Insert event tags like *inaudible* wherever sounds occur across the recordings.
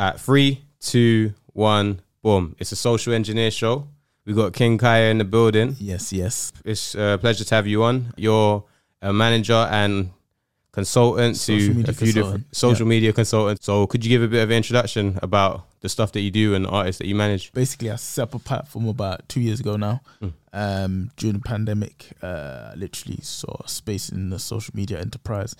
At three, two, one, boom. It's a social engineer show. We've got King Kaya in the building. Yes, yes. It's a pleasure to have you on. You're a manager and consultant Social to a few different social media consultants. So could you give a bit of introduction about the stuff that you do and the artists that you manage? Basically, I set up a platform about two years ago now. Mm. Um, during the pandemic, uh, I literally saw a space in the social media enterprise.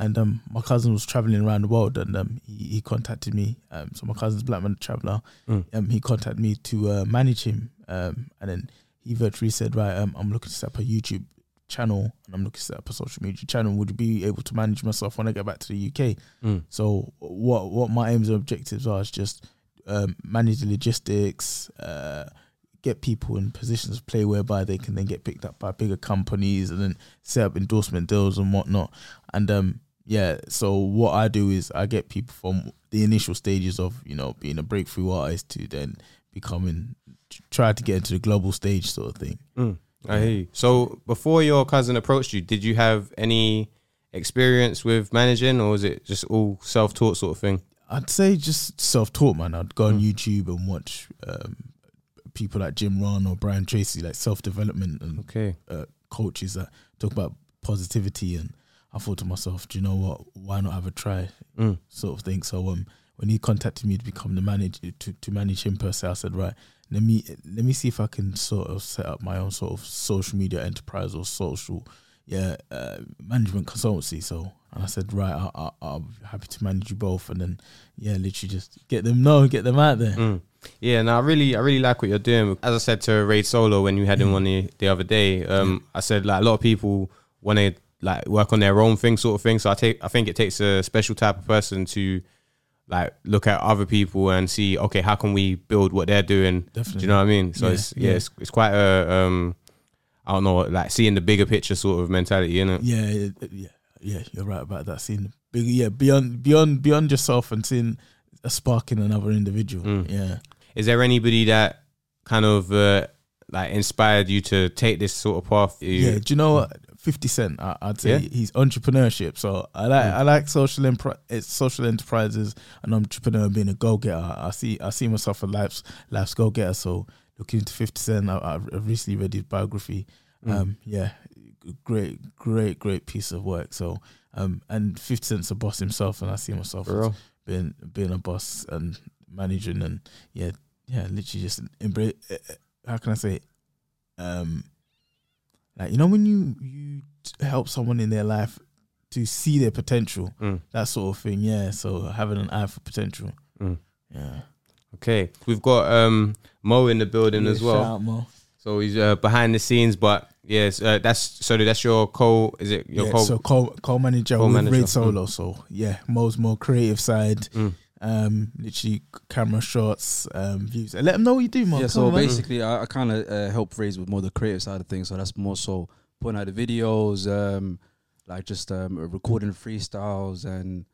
And um, my cousin was traveling around the world, and um, he, he contacted me. Um, so my cousin's Black Man Traveler. Mm. Um, he contacted me to uh, manage him, um, and then he virtually said, "Right, um, I'm looking to set up a YouTube channel, and I'm looking to set up a social media channel. Would you be able to manage myself when I get back to the UK?" Mm. So what what my aims and objectives are is just um, manage the logistics, uh, get people in positions of play whereby they can then get picked up by bigger companies and then set up endorsement deals and whatnot. And um, yeah, so what I do is I get people from the initial stages of you know being a breakthrough artist to then becoming try to get into the global stage sort of thing. Mm. I hear you. So before your cousin approached you, did you have any experience with managing, or was it just all self-taught sort of thing? I'd say just self taught, man. I'd go on YouTube and watch um, people like Jim Rohn or Brian Tracy, like self development and Okay. uh, coaches that talk about positivity. And I thought to myself, do you know what? Why not have a try, Mm. sort of thing. So um, when he contacted me to become the manager to, to manage him per se, I said, right, let me let me see if I can sort of set up my own sort of social media enterprise or social yeah uh, management consultancy. So and I said, right, I, I, I'm happy to manage you both, and then yeah, literally just get them know, get them out there. Mm. Yeah, no, I really, I really like what you're doing. As I said to Raid Solo when you had him on the, the other day, um, I said like a lot of people want to like work on their own thing, sort of thing. So I take, I think it takes a special type of person to like look at other people and see, okay, how can we build what they're doing? Definitely. Do you know what I mean? So Yeah, it's yeah, yeah. It's, it's quite a um, I don't know, like seeing the bigger picture sort of mentality, you know? Yeah, yeah, yeah, yeah. You're right about that. Seeing big, yeah, beyond, beyond, beyond yourself, and seeing a spark in another individual. Mm. Yeah. Is there anybody that kind of uh, like inspired you to take this sort of path? You- Yeah, do you know what? Fifty Cent, I, I'd say Yeah? he's entrepreneurship. So I like Mm. I like social empre- it's social enterprises, an entrepreneur being a go getter. I see I see myself a life's life's go getter. So looking into Fifty Cent, I, I've recently read his biography. Mm. Um, yeah, great, great, great piece of work. So um, and Fifty Cent's a boss himself, and I see myself For as real? being being a boss and managing and yeah, yeah, literally just embrace. How can I say? It? Um, like you know when you you help someone in their life to see their potential, Mm. that sort of thing. Yeah, so having an eye for potential. Mm. Yeah, Okay, we've got um Mo in the building Yeah, as well. shout out, Mo. So he's uh, behind the scenes, but yes, uh, that's so that's your co. Is it your yeah, co? so co co manager with Co-manager, Raid mm. Solo. So yeah, Mo's more creative side. Um, literally camera shots, um, views. And let them know what you do, Mo. Yeah, Come so on, man. basically, I, I kind of uh, help Raids with more the creative side of things. So that's more so putting out the videos, um, like just um, recording freestyles and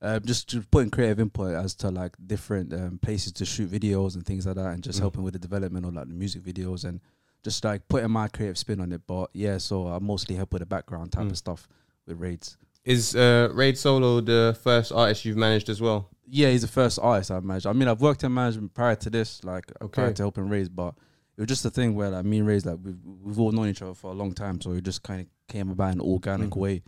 uh, just, just putting creative input as to like different um, places to shoot videos and things like that, and just Mm. helping with the development of like the music videos and just like putting my creative spin on it. But yeah, so I mostly help with the background type Mm. of stuff with raids. Is uh, Raid Solo the first artist you've managed as well? Yeah, he's the first artist I've managed. I mean, I've worked in management prior to this, like prior Okay. to helping Raids, but it was just a thing where like me and Raids, like we've we've all known each other for a long time, so it just kind of came about in an organic Mhm. way.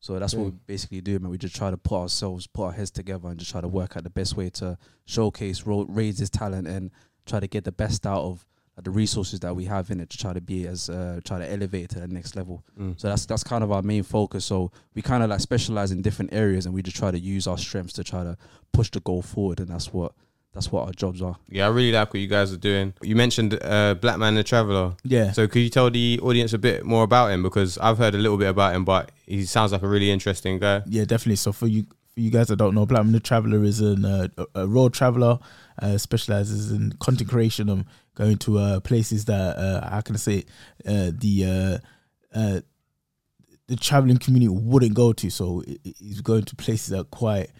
So that's what we basically do, man. We just try to put ourselves, put our heads together, and just try to work out the best way to showcase, his talent, and try to get the best out of like, the resources that we have in it to try to be as uh, try to elevate it to the next level. Mm. So that's that's kind of our main focus. So we kind of like specialize in different areas, and we just try to use our strengths to try to push the goal forward, and that's what that's what our jobs are. Yeah, I really like what you guys are doing. You mentioned uh, Black Man the Traveler. yeah. So could you tell the audience a bit more about him? Because I've heard a little bit about him, but he sounds like a really interesting guy. Yeah, definitely. So for you, for you guys that don't know, Man the Traveler is an, uh, a road traveler, uh, specializes in content creation and going to uh, places that uh, how can I say it? uh, the uh, uh, the traveling community wouldn't go to. So he's going to places that are quite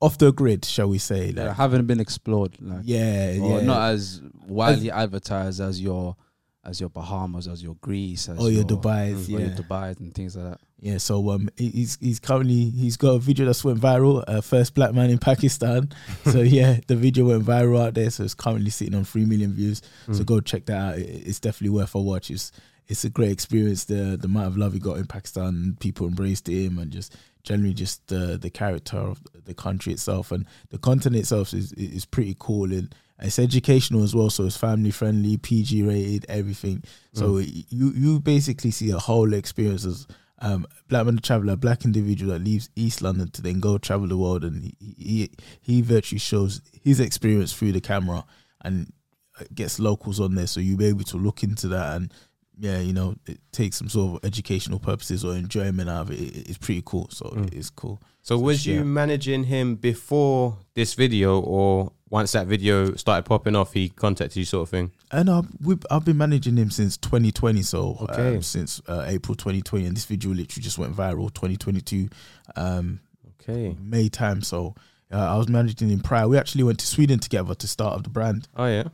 off the grid, shall we say? Like, haven't been explored, like yeah, or yeah, not as widely advertised as your as your Bahamas, as your Greece, as Oh, your your yeah. Dubai and things like that. Yeah, so um, he's he's currently he's got a video that's went viral. Uh, first black man in *laughs* Pakistan. so *laughs* yeah, the video went viral out there. So it's currently sitting on three million views. So Mm. go check that out. It's definitely worth a watch. It's it's a great experience. The the amount of love he got in Pakistan, people embraced him, and just generally just the the character of the country itself and the content itself is is pretty cool and it's educational as well. So it's family friendly, PG rated, everything. So you you basically see a whole experience as um, black man traveler, a black individual that leaves East London to then go travel the world, and he he, he virtually shows his experience through the camera and uh, gets locals on there, so you'll be able to look into that and yeah, you know, it takes some sort of educational purposes or enjoyment out of it. It- It's pretty cool, so Mm. it's cool. So was yeah. you managing him before this video, or once that video started popping off, he contacted you, sort of thing? And I've, I've been managing him since 2020, so Okay. um, since uh, April 2020, and this video literally just went viral 2022 um, Okay. May time. So uh, I was managing him prior. We actually went to Sweden together to start up the brand. Oh yeah.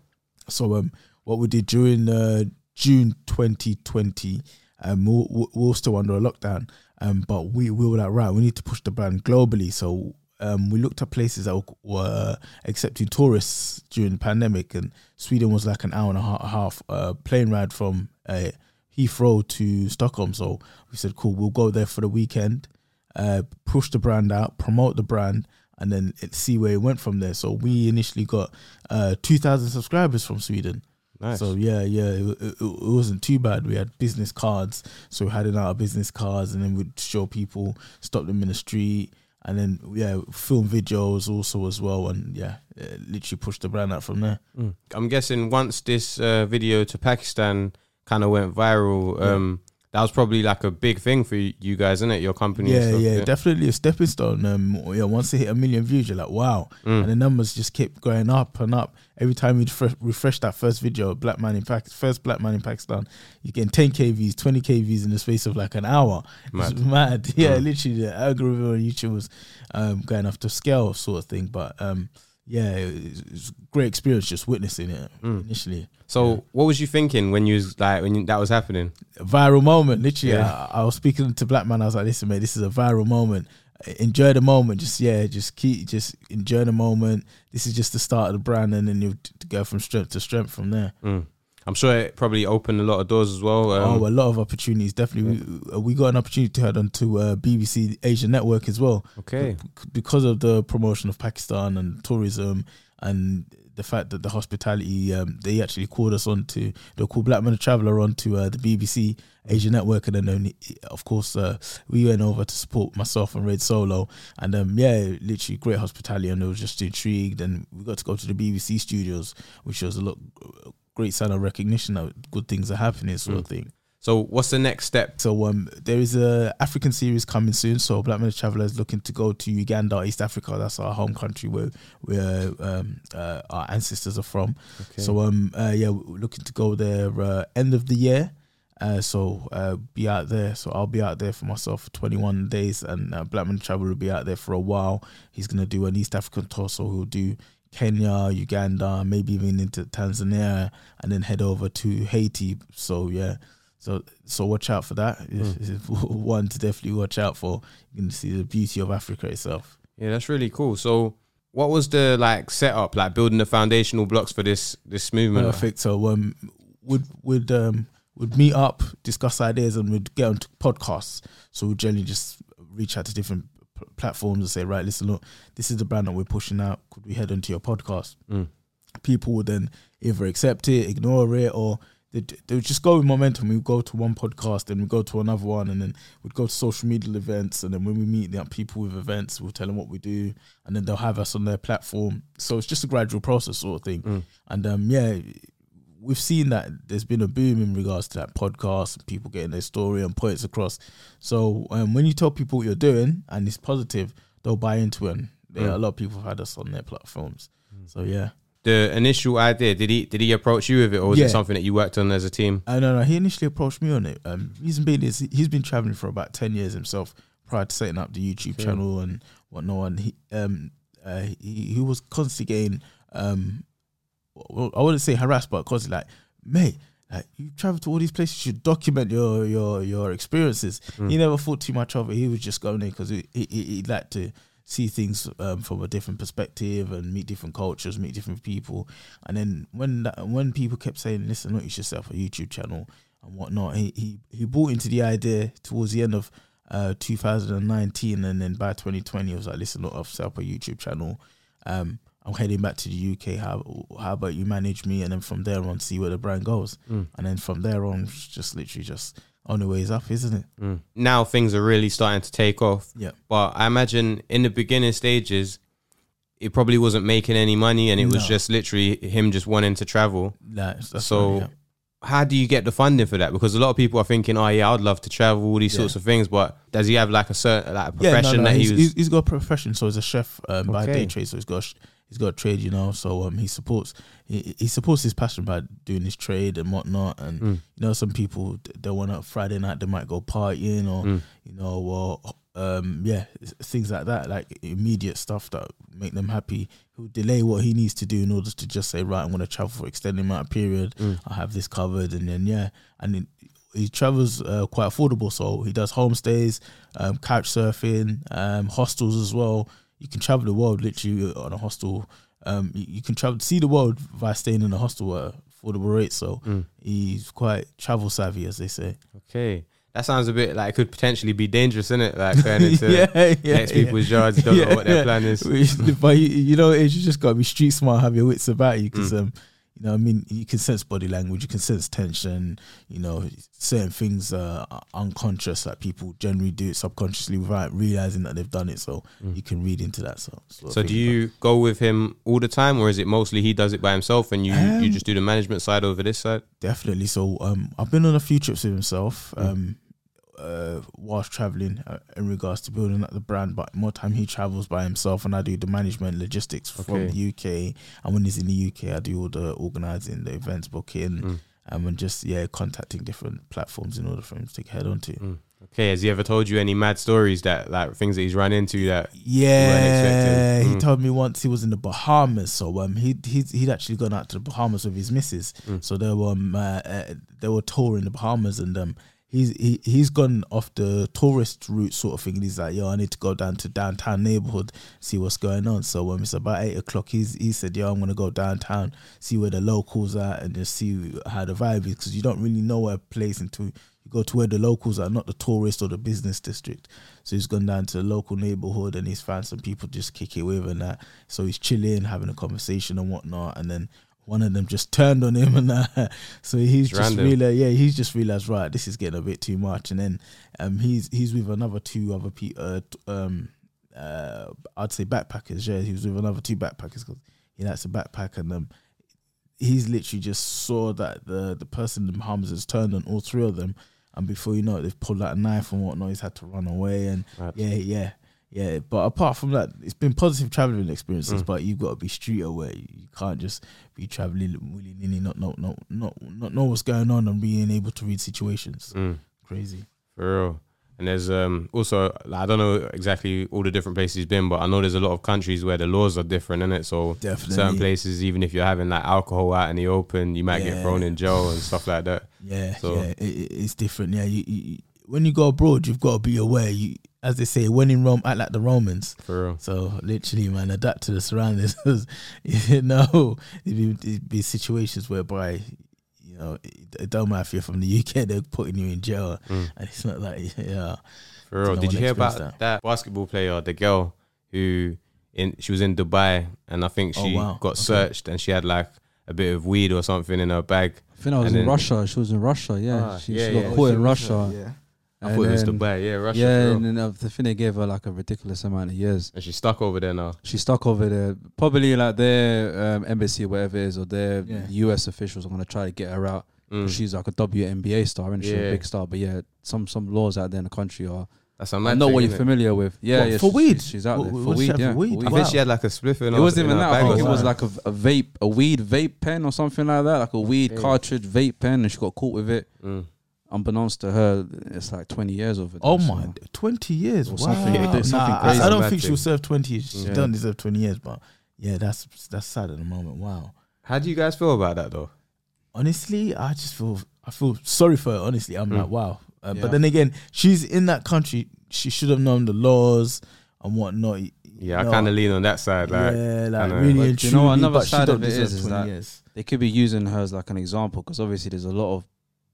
So um, what we did during uh, June 2020, um, we, we we were still under a lockdown, um, but we, we were like, right, we need to push the brand globally. So um, we looked at places that were, accepting tourists during the pandemic, and Sweden was like an hour and a ha- half uh, plane ride from uh, Heathrow to Stockholm. So we said, cool, we'll go there for the weekend, uh, push the brand out, promote the brand, and then see where it went from there. So we initially got uh, 2,000 subscribers from Sweden. Nice. So yeah, yeah, it, it, it wasn't too bad. We had business cards, so we had in our business cards, and then we'd show people, stop them in the street, and then yeah, film videos also as well, and yeah, uh, literally pushed the brand out from there. Mm. I'm guessing once this uh, video to Pakistan kind of went viral, Yeah. That was probably like a big thing for you guys, isn't it? Your company. Yeah, stuff, yeah, definitely a stepping stone. Um, yeah, once they hit a million views, you're like, wow, Mm. and the numbers just kept going up and up. Every time you refresh, refresh that first video, black man in Pakistan, first black man in Pakistan, you're getting 10k views, 20k views in the space of like an hour. Mad. It's mad. *laughs* Yeah, Mm. literally the algorithm on YouTube was um, going off to scale sort of thing. But um, yeah, it's it was a great experience just witnessing it Mm. initially. So Yeah. what was you thinking when you was like when you, that was happening? A viral moment. Literally, Yeah. I, I was speaking to Black Man. I was like, "Listen, mate, this is a viral moment. Enjoy the moment. Just yeah, just keep just enjoy the moment. This is just the start of the brand, and then you go from strength to strength from there." Mm. I'm sure it probably opened a lot of doors as well. Um, oh, a lot of opportunities. Definitely, we, we got an opportunity to head on to uh, BBC Asia Network as well. okay. because of the promotion of Pakistan and tourism and the fact that the hospitality um, they actually called us on to they called Black Man Traveller on to uh, the BBC Asia Network and then only, of course uh, we went over to support myself and Raid Solo and um, yeah literally great hospitality and I was just intrigued and we got to go to the BBC studios which was a lot great sign of recognition that good things are happening sort of thing So what's the next step? so um, there is a African series coming soon. So Black Men Traveller is looking to go to Uganda, East Africa. That's our home country where where um, uh, our ancestors are from. Okay. So um, uh, yeah, we're looking to go there uh, end of the year. Uh, so uh, be out there. So I'll be out there for myself for 21 days, and uh, Black Man Traveller will be out there for a while. He's gonna do an East African tour, so he'll do Kenya, Uganda, maybe even into Tanzania, and then head over to Haiti. So yeah, so so watch out for that. It's *laughs* One to definitely watch out for. You can see the beauty of Africa itself. Yeah, that's really cool. So what was the like setup, like building the foundational blocks for this this movement? Perfect. So um, would would um would meet up, discuss ideas, and we'd get onto podcasts. So we'd generally just reach out to different platforms and say, right, listen, look, this is the brand that we're pushing out. Could we head onto your podcast? Mm. People would then either accept it, ignore it, or they'd, they would just go with momentum. We'd go to one podcast, then we'd go to another one, and then we'd go to social media events. And then when we meet the people with events, we'll tell them what we do, and then they'll have us on their platform. So it's just a gradual process, sort of thing. Mm. And um, yeah, we've seen that there's been a boom in regards to that podcast and people getting their story and points across. So um, when you tell people what you're doing and it's positive, they'll buy into it. And yeah, Mm. a lot of people have had us on their platforms. So yeah. The initial idea, did he did he approach you with it or was Yeah. it something that you worked on as a team? I know. No, he initially approached me on it. Um, reason being is he's been traveling for about ten years himself prior to setting up the YouTube Okay. channel and whatnot. And he um uh, he, he was constantly getting um well, I wouldn't say harassed, but constantly like, mate, Like you travel to all these places, you should document your your your experiences. Mm. He never thought too much of it. He was just going there because he, he he liked to see things um, from a different perspective and meet different cultures, meet different people. And then when that, when people kept saying, "Listen, look, you should a YouTube channel and whatnot," he he he bought into the idea towards the end of uh, 2019, and then by 2020, he was like, "Listen, I've set up a YouTube channel. Um, I'm heading back to the UK. How how about you manage me, and then from there on, see where the brand goes, Mm. and then from there on, just literally just on the ways up, isn't it? Mm. Now things are really starting to take off. Yeah. But I imagine in the beginning stages, it probably wasn't making any money, and it was just literally him just wanting to travel. So, right, yeah. How do you get the funding for that? Because a lot of people are thinking, "Oh yeah, I'd love to travel, all these Yeah. sorts of things." But does he have like a certain like a Yeah, no, profession no, that he's, he was? he's, got a profession, so he's a chef um, by day trade. So he's got he's got a trade, you know. So um, he supports he, he supports his passion by doing his trade and whatnot. And Mm, you know, some people they want to Friday night they might go partying or mm, you know, or um, yeah, things like that, like immediate stuff that make them happy. He'll delay what he needs to do in order to just say, right, I'm going to travel for extended amount of period. mm. I have this covered, and then yeah, and he travels uh, quite affordable. So he does homestays, um, couch surfing, um, hostels as well. You can travel the world literally on a hostel. Um, you, you can travel see the world by staying in a hostel at affordable rates. So Mm. he's quite travel savvy, as they say. Okay, that sounds a bit like it could potentially be dangerous, isn't it? Like going *laughs* into yeah, yeah, next people's yards, don't know what their Yeah. plan is. *laughs* but you, you know, it's you just got to be street smart, have your wits about you, because Mm. um, you know, I mean, you can sense body language, you can sense tension. You know, certain things uh, are unconscious that people generally do it subconsciously without realizing that they've done it. So Mm. you can read into that. So, So do you go with him all the time, or is it mostly he does it by himself and you you Um, just do the management side over this side? definitely? So um, I've been on a few trips with himself. Mm. Um, uh, whilst traveling uh, in regards to building up the brand, but more time he travels by himself, and I do the management logistics from the UK. And when he's in the UK, I do all the organizing, the events booking, Mm, um, and just yeah, contacting different platforms in order for him to head on to. mm. Okay, has he ever told you any mad stories that like things that he's run into that? Yeah, expecting. he Mm. told me once he was in the Bahamas. So um, he he'd, he'd actually gone out to the Bahamas with his missus. Mm. So they were um, uh, uh, they were touring the Bahamas, and um, he's he, he's gone off the tourist route sort of thing. He's like, yo, I need to go down to downtown neighborhood see what's going on. So when it's about eight o'clock. He's he said, yo, I'm gonna go downtown, see where the locals are, and just see how the vibe is because you don't really know a place until you go to where the locals are, not the tourist or the business district. So he's gone down to the local neighborhood and he's found some people just kick it with and that. So he's chilling, having a conversation and whatnot. And then one of them just turned on him and that. *laughs* So he's It's just realized, yeah, he's just realized, right, this is getting a bit too much. And then um, he's he's with another two other people, uh, um, uh, I'd say backpackers. Yeah, he was with another two backpackers because he likes to backpack and um, he's literally just saw that the the person in the Bahamas has turned on all three of them, and before you know it, they've pulled out a knife and whatnot. He's had to run away, and yeah, yeah, yeah. But apart from that, it's been positive traveling experiences. Mm. But you've got to be street aware. You can't just be traveling willy nilly, not not not not not know what's going on, and being able to read situations. Mm, Crazy. for real. And there's um also I don't know exactly all the different places he's been, but I know there's a lot of countries where the laws are different, in it. So Definitely. certain places, even if you're having like alcohol out in the open, you might get thrown in jail and stuff like that. Yeah, So- yeah, it- it's different. Yeah, you, you, when you go abroad, you've got to be aware. You, as they say, when in Rome, act like the Romans. For real. So literally, man, adapt to the surroundings. *laughs* you know, it'd be, it'd be situations whereby, you know, it, it don't matter if you're from the UK, *laughs* they're putting you in jail, Mm. and it's not like, yeah, For real. Did you hear about experienced that. basketball player, the girl who in she was in Dubai and I think Oh, she wow. got Okay. searched and she had like a bit of weed or something in her bag. I think I was And in then- Russia. She was in Russia. Yeah, Ah, she, yeah, she yeah. got caught in Russia. Yeah. I And thought it was then- Dubai, yeah, Russia. yeah, for real. and then uh, the thing they gave her like a ridiculous amount of years. and she's stuck over there now. She's stuck over there. Probably like their um, embassy, or whatever it is, or their Yeah. US officials are gonna try to get her out. Mm. She's like a WNBA star, and she's Yeah. a big star. But yeah, some some laws out there in the country are That's a I mad know thing, what you're innit? familiar with. Yeah, What, yeah. for she's- weed? she's out What- there for does weed. have for Yeah, weed? for I Wow. think she had like a spliff in It her- wasn't in even her that. bag I or think it was something. like a, a vape, a weed vape pen or something like that, like a weed Okay. cartridge vape pen, and she got caught with it. Mm. Unbeknownst to her, it's like 20 years of there. Oh so- my, twenty years! Or Wow, something- yeah, something Nah, I- crazy. I, don't Mad think she'll thing. serve twenty. years. She Yeah. don't deserve twenty years, but yeah, that's that's sad at the moment. Wow. How do you guys feel about that though? honestly, I just feel I feel sorry for her. Honestly, I'm Mm. like, wow. Uh, Yeah. But then again, she's in that country. She should have known the laws and whatnot. Yeah, I kind of lean on that side. Like, yeah, like kinda- really But and you know another side of it deserve is- is 20 that- years. They could be using her as like an example because obviously there's a lot of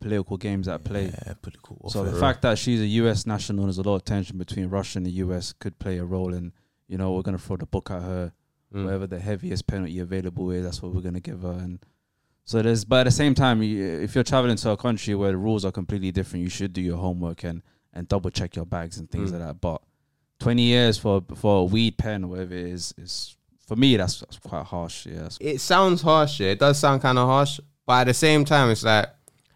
political games at play. Yeah, political So the fact that she's a U.S. national, there's a lot of tension between Russia and the U.S. could play a role in, you know, we're gonna throw the book at her, mm. whatever the heaviest penalty available is, that's what we're gonna give her. And so there's, but at the same time, you, if you're traveling to a country where the rules are completely different, you should do your homework and and double check your bags and things Mm. like that. But 20 years for for a weed pen or whatever it is is for me that's, that's quite harsh. Yeah, it sounds harsh. Yeah, it does sound kind of harsh, but at the same time, it's like,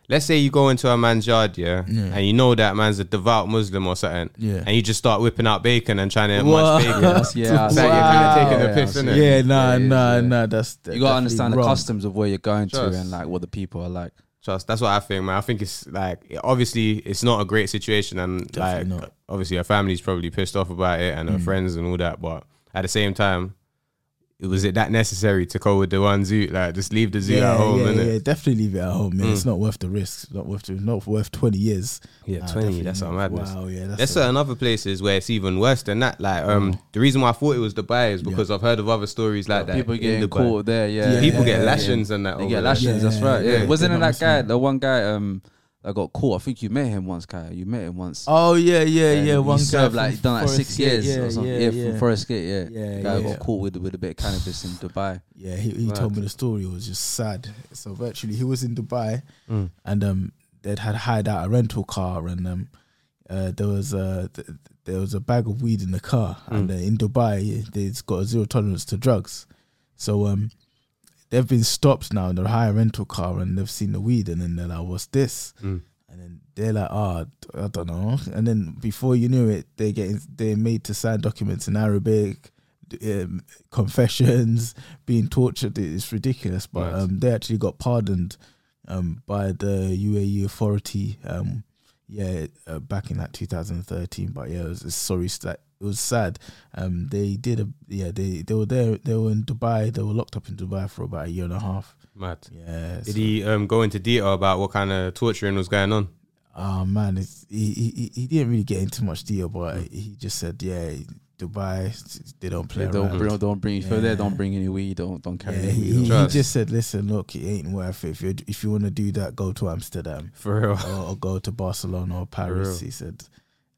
let's say you go into a man's yard, yeah, Yeah. and you know that man's a devout Muslim or something, yeah. and you just start whipping out bacon and trying to Wow. munch bacon. *laughs* that's- yeah, It's like you're kind of taking the piss, yeah, innit? yeah, nah, Yeah, it is, nah, yeah. nah. That's you gotta understand the customs of where you're going to and like what the people are like. Trust. That's what I think, man. I think it's like obviously it's not a great situation, and Definitely like not. obviously her family's probably pissed off about it, and her Mm. friends and all that. But at the same time, was it that necessary to go with the one zoo? Like just leave the zoo yeah, at home, yeah, innit? yeah, definitely leave it at home, man. Mm. It's not worth the risk. Not worth the, not worth twenty years. Yeah, Nah, twenty. definitely That's a not. madness. Wow, yeah, that's There's certain other places where it's even worse than that. Like, um, Mm. the reason why I thought it was Dubai is because I've heard of other stories like that. people in getting Dubai. caught there, yeah. Yeah. People get Yeah. lashings and that. They over get there. lashings, that's right. yeah. Yeah. Wasn't it that guy, the one guy um that got caught? I think you met him once, Kai. You met him once. Oh yeah, yeah, And yeah. One guy served from like he done like Forest six Gate, years yeah, or something. Yeah, Yeah, yeah, from Forest Gate, yeah. yeah, Guy yeah. got caught with with a bit of cannabis in Dubai. Yeah, he, he Mad. told me the story. It was just sad. So virtually, he was in Dubai, Mm. and um, they'd had hired out a rental car, and um, uh, there was a th- there was a bag of weed in the car, and uh, in Dubai, they've got a zero tolerance to drugs. So um, they've been stopped now in the hire rental car, and they've seen the weed, and then they're like, "What's this?" Mm. And then they're like, "Ah, I don't know." And then before you knew it, they get they're made to sign documents in Arabic, um, confessions, being tortured. It's ridiculous. But Right. um, they actually got pardoned um, by the UAE authority. Um, yeah, uh, back in like 2013. But yeah, it was it's sorry. sta- It was sad. Um, they did a yeah. They they were there. They were in Dubai. They were locked up in Dubai for about a year and a half. Mad. Yeah. Did so- he um, go into detail about what kind of torturing was going on? Oh man, it's, he, he he didn't really get into much detail, but Mm. he just said, yeah, Dubai, they don't play They don't around. bring, don't bring. If you're there, don't bring any weed. Don't don't carry yeah, any he, weed. he, he just said, listen, look, it ain't worth it. If you if you want to do that, go to Amsterdam For real. or, or go to Barcelona or Paris. He said,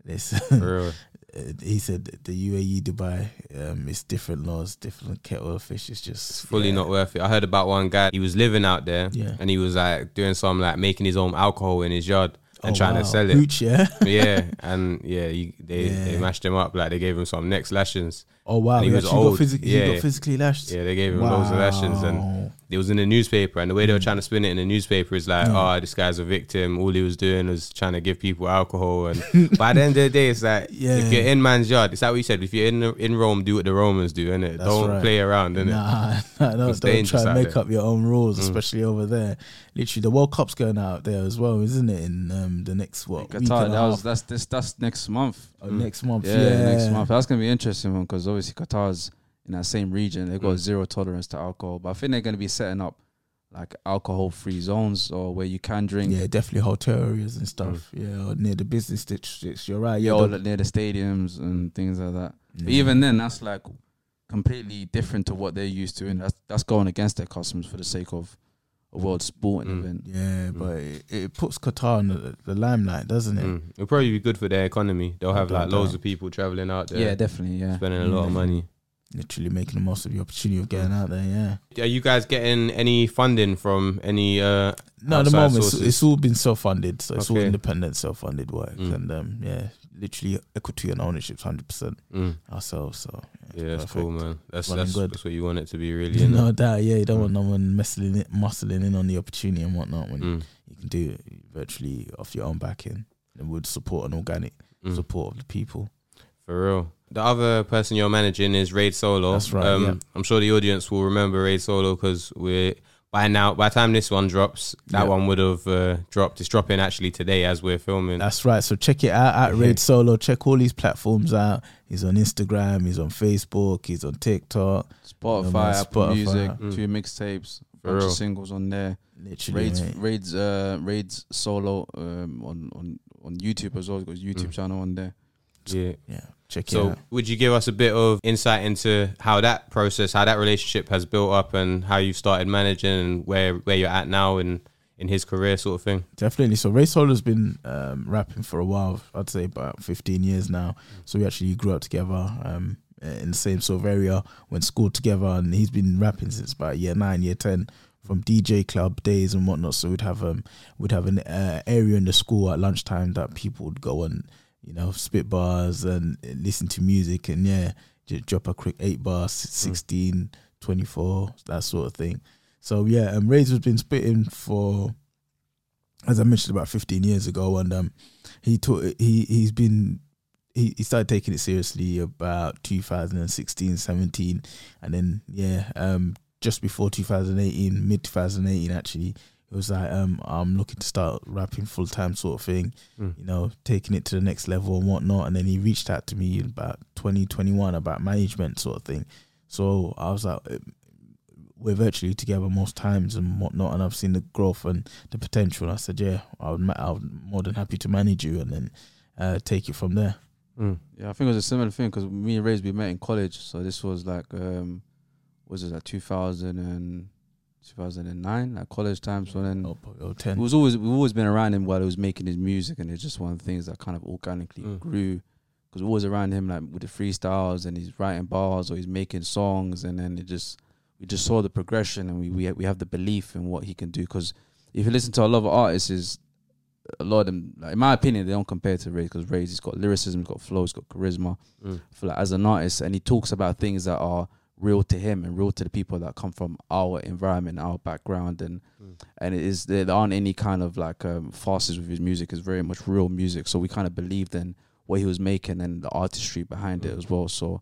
listen, For real. *laughs* he said the UAE Dubai, um, it's different laws, different kettle of fish. It's just It's fully yeah. not worth it. I heard about one guy. He was living out there, Yeah. and he was like doing some like making his own alcohol in his yard and Oh, trying wow. to sell it. Hooch, yeah. *laughs* yeah, and yeah, he, they they mashed him up. Like they gave him some next lashings. Oh wow, And he he, was old. got physically, he Yeah. got physically lashed. Yeah, they gave him loads of lashings, and it was in the newspaper. And the way they were trying to spin it in the newspaper is like, Mm. oh, this guy's a victim. All he was doing was trying to give people alcohol. And *laughs* by the end of the day, it's like Yeah. if you're in man's yard, it's like we said. If you're in in Rome, do what the Romans do, innit? That's Don't right. play around, innit? Nah, *laughs* nah, no, It's don't try and make there. up your own rules, Mm. especially over there. Literally, the World Cup's going out there as well, isn't it? In um, the next what Qatar. and That was that's this that's next month. Oh, mm. next month. Yeah, Yeah, next month. That's gonna be interesting one because obviously Qatar's in that same region. They've got Mm. zero tolerance to alcohol, but I think they're gonna be setting up like alcohol-free zones or where you can drink. Yeah, definitely hotel areas and stuff. Mm. Yeah, or near the business districts. You're right. Yeah, Yeah, or the- near the stadiums and mm. things like that. But even then, that's like completely different to what they're used to, and that's that's going against their customs for the sake of a world sporting Mm. event. Yeah, Mm. but it, it puts Qatar in the, the limelight, doesn't it? Mm. It'll probably be good for their economy. They'll have like loads doubt. of people traveling out there, Yeah, definitely. Yeah. spending a lot of Mm. money. Literally making the most of the opportunity of getting out there. Yeah. Are you guys getting any funding from any? Uh, No, at the moment it's, it's all been self-funded, so it's all independent, self-funded work, Mm. and um, yeah, literally equity and ownership, hundred percent mm, ourselves. So yeah, that's cool, man. That's that's, good. that's what you want it to be, really. *laughs* innit? no doubt, yeah, you don't want Mm. no one messing in, muscling in on the opportunity and whatnot when Mm, you can do it virtually off your own backing and would support an organic mm, support of the people. for real. The other person you're managing is Raid Solo. That's right, Um, yeah. I'm sure the audience will remember Raid Solo because we're by now. By the time this one drops, that Yeah. one would have uh, dropped. It's dropping actually today as we're filming. That's right. So check it out at Yeah. Raid Solo. Check all these platforms out. He's on Instagram. He's on Facebook. He's on TikTok. Spotify, Yeah, man, Apple Spotify. Music, Mm. two mixtapes. For bunch real. of singles on there. Literally, Raids, mate. Raids, uh, Raids solo um, on on on YouTube as well. He's got his YouTube Mm. channel on there. Yeah. yeah, check So, out. would you give us a bit of insight into how that process, how that relationship has built up, and how you've started managing, and where where you're at now in in his career, sort of thing? Definitely. So Raid Solo's been um, rapping for a while. I'd say about 15 years now. So we actually grew up together um, in the same sort of area. Went school together, and he's been rapping since about year nine, year ten, from DJ club days and whatnot. So we'd have um we'd have an uh, area in the school at lunchtime that people would go and you know spit bars and listen to music and yeah, just drop a quick eight bars, 16, 24, that sort of thing. So yeah, um, has been spitting for, as I mentioned, about fifteen years ago, and um, he taught he he's been he, he started taking it seriously about 2016, 17, and then yeah, um, just before 2018, mid 2018 actually, it was like um, I'm looking to start rapping full time sort of thing, Mm. you know, taking it to the next level and whatnot. And then he reached out to me about 2021 about management sort of thing. So I was like, eh, we're virtually together most times and whatnot, and I've seen the growth and the potential. I said, yeah, I would, I'm more than happy to manage you, and then uh, take it from there. Mm. Yeah, I think it was a similar thing because me and Ray's we met in college. So this was like, um, was it like 2000 and 2009, like college time. So then Oh, oh, it was always we've always been around him while he was making his music, and it's just one of the things that kind of organically Mm. grew. Because we're always around him like with the freestyles, and he's writing bars or he's making songs, and then it just we just saw the progression, and we we we have the belief in what he can do. Because if you listen to a lot of artists, is a lot of them, like, in my opinion, they don't compare to Ray because Ray's he's got lyricism, he's got flow, he's got charisma. Mm. I feel like as an artist, and he talks about things that are real to him and real to the people that come from our environment, our background, and Mm. and it is there, aren't any kind of like um, farces with his music. It's very much real music. So we kind of believed in what he was making and the artistry behind it Mm. as well. So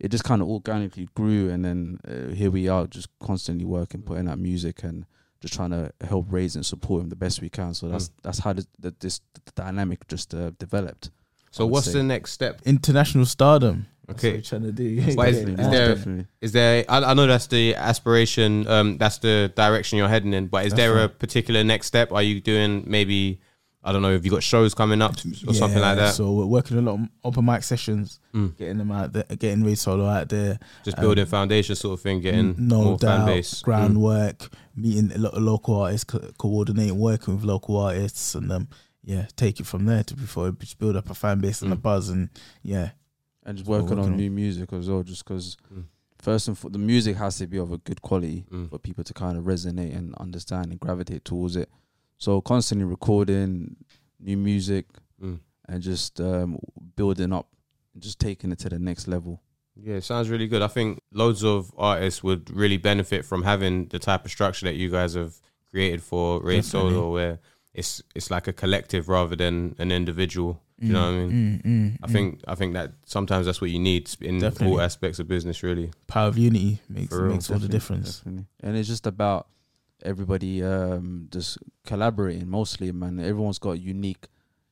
it just kind of organically grew, and then uh, here we are, just constantly working, Mm. putting out music, and just trying to help Raids and support him the best we can. So that's that's how the, the, this the dynamic just uh, developed. So, I would what's say. the next step? International stardom. That's what Okay. we're trying to do. *laughs* Why is- Definitely, is most there- definitely. Is there? I, I know that's the aspiration. Um, that's the direction you're heading in. But is That's there a particular next step? Are you doing maybe? I don't know. if you got shows coming up or something like that? So we're working a lot of open mic sessions, Mm. getting them out there, getting Ray Solo out there. Just um, building foundation sort of thing, getting no more doubt, fan base. Mm. groundwork, meeting a lot of local artists, co- coordinating, working with local artists, and um, yeah, take it from there to before just build up a fan base and a Mm. buzz, and yeah, and just That's what working we're on new music as well. Just because Mm. first and for the music has to be of a good quality Mm. for people to kind of resonate and understand and gravitate towards it. So constantly recording new music Mm. and just um, building up, and just taking it to the next level. Yeah, it sounds really good. I think loads of artists would really benefit from having the type of structure that you guys have created for Raid Definitely. Solo, where it's it's like a collective rather than an individual. Do you know what I mean? Mm, mm, I mm. think I think that sometimes that's what you need in Definitely. all aspects of business, really. power of unity makes For real, makes all the difference. Definitely. And it's just about everybody um, just collaborating mostly, man. Everyone's got unique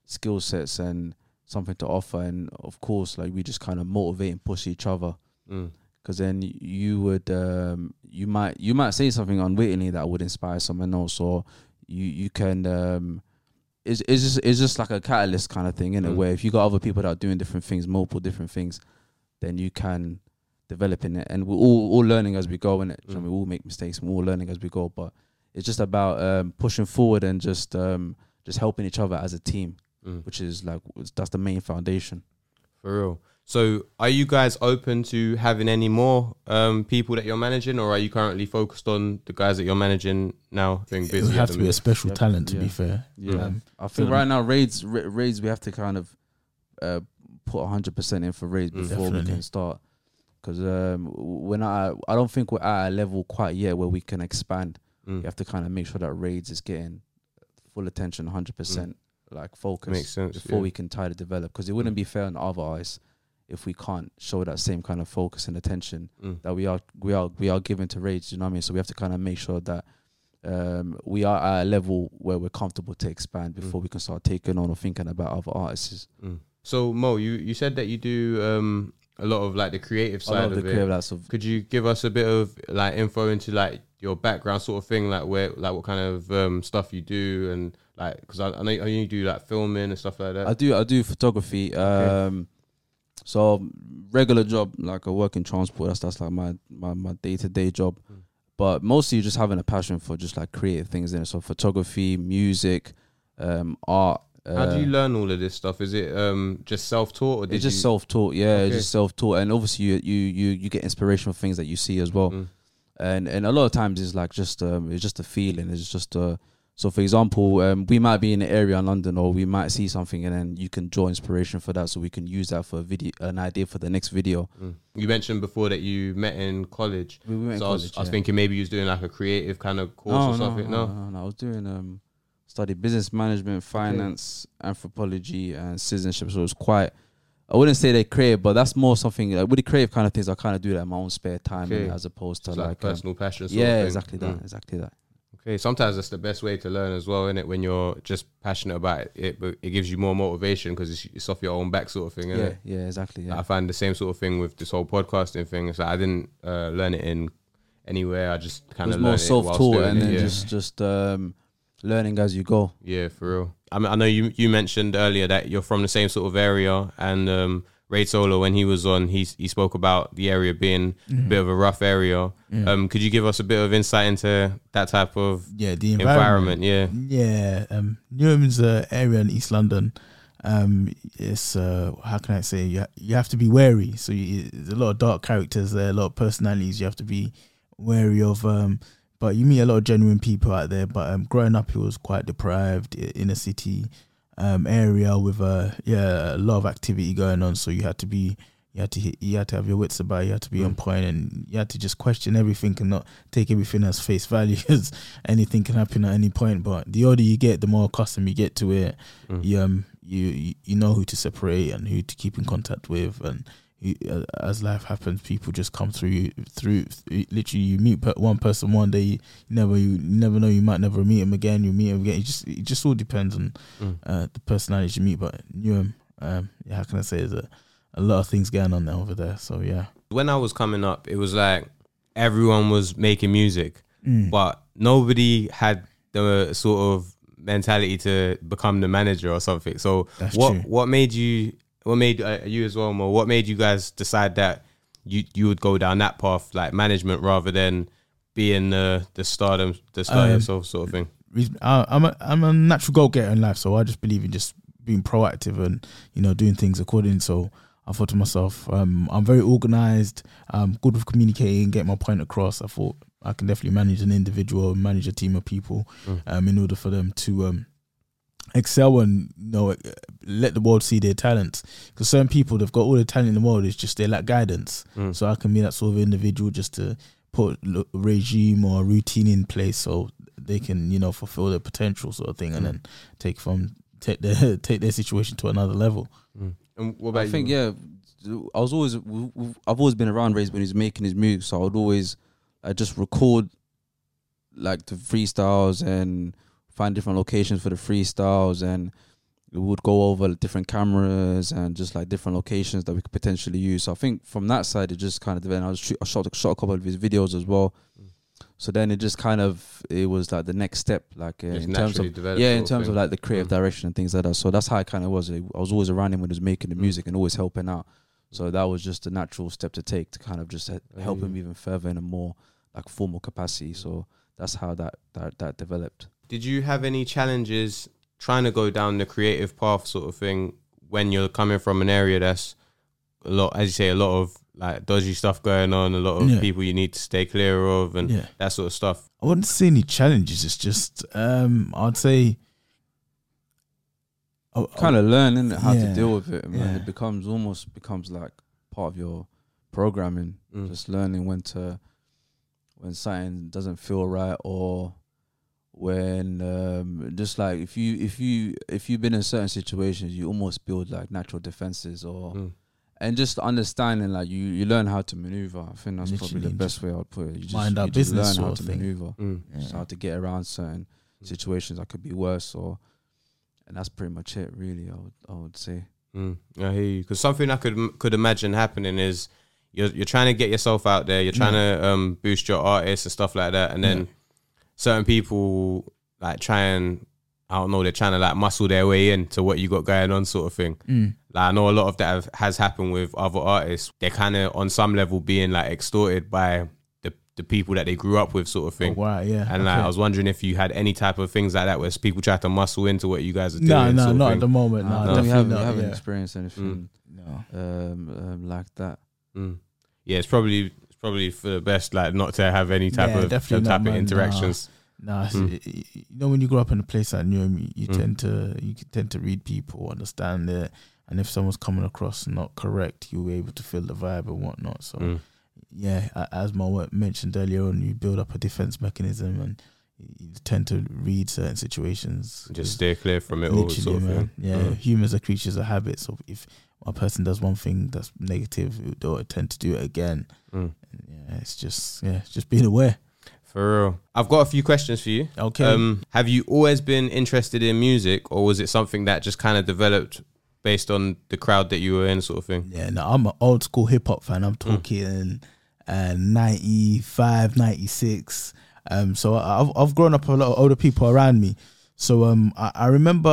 skill sets and something to offer. And of course, like we just kind of motivate and push each other. Mm. Because then you would, um, you might, you might say something unwittingly that would inspire someone else, or you, you can, um, it's, it's just, it's just like a catalyst kind of thing, in Mm. Where if you got other people that are doing different things, multiple different things, then you can develop in it, and we're all all learning as we go. in And Mm. we all make mistakes, and we're all learning as we go. But it's just about um, pushing forward and just um, just helping each other as a team, Mm. which is like that's the main foundation. For real. So, are you guys open to having any more um, people that you're managing, or are you currently focused on the guys that you're managing now? Being It busy. would have to be a special Yep. talent, to be fair. Yeah, Um, I think so- right now raids ra- raids we have to kind of uh, put hundred percent in for raids Mm. before we can start. Because um, we're not, I don't think we're at a level quite yet where we can expand. Mm. You have to kind of make sure that raids is getting full attention, hundred percent, like focus Makes sense. before yeah. we can try to develop. Because it wouldn't be fair on other eyes if we can't show that same kind of focus and attention Mm. that we are we are we are giving to raids. You know what I mean? So we have to kind of make sure that um, we are at a level where we're comfortable to expand before Mm. we can start taking on or thinking about other artists. Mm. So Mo, you you said that you do um, a lot of like the creative A side lot of, of the it. creative of Could you give us a bit of like info into like your background sort of thing, like where, like what kind of um, stuff you do, and like because I, I know you do like filming and stuff like that. I do I do photography. Um, so regular job, like I work in transport. That's that's like my my my day to day job. Mm. But mostly just having a passion for just like creative things in it. So photography, music, um, art. How do you uh, learn all of this stuff? Is it um, just self taught or did It's just self taught, yeah. It's Okay. just self taught, and obviously you you you you get inspiration from things that you see as well. Mm. and and a lot of times it's like just um it's just a feeling it's just uh so for example um we might be in an area in london or we might see something and then you can draw inspiration for that so we can use that for a video an idea for the next video Mm. You mentioned before that you met in college. we went in so I was, college, I was thinking maybe you was doing like a creative kind of course no, or no, something. No, no, no, no, I was doing um studied business management, finance, anthropology, and citizenship. So it was quite. I wouldn't say they creative, but that's more something like with the creative kind of things. I kind of do that in my own spare time, Okay. as opposed to like, like, um, personal passion. Sort yeah, of thing. exactly that, Mm. exactly that. Okay, sometimes that's the best way to learn as well, isn't it? When you're just passionate about it, but it gives you more motivation because it's, it's off your own back, sort of thing. Yeah, it? yeah, exactly. Yeah. I find the same sort of thing with this whole podcasting thing. It's like I didn't uh, learn it in anywhere. I just kind of more learned self it taught and then yeah. just just um, learning as you go. Yeah, for real. I mean, I know you you mentioned earlier that you're from the same sort of area, and um, Raid Solo when he was on, he he spoke about the area being a bit of a rough area. Yeah. Um, could you give us a bit of insight into that type of yeah, the environment? environment. Yeah, Yeah, um, Newham's an area in East London. Um, it's uh, how can I say you ha- you have to be wary. So you, there's a lot of dark characters there, a lot of personalities. You have to be wary of. Um, but you meet a lot of genuine people out there. But um, growing up, it was quite deprived i- inner city um area with a yeah a lot of activity going on. So you had to be. You had to hit, you had to have your wits about. You had to be on Mm. point, and you had to just question everything and not take everything as face value. *laughs* 'cause anything can happen at any point. But the older you get, the more accustomed you get to it. Mm. You um you you- know who to separate and who to keep in contact with, and as life happens, people just come through you through. Literally, you meet one person one day, you never you never know you might never meet him again. You meet him again. It just it just all depends on Mm. uh, the personality you meet. But Newham, um, yeah, how can I say, there's a, a lot of things going on there over there. So yeah. when I was coming up, it was like everyone was making music, Mm. but nobody had the sort of mentality to become the manager or something. So That's what true. what made you what made uh, you as well, Mo? What made you guys decide that you you would go down that path, like management, rather than being the the stardom, the star Um, yourself sort of thing? I'm a I'm a natural goal getter in life, so I just believe in just being proactive and you know doing things according. So I thought to myself, um, I'm very organized, I'm good with communicating, get my point across. I thought I can definitely manage an individual, manage a team of people, Mm. um, in order for them to um excel and you know let the world see their talents. Because certain people they've got all the talent in the world, it's just they lack guidance. Mm. So I can be that sort of individual just to put a regime or a routine in place so they can, you know, fulfill their potential sort of thing and Mm. then take from take their *laughs* take their situation to another level. Mm. And what about I think yeah, I was always w- w- I've always been around Raids when he's making his music, so I would always I just record like the freestyles and find different locations for the freestyles and we would go over different cameras and just like different locations that we could potentially use. So I think from that side, it just kind of developed. I was shoot, I shot shot a couple of his videos as well. Mm. So then it just kind of it was like the next step, like uh, in terms of yeah, in terms of like the creative Mm. direction and things like that. So that's how it kind of was. I was always around him when he was making the Mm. music and always helping out. So that was just a natural step to take to kind of just he- help him Mm. even further in a more like formal capacity. So that's how that that that developed. Did you have any challenges trying to go down the creative path sort of thing when you're coming from an area that's a lot, as you say, a lot of like dodgy stuff going on, a lot of Yeah. people you need to stay clear of, and Yeah. that sort of stuff. I wouldn't say any challenges. It's just um, I'd say oh, Kind of learning how Yeah. to deal with it, man. Yeah. It becomes almost becomes like part of your programming. Mm. Just learning when to when something doesn't feel right or when um just like if you if you if you've been in certain situations you almost build like natural defenses or Mm. and just understanding like you you learn how to maneuver i think that's probably the best way i'd put it you just, mind our just business learn how to thing. maneuver Mm. Yeah. how to get around certain situations that could be worse or and that's pretty much it really i would i would say Mm, I hear you. Because something I could could imagine happening is, you're you're trying to get yourself out there. You're trying to um, boost your artists and stuff like that, and then certain people like try and I don't know, they're trying to like muscle their way into what you got going on, sort of thing. Mm. Like I know a lot of that have, has happened with other artists. They're kind of on some level being like extorted by the the people that they grew up with, sort of thing. Oh, right, yeah. And like. I was wondering if you had any type of things like that where people try to muscle into what you guys are doing. no, no, not thing. at the moment. No, Uh, no, we definitely haven't, we not. haven't yeah. experienced anything No. um, um, like that. Mm. Yeah, it's probably it's probably for the best, like not to have any type Yeah, of definitely them not, type of man. interactions. Nah, Mm. you know when you grow up in a place like Newham, you, you Mm. tend to you tend to read people, understand it, and if someone's coming across not correct, you'll be able to feel the vibe and whatnot. So Mm. yeah, as my work mentioned earlier on, you build up a defense mechanism and you tend to read certain situations. Just stay clear from it all, sort of man. Yeah, Mm. humans are creatures of habit. So if a person does one thing that's negative, they'll tend to do it again. Mm. Yeah, it's just yeah, it's just being aware. For real. I've got a few questions for you. Okay. Um, have you always been interested in music, or was it something that just kind of developed based on the crowd that you were in, sort of thing? Yeah, no, I'm an old school hip hop fan. Mm. I'm talking uh, 95, 96. Um, so I've I've grown up with a lot of older people around me. So um, I, I remember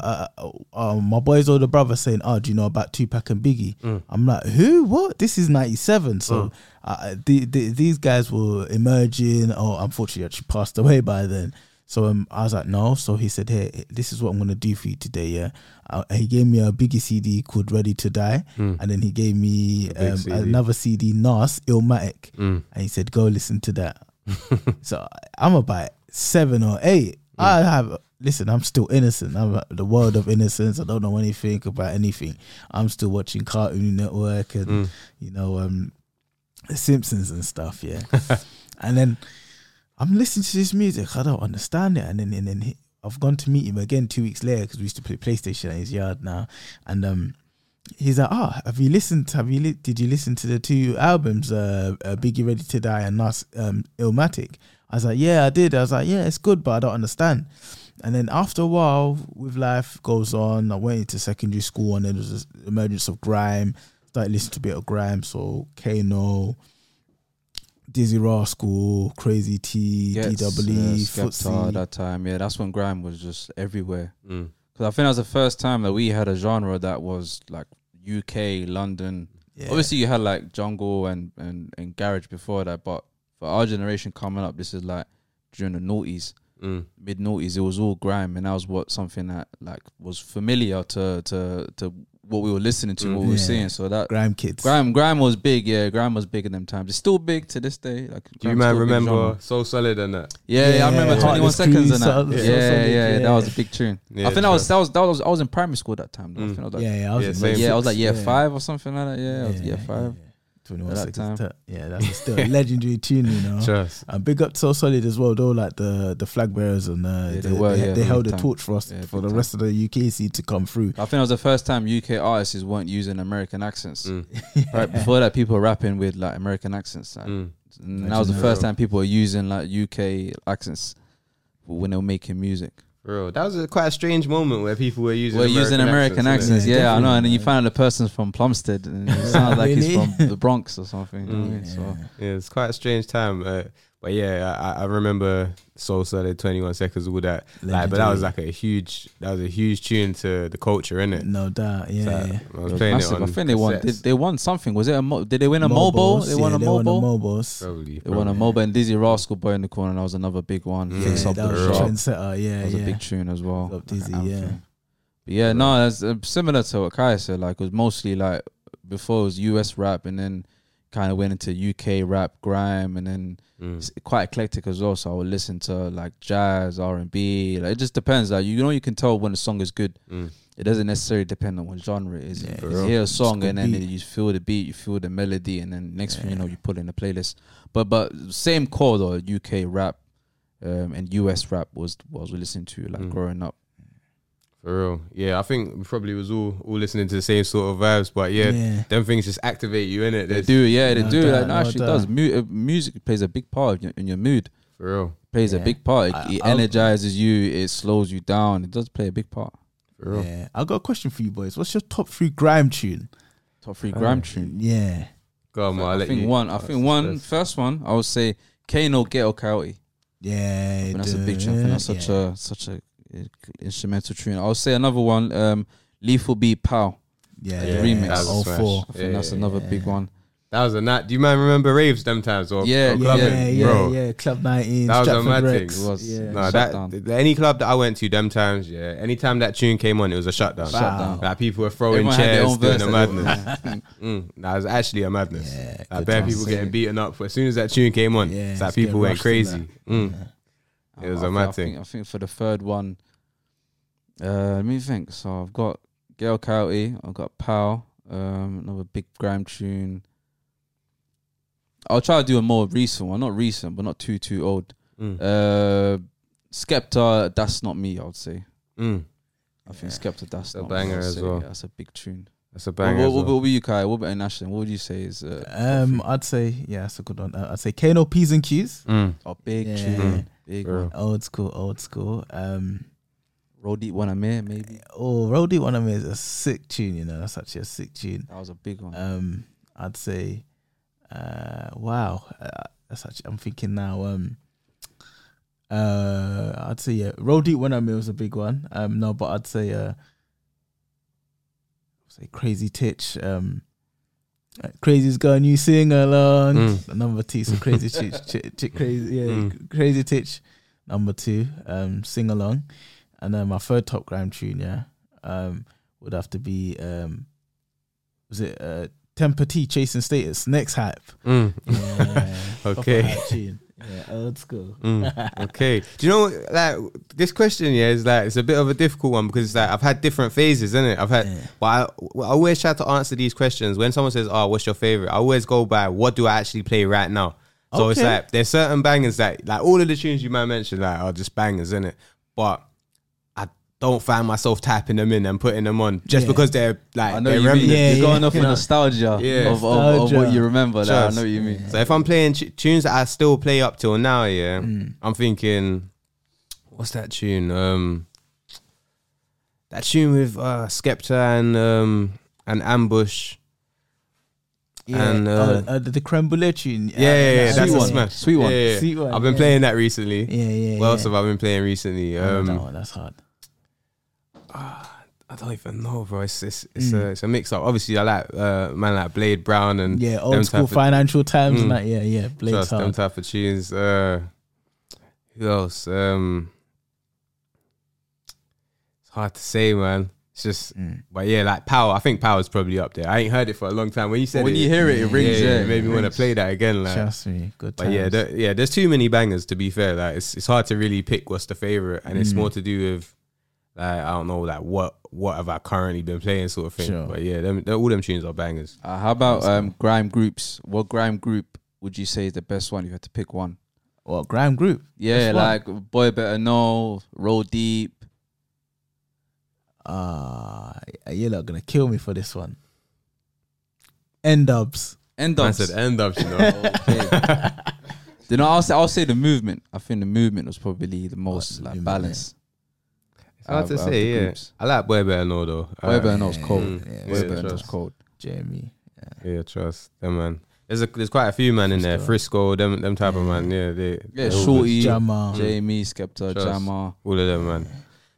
uh, uh, my boy's older brother saying, "Oh, do you know about Tupac and Biggie?" Mm. I'm like, "Who? What? This is '97." So Mm. uh, the, the, these guys were emerging. Oh, unfortunately, actually passed away by then. So um, I was like, "No." So he said, "Hey, this is what I'm gonna do for you today." Yeah, uh, he gave me a Biggie CD called "Ready to Die." Mm. and then he gave me um, CD. another CD, Nas Illmatic, Mm. and he said, "Go listen to that." *laughs* so I'm about seven or eight. I have listen. I'm still innocent. I'm the world of innocence. I don't know anything about anything. I'm still watching Cartoon Network and Mm. you know um, The Simpsons and stuff. Yeah, *laughs* and then I'm listening to this music. I don't understand it, and then and then he, I've gone to meet him again two weeks later because we used to play PlayStation in his yard now, and um he's like, "Oh, have you listened? Have you li- did you listen to the two albums, uh, uh Biggie Ready to Die and Nas um, Illmatic?" I was like, "Yeah, I did." I was like, "Yeah, it's good, but I don't understand." And then after a while, with life goes on, I went into secondary school, and then there was this emergence of grime. Started listening to a bit of grime, so Kano, Dizzee Rascal, Crazy T, Ghetts, DWE, uh, Skepta Footsie. that time. Yeah, that's when grime was just everywhere. Mm. Because I think that was the first time that we had a genre that was like UK, London. Yeah. Obviously, you had like jungle and, and, and garage before that, but for our generation coming up, this is like during the noughties, Mm. mid noughties, it was all grime, and that was what something that like was familiar to to to what we were listening to, Mm. what we were seeing. So that grime kids. grime grime was big, yeah. Grime was big in them times. It's still big to this day. Like, Do you grime's man still a big remember. So Solid and that? Yeah, yeah, I remember Yeah, Twenty One Seconds and that. Yeah, so yeah, yeah, yeah. that was a big tune. Yeah, I think that was trust. that was that was I was in primary school that time. Though. I Mm. think I was like, yeah, yeah, I was Yeah, in yeah, I was like year yeah. five or something like that. Yeah, I was year five. 21 At that seconds. time. to- Yeah, *laughs* that's still a legendary tune, you know. Trust. And big up So Solid as well, though, like the the flag bearers and uh, Yeah, they, they were, they, yeah, they held the time. torch for us Yeah, for big the rest of the UK scene to come through. I think it was the first time UK artists weren't using American accents. Mm. Right *laughs* before that, people were rapping with like American accents. Like, Mm. and that was the first time people were using like UK accents when they were making music. Bro, that was a, quite a strange moment where people were using We're using American accents, Yeah, yeah, I know. And then you definitely, find out the person's from Plumstead, and it sounds like he's from the Bronx or something. you know I mean? Mm. So Yeah. Yeah, it's quite a strange time. Uh, but yeah, I, I remember So Solid, Twenty One Seconds, all that. Like, but that was like a huge, that was a huge tune to the culture, innit? No doubt, yeah. So, yeah. I was was playing massive. it on I think they won. Did they won something? Was it a? Mo- did they win a MOBO? MOBOs, They won yeah, a they won MOBO. Probably. MOBOs. They won a MOBO, and Dizzee Rascal Boy in the corner. That was another big one. Mm. Fix Yeah, up that the was a shop. trendsetter, yeah, That was yeah. a big tune as well. Up Dizzee, Anthem. yeah. But yeah, no, that's uh, similar to what Kai said. Like, it was mostly like before it was US rap, and then kind of went into UK rap, grime, and then Mm. it's quite eclectic as well. So I would listen to like jazz, R and B. Like, it just depends. Like, you know, you can tell when a song is good. Mm. It doesn't necessarily depend on what genre it is. Yeah, you hear a song and then beat. you feel the beat, you feel the melody, and then next thing you know, you put in a playlist. But but same core though, UK rap um, and US rap was what I was listening to like Mm. growing up. For real. Yeah, I think we probably was all all listening to the same sort of vibes, but yeah, yeah. them things just activate you, innit? They There's- do, yeah, they No do. doubt, like, no, no actually, it doubt. does. Mu- uh, music plays a big part in your, in your mood. For real. Plays a Yeah. big part. It, I- it I'll- energizes you. It slows you down. It does play a big part. For real. Yeah. I got a question for you boys. What's your top three grime tune? Top three Oh. grime tune. Yeah. Go on, Mo, I'll I let think you. one. I think one first one. I would say Kano Ghetto Coyote. Yeah, I think that's a big tune. I think that's such a such a uh, instrumental tune. I'll say another one. Um, Lethal Bizzle Pow. yeah, the yeah, remix. yeah, That was all four. I think Yeah, that's yeah, another big one. That was a nut. Do you man remember raves them times or Yeah, or yeah, clubbing? yeah, yeah, bro? yeah. Club 19, That was a Stratford mad thing. Rex. It was. Yeah. No, Shut that th- any club that I went to, them times, yeah. Anytime that tune came on, it was a shutdown. Shut down. Like people were throwing Everyone chairs, doing verse a that they madness. *laughs* mm, that was actually a madness. Yeah, like bare people getting beaten up. As soon as that tune came on, Yeah, it's like it's people went crazy. Mm. It was I a mad I thing. Think, I think for the third one, uh, let me think. So I've got Ghetto Coyote. I've got Pow. Um, another big grime tune. I'll try to do a more recent one, not recent, but not too too old. Mm. Uh, Skepta, that's not me. I would say. Mm. I think Yeah. Skepta, that's A not banger me, as say. well. Yeah, that's a big tune. That's a What, banger. what, as what, well. about you, Kai? What about International? What would you say is uh, Um, I'd say yeah, that's a good one. Uh, I'd say Kano P's and Q's. Mm. a big Yeah. tune? Big Bro. one. Old school, old school. Um, Roll Deep One Amir, maybe. oh, Roadie One of me is a sick tune. You know, that's actually a sick tune. That was a big one. Um, I'd say, uh, wow, uh, that's actually. I'm thinking now. Um, uh, I'd say yeah, Roadie One of me was a big one. Um, no, but I'd say uh, say Crazy Titch. Um. Crazy's got a new sing along. Mm. Number two, so crazy *laughs* titch, ch- ch- crazy, yeah, Mm. crazy titch. Number two, um, sing along, and then my third top grime tune, yeah, um, would have to be um, was it uh, Tempa T chasing status next hype. Mm. Yeah, *laughs* Okay. Yeah, old school. Mm, okay. *laughs* Do you know like this question? Yeah, is like it's a bit of a difficult one because it's like I've had different phases, isn't it? I've had, Yeah. but I, I always try to answer these questions when someone says, "Oh, what's your favorite?" I always go by what do I actually play right now. So it's like there's certain bangers that like all of the tunes you might mention like are just bangers, in it. But don't find myself typing them in and putting them on just Yeah. because they're like I know they're you mean, yeah, you're going yeah. off of *laughs* nostalgia, Yeah. Of, of, of what you remember. Like, I know what you mean. So if I'm playing t- tunes that I still play up till now, yeah, Mm. I'm thinking, what's that tune? Um, that tune with uh, Skepta and um, and Ambush. Yeah, And, uh, uh, uh, the, the creme brulee tune. Yeah, yeah, yeah, Sweet that's a one. smash. Sweet one. Yeah, yeah. Sweet one, I've been yeah. playing that recently. Yeah, yeah. What yeah. else have I been playing recently? I know that Um, that's hard. *sighs* I don't even know, bro. It's it's, it's Mm. a it's a mix up. Obviously, I like uh, man like Blade Brown and Yeah, old school type of- financial times Mm. and that. Yeah, yeah. Blade's trust them hard. type of tunes. Uh, who else? Um, it's hard to say, man. It's just, Mm. but yeah, like Power. I think Power's probably up there. I ain't heard it for a long time. When you said when it, you hear it, it yeah, rings. yeah, Yeah, it made me want to play that again. Like, Trust me, good but yeah, there, yeah, there's too many bangers to be fair. Like, it's it's hard to really pick what's the favorite, and it's Mm. more to do with. Like I don't know, like what what have I currently been playing, sort of thing. Sure. But yeah, them, them- all them tunes are bangers. Uh, how about um, grime groups? What grime group would you say is the best one? You had to pick one. what grime Group? Yeah, Best one? like Boy Better Know, Roll Deep. Ah, you're not gonna kill me for this one. N-Dubz. End I up. said end up, you know. *laughs* Okay. you know, I'll say I'll say the movement. I think the movement was probably the most the like movement, balanced. It's have to out of the say, yeah. groups. I like Boy Better Know though. Boy Better Know's cold. Mm. Yeah, Boy Yeah, Better Know's trust. cold. JME. Yeah, trust them, man. There's a there's quite a few man in there. Frisco, them them type of man. Yeah, they Yeah, they're all Shorty, Jammer. JME, Skepta, Trust. Jammer. all of them, man.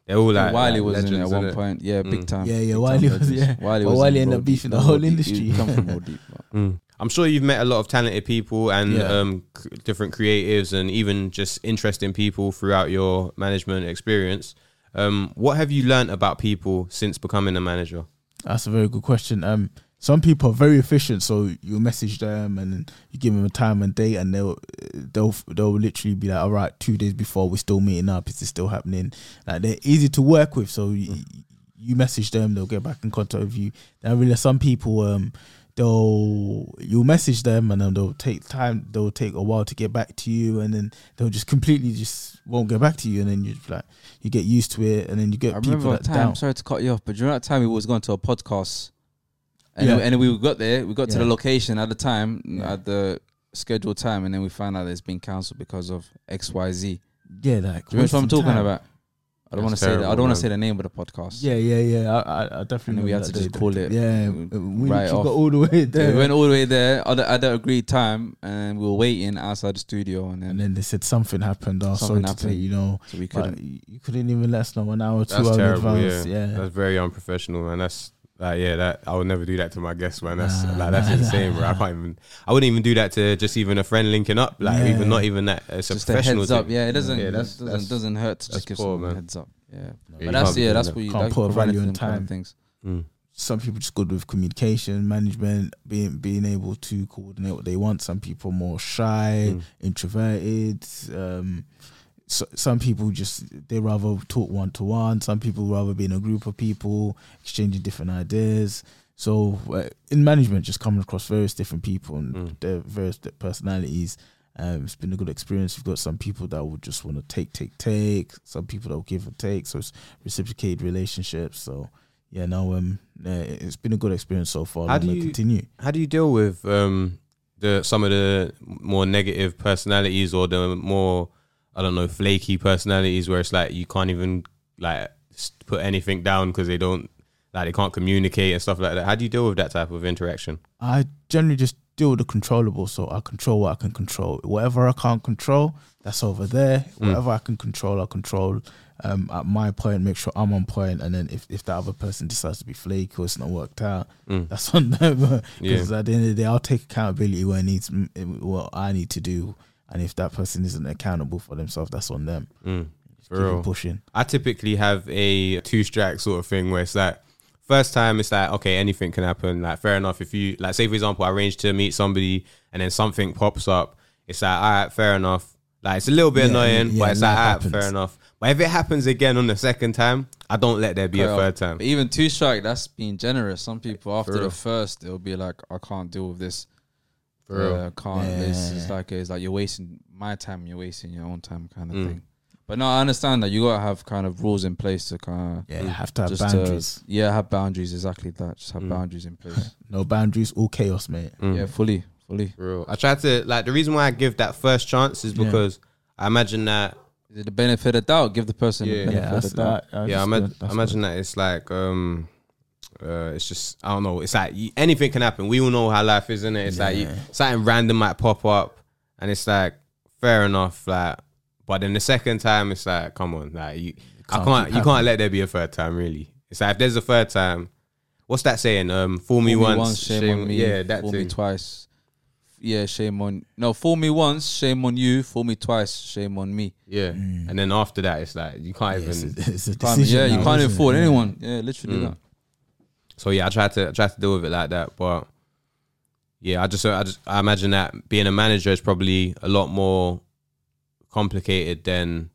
They're all like Wiley was in there at one point. Yeah, big Mm. time. Yeah, yeah, Big Wiley was- yeah. Wiley But was Wiley ended up beefing the whole industry. Come from *laughs* Roll Deep, Mm. I'm sure you've met a lot of talented people and Yeah. um, c- different creatives and even just interesting people throughout your management experience. Um, what have you learned about people since becoming a manager? That's a very good question. Um, some people are very efficient, so you message them and you give them a time and date, and they'll they'll they'll literally be like, "All right, two days before we're still meeting up. Is this still happening?" Like they're easy to work with, so you, you message them, they'll get back in contact with you. Then really, some people um they'll you'll message them and then they'll take time, they'll take a while to get back to you, and then they'll just completely just won't get back to you, and then you like you get used to it, and then you get I people that time. down. Sorry to cut you off, but during that time we was going to a podcast, and Yeah. then, and we got there. We got to the location at the time Yeah. at the scheduled time, and then we found out it's been cancelled because of X Y Z. Yeah, like Do you know what I'm talking time. about? I don't want to say that. I don't want to say the name of the podcast. Yeah, yeah, yeah. I, I, I definitely. And we had to just call it. Yeah, we right got all the way Yeah, there. we went all the way there at the, at the agreed time, and we were waiting outside the studio, and then, and then they said something happened. Oh, Something sorry to say, happened. you know, so we couldn't. you you couldn't even let us know an hour, two That's hours in terrible. advance. Yeah. Yeah, that's very unprofessional, man. That's like yeah, that I would never do that to my guests, man. That's Nah, like that's nah, insane, nah. bro. I can't even. I wouldn't even do that to just even a friend linking up. Like Yeah. even not even that. It's a just a professional heads up, yeah. It doesn't, Yeah, that's- doesn't that's- doesn't hurt to just give poor, someone a man. heads up. Yeah, Yeah, but you that's yeah, that's what you Can't put a value for in them kind of time. things. Mm. some people just good with communication, management, being being able to coordinate what they want. Some people more shy, Mm. introverted. Um, so, some people just they rather talk one to one. Some people rather be in a group of people exchanging different ideas. So uh, in management, just coming across various different people and Mm. their various personalities. Um, it's been a good experience. You've got some people that would just want to take, take, take. Some people that will give and take. So it's reciprocated relationships. So yeah, no, um, yeah, it's been a good experience so far. How do you- continue? How do you deal with um the some of the more negative personalities or the more I don't know flaky personalities where it's like you can't even like put anything down because they don't like they can't communicate and stuff like that. How do you deal with that type of interaction? I generally just deal with the controllable. So I control what I can control. Whatever I can't control, that's over there. Mm. Whatever I can control, I control. Um, at my point, make sure I'm on point, and then if, if the other person decides to be flaky or it's not worked out, Mm. that's *laughs* on them. Because Yeah. at the end of the day, I'll take accountability where needs what I need to do, and if that person isn't accountable for themselves, that's on them. Mm. For keep real. pushing. I typically have a two strike sort of thing where it's like first time it's like okay anything can happen like fair enough if you like say for example I arrange to meet somebody and then something pops up it's like all right fair enough like it's a little bit Yeah, annoying yeah, but it's like all right fair enough but if it happens again on the second time I don't let there be a third off. time But even two strike, that's being generous. Some people after the first, they'll be like, "I can't deal with this. For real. Uh, can't. It's, it's like it's like you're wasting my time. You're wasting your own time, kind of Mm. thing." But no, I understand that you gotta have kind of rules in place to kind of Yeah, you have to have just boundaries. To, yeah, have boundaries. Exactly that. Just have Mm. boundaries in place. *laughs* no boundaries, all chaos, mate. Mm. Yeah, fully, fully. For real. I try to like the reason why I give that first chance is Yeah. because I imagine that Is it the benefit of doubt? Give the person Yeah. the benefit Yeah, of that's the doubt. that. yeah, I imagine, I imagine that it's like um uh it's just I don't know, it's like y- anything can happen. We all know how life is, isn't it? It's like you, something random might pop up and it's like fair enough, like but then the second time it's like, come on, like you I can't can't you can't let there be a third time really. It's like if there's a third time, what's that saying? Um fool me, Fool once, shame, on me. Yeah, that fool thing. me twice. Yeah, shame on no. Fool me once, shame on you. Fool me twice, shame on me. Yeah. Mm. And then after that it's like you can't Yeah, it's, even a, it's a Can't- decision. yeah, you can't even fool anyone. Yeah, literally Mm. that. So yeah, I try to I try to deal with it like that. But yeah, I just I just I imagine that being a manager is probably a lot more complicated than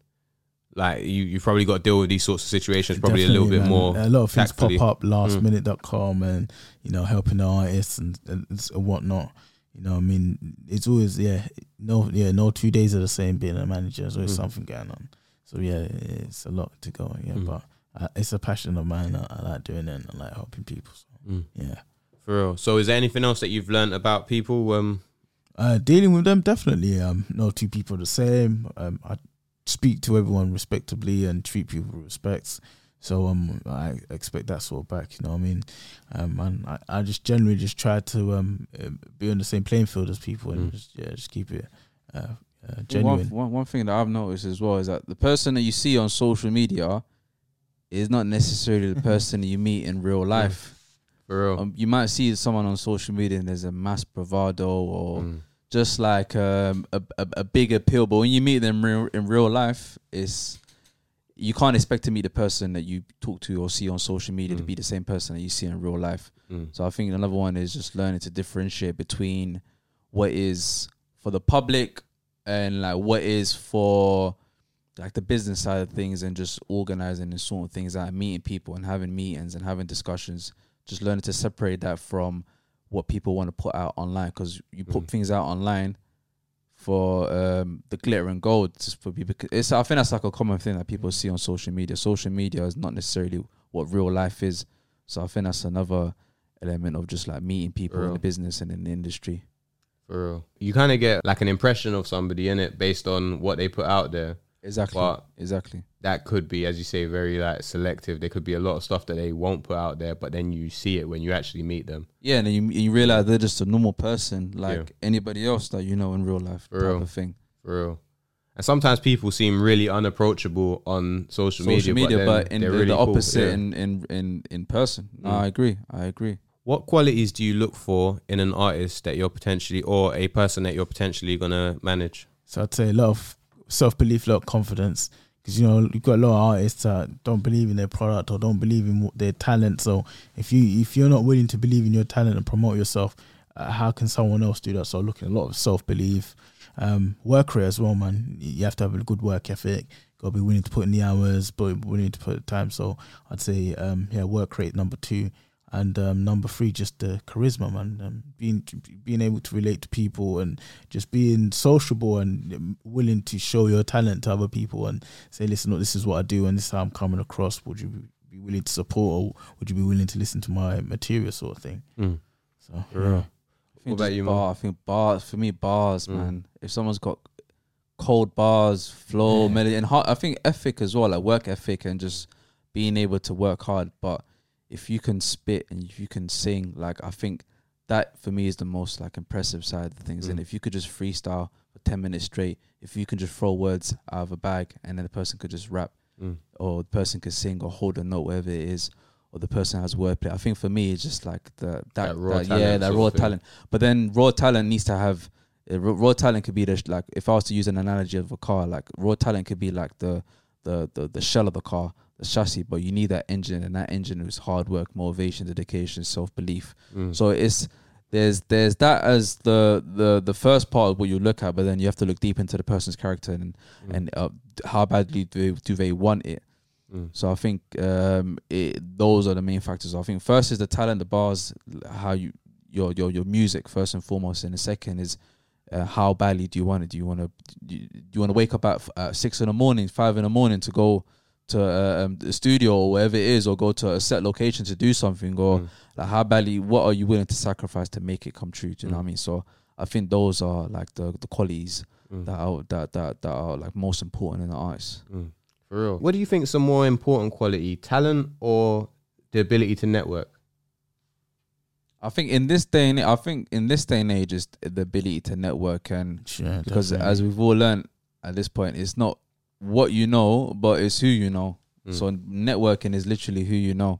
like you you probably got to deal with these sorts of situations probably a little Definitely, bit man. more. A lot of things tactfully. pop up last Mm. lastminute.com and you know helping the artists and, and whatnot. You know, I mean, it's always yeah, no, yeah, no two days are the same. Being a manager, there's always Mm. something going on. So yeah, it's a lot to go. Yeah, Mm. but uh, it's a passion of mine. I, I like doing it. and I like helping people. So Mm, yeah, for real. So is there anything else that you've learned about people? Um, uh, dealing with them definitely. Um, no two people are the same. Um, I speak to everyone respectably and treat people with respect. So um, I expect that sort of back. You know what I mean? Um, and I, I just generally just try to um uh, be on the same playing field as people and Mm. just yeah just keep it uh, uh genuine. one, one thing that I've noticed as well is that the person that you see on social media is not necessarily the person you meet in real life. for real. Um, you might see someone on social media and there's a mass bravado or Mm, just like um, a, a a big appeal, but when you meet them real, in real life, it's you can't expect to meet the person that you talk to or see on social media to Mm. be the same person that you see in real life. mm, So I think another one is just learning to differentiate between what is for the public and like what is for like the business side of things and just organizing and sorting things out, meeting people and having meetings and having discussions. Just learning to separate that from what people want to put out online because you put Mm. things out online for um, the glitter and gold just for people. It's I think that's like a common thing that people see on social media. Social media is not necessarily what real life is. So I think that's another element of just like meeting people in Real. the business and in the industry. for real. You kind of get like an impression of somebody in it based on what they put out there. Exactly. But- exactly. that could be, as you say, very like selective. There could be a lot of stuff that they won't put out there, but then you see it when you actually meet them. Yeah, and then you you realize they're just a normal person like Yeah. anybody else that you know in real life. For type real. of thing. For real. And sometimes people seem really unapproachable on social, Social media, but, but, then in they're the, really the cool. opposite Yeah. in, in in in person. No, Mm. I agree. I agree. What qualities do you look for in an artist that you're potentially, or a person that you're potentially gonna manage? So I'd say a lot of self belief, a lot of confidence. Because you know you've got a lot of artists that don't believe in their product or don't believe in their talent. So if you if you're not willing to believe in your talent and promote yourself, uh, how can someone else do that? So looking a lot of self belief, um, work rate as well, man. You have to have a good work ethic. Got to be willing to put in the hours, but willing to put the time. So I'd say um, yeah, work rate number two, and um, number three, just the charisma, man. Um, being being able to relate to people and just being sociable and um, willing to show your talent to other people and say, listen, look, this is what I do and this is how I'm coming across. Would you be willing to support or would you be willing to listen to my material sort of thing? So For real. I What think about you, Mo? bar, I think bars for me bars, Mm. man. If someone's got cold bars, flow, Yeah. melody, and heart, I think ethic as well, like work ethic and just being able to work hard. But if you can spit and if you can sing, like I think that for me is the most like impressive side of things. And Mm. if you could just freestyle for ten minutes straight, if you can just throw words out of a bag and then the person could just rap Mm. or the person could sing or hold a note, whatever it is, or the person has wordplay. I think for me, it's just like the that, That raw that- talent yeah, that raw talent. But then raw talent needs to have uh, raw raw talent could be the sh- like if I was to use an analogy of a car, like raw talent could be like the the the, the shell of the car, the chassis, but you need that engine, and that engine is hard work, motivation, dedication, self belief. Mm. So it's there's there's that as the the the first part of what you look at, but then you have to look deep into the person's character and Mm. and uh, how badly do do they want it. Mm. So I think um, it, those are the main factors. I think first is the talent, the bars, how you your your your music first and foremost, and the second is uh, how badly do you want it? Do you want to do you, you want to wake up at, at six in the morning, five in the morning to go to uh, um, the studio or wherever it is, or go to a set location to do something, or Mm. like how badly what are you willing to sacrifice to make it come true? Do you know Mm. what I mean? So I think those are like the the qualities Mm. that are that that that are like most important in the artist. Mm. For real. What do you think is a more important quality, talent or the ability to network? I think in this day and I think in this day and age is the ability to network and sure, because definitely. as we've all learned at this point, it's not what you know, but it's who you know. Mm. So networking is literally who you know.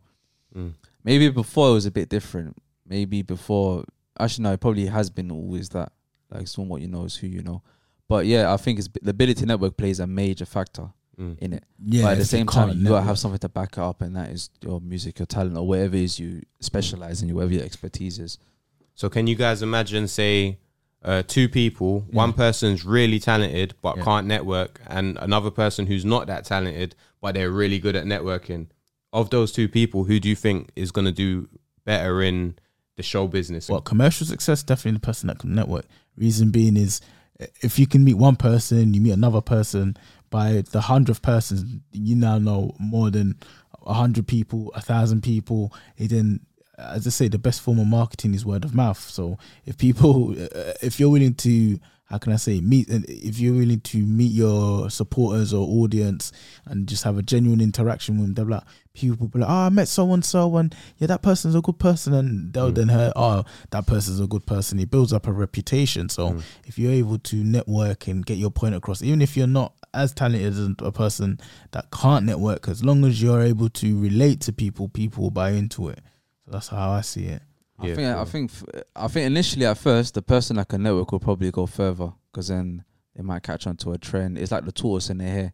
Mm. Maybe before it was a bit different. Maybe before, actually no, it probably has been always that. Like it's what you know is who you know. But yeah, I think it's the ability to network plays a major factor Mm. in it. yeah, but at the same time, you gotta have something to back it up, and that is your music, your talent, or whatever it is you specialize in, whatever your expertise is. So can you guys imagine, say, uh, two people, Yeah. one person's really talented but Yeah. can't network, and another person who's not that talented but they're really good at networking. Of those two people, who do you think is gonna do better in the show business? Well, commercial success definitely the person that can network. Reason being is if you can meet one person, you meet another person. By the hundredth person, you now know more than a hundred people, a thousand people. It then, as I say, the best form of marketing is word of mouth. So if people, *laughs* if you're willing to, how can I say, meet, and if you're willing to meet your supporters or audience and just have a genuine interaction with them, they're like, people be like, oh, I met so and so, and yeah, that person's a good person, and they'll Mm. then hear, oh, that person's a good person. It builds up a reputation. So Mm. if you're able to network and get your point across, even if you're not as talented as a person that can't network, as long as you're able to relate to people, people will buy into it. So that's how I see it. I Yeah, think I think f- I think initially at first the person that can network will probably go further because then they might catch on to a trend. It's like the tortoise in their hare.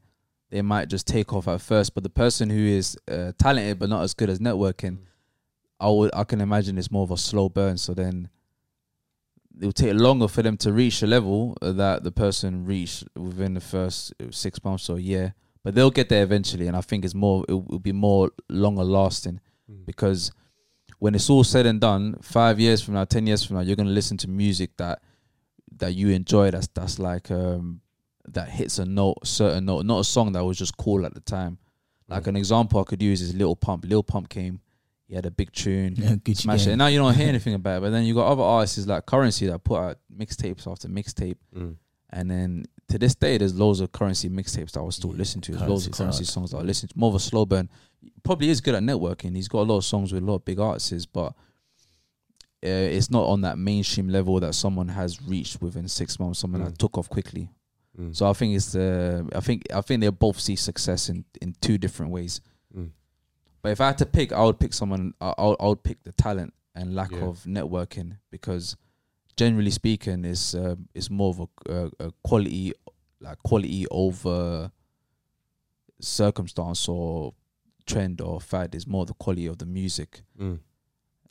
They might just take off at first, but the person who is uh, talented but not as good as networking, I would I can imagine it's more of a slow burn. So then it will take longer for them to reach the level that the person reached within the first six months or a year. But they'll get there eventually, and I think it's more it will be more longer lasting Mm. because when it's all said and done, five years from now, ten years from now, you're gonna listen to music that that you enjoy. That's that's like um that hits a note, certain note, not a song that was just cool at the time. Like Mm. an example I could use is Lil Pump. Lil Pump came, he had a big tune, Yeah, smash it. And now you don't hear *laughs* anything about it. But then you got other artists like Currency that put out mixtapes after mixtape, Mm. And then to this day, there's loads of currency mixtapes that I was still Yeah, listening to. There's loads of currency hard. songs that I listen to. More of a slow burn. Probably is good at networking. He's got a lot of songs with a lot of big artists, but uh, it's not on that mainstream level that someone has reached within six months. Someone Mm. that took off quickly. Mm. So I think it's the. I think I think they both see success in in two different ways. Mm. But if I had to pick, I would pick someone. I I would, I would pick the talent and lack Yeah. of networking because, generally speaking, is uh, is more of a, a, a quality, like quality over circumstance or trend or fad is more the quality of the music. Mm.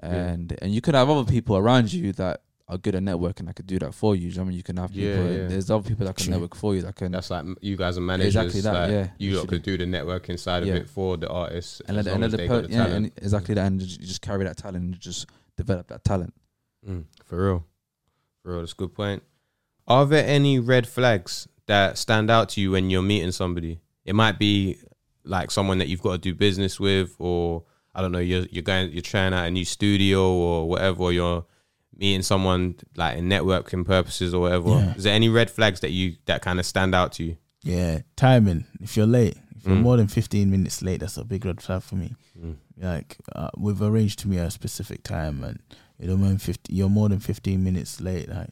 Yeah. And and you could have other people around you that are good at networking that could do that for you. I mean, you can have people. Yeah, yeah. There's other people that can network for you that can. That's like you guys are managers. Exactly that, like, yeah. You lot Literally. could do the networking side of it for the artists. and as let, and long let the they per- the yeah, and exactly that, and you just carry that talent and just develop that talent. Mm, for real. For real. That's a good point. Are there any red flags that stand out to you when you're meeting somebody? It might be like someone that you've got to do business with, or I don't know, you're you're going you're trying out a new studio or whatever, or you're meeting someone like in networking purposes or whatever. Yeah. Is there any red flags that you that kind of stand out to you? Yeah, timing. If you're late, if you're Mm. more than 15 minutes late, that's a big red flag for me. Mm. Like uh, we've arranged to meet at a specific time, and you know, man, 50, you're more than 15 minutes late. Like,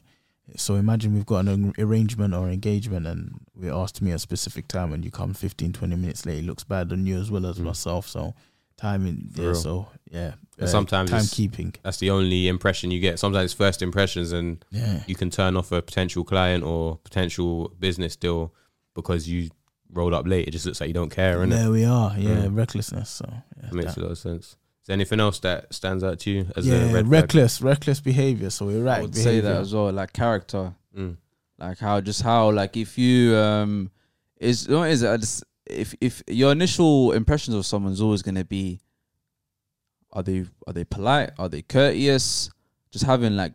so imagine we've got an arrangement or engagement, and we're asked to meet at a specific time, and you come 15, 20 minutes late. It looks bad on you as well as Mm. myself. So timing, yeah. real. So yeah, And sometimes timekeeping. That's the only impression you get. Sometimes it's first impressions, and Yeah, you can turn off a potential client or potential business deal because you rolled up late. It just looks like you don't care, and it there we are. Yeah, Mm. recklessness. So yeah, makes that- a lot of sense. Is there anything else that stands out to you as yeah, a red flag? reckless, reckless behavior. So we're right, I erratic would say that as well, like character, Mm. like how just how like if you um is what is it? Just if if your initial impressions of someone's always gonna be, are they are they polite? Are they courteous? Just having like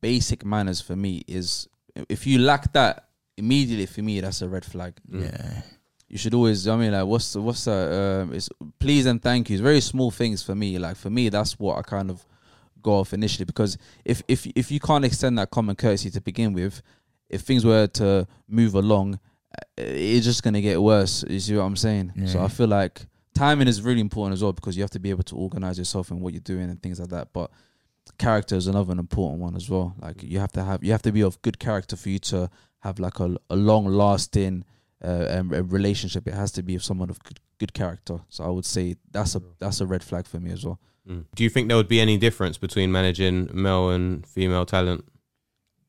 basic manners for me is if you lack that immediately for me that's a red flag. Mm. Yeah. You should always I mean like what's what's that um it's please and thank yous. Very small things for me. Like for me that's what I kind of go off initially. Because if if if you can't extend that common courtesy to begin with if things were to move along uh, it's just going to get worse. You see what I'm saying? So I feel like timing is really important as well because you have to be able to organize yourself and what you're doing and things like that. But character is another important one as well. Like you have to have you have to be of good character for you to have like a, a long lasting uh, um, a relationship. It has to be of someone of good, good character. So I would say that's a that's a red flag for me as well. Mm. Do you think there would be any difference between managing male and female talent?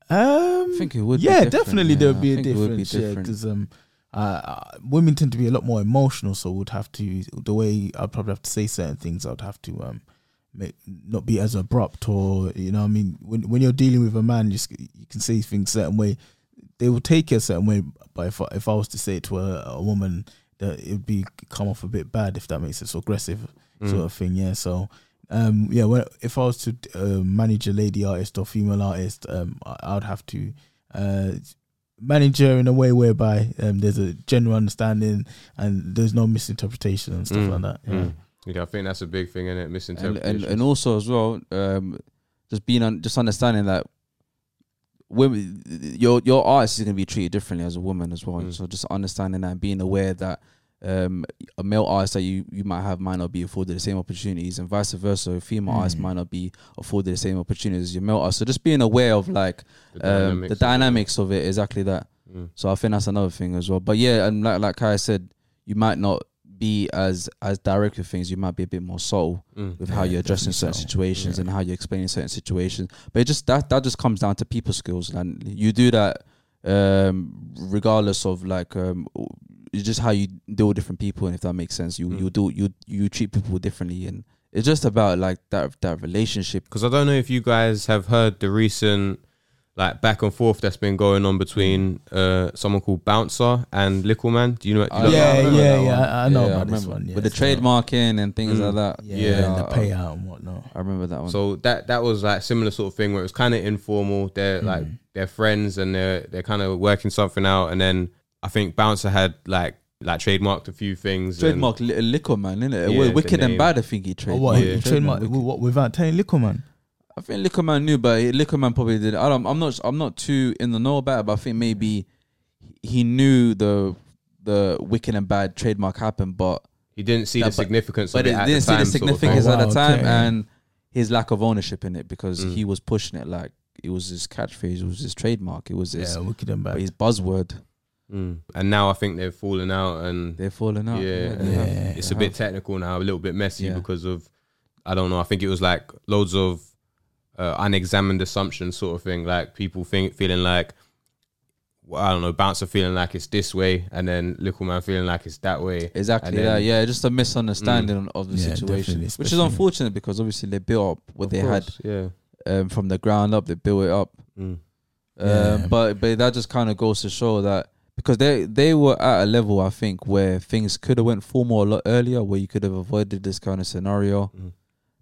Um, I think it would. be yeah, different, definitely yeah. there would be I a think it would be difference. Yeah, because um, uh, uh, women tend to be a lot more emotional, so would have to the way I'd probably have to say certain things. I'd have to um, make not be as abrupt or you know, what I mean, when when you're dealing with a man, you, you can say things certain way. They will take it a certain way, but if I, if I was to say it to a, a woman, that it would be come off a bit bad if that makes sense, aggressive Mm. sort of thing. Yeah. So, um, yeah, when, if I was to uh, manage a lady artist or female artist, um, I, I would have to uh, manage her in a way whereby um, there's a general understanding and there's no misinterpretation and stuff Mm, like that. Yeah. mm. Yeah, I think that's a big thing in it. and, Misinterpretation. and and also as well, um, just being on, just understanding that women, your your artist is gonna be treated differently as a woman as well. Mm. So just understanding that, and being aware that um, a male artist that you, you might have might not be afforded the same opportunities, and vice versa. A female artist Mm. might not be afforded the same opportunities as your male artist. So just being aware of like The um, dynamics the of it. dynamics of it, exactly that. Mm. So I think that's another thing as well. But yeah, and like like Kai said, you might not be as as direct with things. You might be a bit more subtle Mm. with how you're addressing certain so. situations Yeah. and how you're explaining certain situations. But it just that that just comes down to people skills, and you do that um regardless of like um it's just how you deal with different people, and if that makes sense, you Mm. you do you you treat people differently, and it's just about like that that relationship. Because I don't know if you guys have heard the recent like back and forth that's been going on between uh someone called Bouncer and Little Man. Do you know? Do you I- know Yeah, I yeah, yeah, one. I- I know Yeah, about this one, yeah, with the so- trademarking and things Mm. like that. Yeah, Yeah. and the payout and whatnot. I remember that one. So that that was like similar sort of thing where it was kind of informal. They're like Mm. they're friends and they're they're kind of working something out. And then I think Bouncer had like like trademarked a few things. and- Trademark li- liquor man, innit? Yeah, Wi- the Wicked and bad. I think he Oh, trademarked. what, Yeah. he trademark, what, without telling Liquor Man? I think Liquor Man knew, but Liquor Man probably did. I don't. I'm not. I'm not too in the know about it, but I think maybe he knew the the wicked and bad trademark happened, but He didn't see Yeah, the but- significance but of it it at didn't the see time. the sort of thing. significance Oh, at the wow, time okay. and his lack of ownership in it because Mm. he was pushing it like it was his catchphrase, it was his trademark, it was his, Yeah, wicked and bad. his buzzword. Mm. And now I think they've fallen out, and They're falling out. yeah, they have. Yeah. it's a bit technical now, a little bit messy Yeah. because of I don't know. I think it was like loads of uh, unexamined assumption sort of thing. Like people think feeling like well, I don't know, bouncer feeling like it's this way, and then little man feeling like it's that way. Exactly. And yeah, Mm. yeah. Just a misunderstanding of the Yeah, situation, which is unfortunate because obviously they built up what Of they had yeah. um, from the ground up. They built it up. Mm. Um, Yeah. but but that just kind of goes to show that because they they were at a level I think where things could have went formal a lot earlier, where you could have avoided this kind of scenario. Mhm.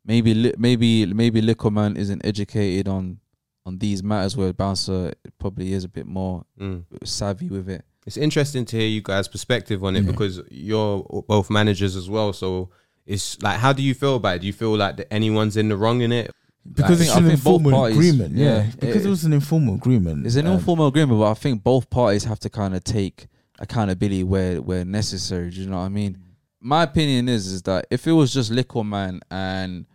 Maybe li- maybe maybe Liquor Man isn't educated on on these matters, where Bouncer probably is a bit more Mm. savvy with it. It's interesting to hear you guys' perspective on it Yeah. because you're both managers as well. So it's like, how do you feel about it? Do you feel like that anyone's in the wrong in it? because I it's think- an I think both informal parties- agreement. Yeah, yeah, because it- it, was an informal agreement. It's an um, informal agreement, but I think both parties have to kind of take accountability where where necessary. Do you know what I mean? My opinion is is that if it was just Liquor Man and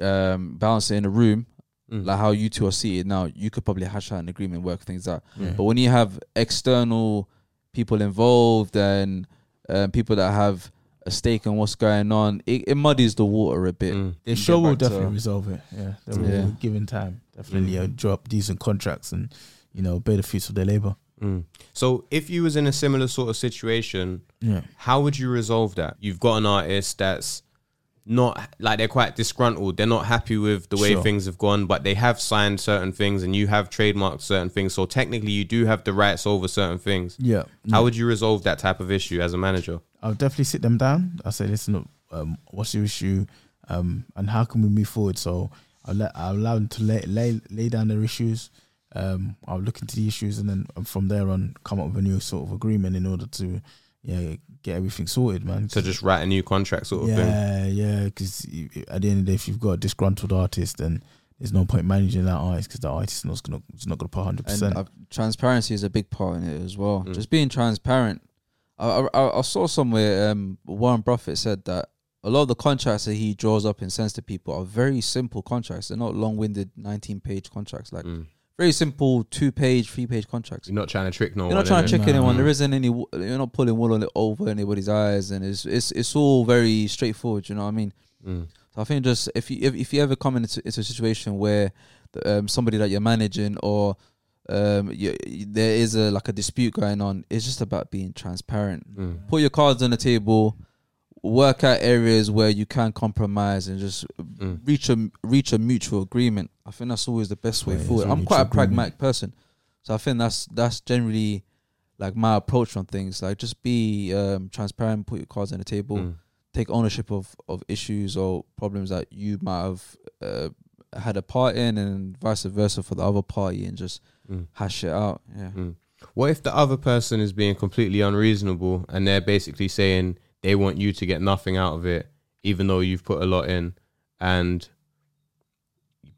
um, Bouncer in a room, Mm. like how you two are seated now, you could probably hash out an agreement, work things out. Yeah. But when you have external people involved and um, people that have a stake in what's going on, it, it muddies the water a bit. Mm. The show will back to- definitely resolve it. Yeah, they will Yeah. given time. Definitely Mm. uh, drop decent contracts and you know bear the fruits of their labor. Mm. So if you was in a similar sort of situation, Yeah, how would you resolve that? You've got an artist that's not like they're quite disgruntled. They're not happy with the way Sure. things have gone, but they have signed certain things and you have trademarked certain things. So technically, you do have the rights over certain things. yeah. How would you resolve that type of issue as a manager? I'll definitely sit them down. I'll say, listen, um, what's your issue, um, and how can we move forward? So I'll let I'll allow them to lay lay, lay down their issues. Um, I'll look into the issues, and then from there on, come up with a new sort of agreement in order to yeah get everything sorted, man. To just write a new contract, sort of thing. yeah, yeah. Because at the end of the day, if you've got a disgruntled artist, then there's no point managing that artist because the artist is not gonna it's not gonna put hundred and percent. uh, transparency is a big part in it as well. Mm. Just being transparent. I, I I saw somewhere um, Warren Buffett said that a lot of the contracts that he draws up and sends to people are very simple contracts. They're not long-winded, nineteen-page contracts. Like Mm. Very simple, two-page, three-page contracts. You're not trying to trick no You're one. not trying to trick No. anyone. There isn't any. You're not pulling wool over anybody's eyes, and it's it's it's all very straightforward. You know what I mean? Mm. So I think just if you if, if you ever come into, into a situation where the, um, somebody that you're managing or um, you, there is a like a dispute going on, it's just about being transparent. Mm. Put your cards on the table, work out areas where you can compromise, and just Mm. reach a reach a mutual agreement. I think that's always the best way Yeah, forward. I'm quite a agreement. pragmatic person, so I think that's that's generally like my approach on things. Like just be um, transparent, put your cards on the table Mm. take ownership of of issues or problems that you might have uh, had a part in, and vice versa for the other party, and just Mm. hash it out. Yeah, Mm. What if the other person is being completely unreasonable and they're basically saying they want you to get nothing out of it, even though you've put a lot in, and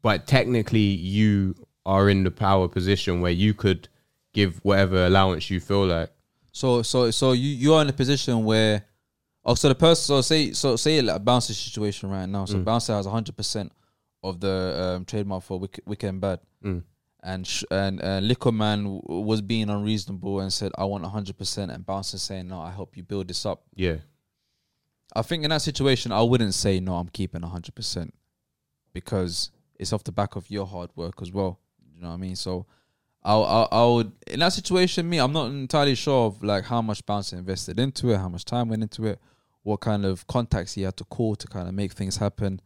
but technically you are in the power position where you could give whatever allowance you feel like. So so so you you are in a position where oh so the person so say so say like a bouncer situation right now. So Mm. bouncer has hundred percent of the um, trademark for wicked, wicked and bad. Mm. And sh- and uh, Liquor Man w- was being unreasonable and said, "I want hundred percent." And Bouncer saying, "No, I help you build this up." Yeah. I think in that situation, I wouldn't say no. I'm keeping hundred percent because it's off the back of your hard work as well. You know what I mean? So, I I, I would in that situation. Me, I'm not entirely sure of like how much bouncer invested into it, how much time went into it, what kind of contacts he had to call to kind of make things happen.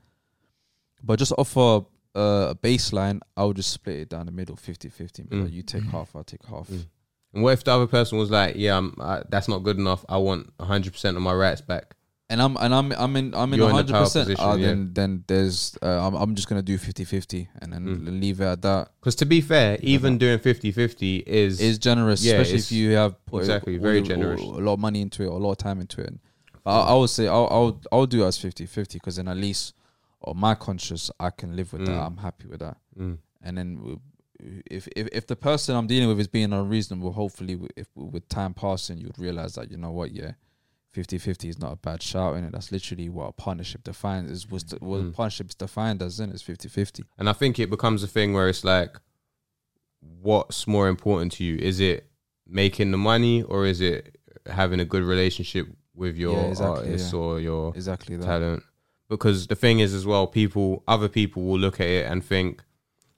But just offer uh, a baseline, I would just split it down the middle, 50-50. Mm. Like, you take half, I'll take half. Mm. And what if the other person was like, "Yeah, I'm, I, that's not good enough. I want 100 percent of my rights back." and I'm and I'm I'm in I'm in You're in the hundred power percent. position, Uh, yeah. Then then there's uh, I'm I'm just gonna do 50-50 and then Mm. leave it at that. Because to be fair, even doing 50-50 is Is generous, Yeah, especially if you have put exactly, all very the- generous. a lot of money into it, or a lot of time into it. But I, I would say I'll I'll I'll do it as 50-50 because then at least on my conscience I can live with that. Mm. I'm happy with that. Mm. And then if if if the person I'm dealing with is being unreasonable, hopefully, if with time passing, you'd realize that you know what, yeah. 50-50 is not a bad shout in it. That's literally what a partnership defines is was the, what Mm. partnership is defined as in it's 50-50. And I think it becomes a thing where it's like, what's more important to you? Is it making the money or is it having a good relationship with your Yeah, exactly, artist yeah. or your Exactly that. talent? Because the thing is, as well, people, other people will look at it and think,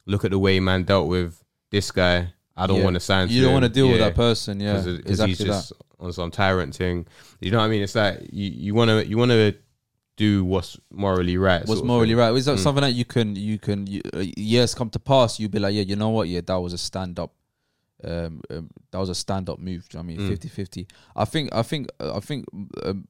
look at the way man dealt with this guy. I don't Yeah. want to sign. You don't want to deal with that person, yeah. because exactly he's just on some tyrant thing. You know what I mean? It's like you you want to you want to do what's morally right. What's morally right? Is that Mm. something that you can you can you, uh, years come to pass? You'd be like, yeah, you know what? Yeah, that was a stand up. Um, um, that was a stand up move. Do you know I mean? Mm. 50 50. I think, I think, uh, I think um,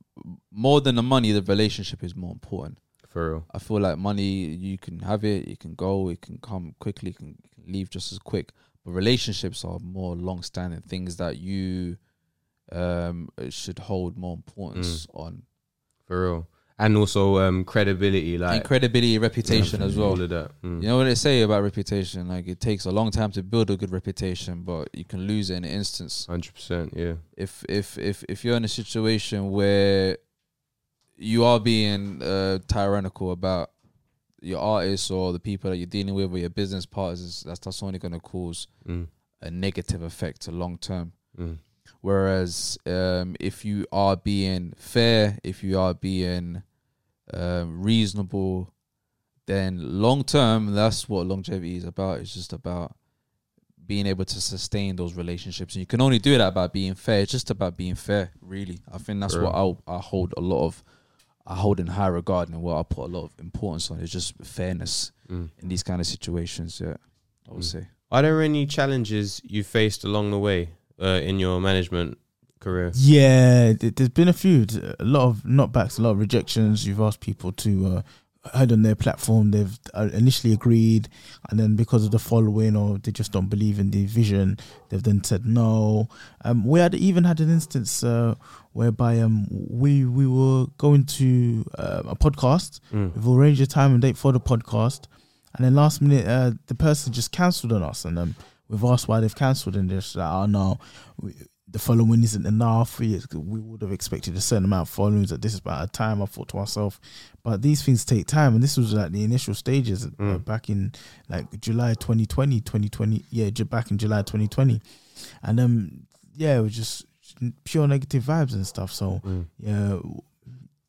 more than the money, the relationship is more important. For real. I feel like money, you can have it, it can go, it can come quickly, it can, leave just as quick. But relationships are more long standing things that you um should hold more importance on. For real. And also um credibility, like and credibility, reputation as well. All of that. Mm. You know what they say about reputation? Like it takes a long time to build a good reputation, but you can lose it in an instance. Hundred percent, yeah. If if if if you're in a situation where you are being uh, tyrannical about your artists or the people that you're dealing with or your business partners, that's that's only going to cause Mm. a negative effect to long term. Mm. Whereas um, if you are being fair, if you are being um, reasonable, then long term, that's what longevity is about. It's just about being able to sustain those relationships, and you can only do that by being fair. It's just about being fair, really. I think that's what I I hold a lot of. I hold in high regard and what I put a lot of importance on is just fairness Mm. in these kind of situations. Yeah, I would Mm. say. Are there any challenges you faced along the way uh, in your management career? Yeah, there's been a few, a lot of knockbacks, a lot of rejections. You've asked people to uh, head on their platform. They've uh, initially agreed, and then because of the following, or they just don't believe in the vision, they've then said no. Um, we had even had an instance uh, whereby um we we were going to uh, a podcast. Mm. We've arranged a time and date for the podcast, and then last minute, uh, the person just cancelled on us, and um, we've asked why they've cancelled, and they're just like, "Oh no, we, the following isn't enough. We, we would have expected a certain amount of followings at this amount of time." I thought to myself, but these things take time, and this was like the initial stages uh, Mm. back in like July 2020, 2020, yeah, back in July 2020, and um, yeah, it was just pure negative vibes and stuff. So Mm. yeah,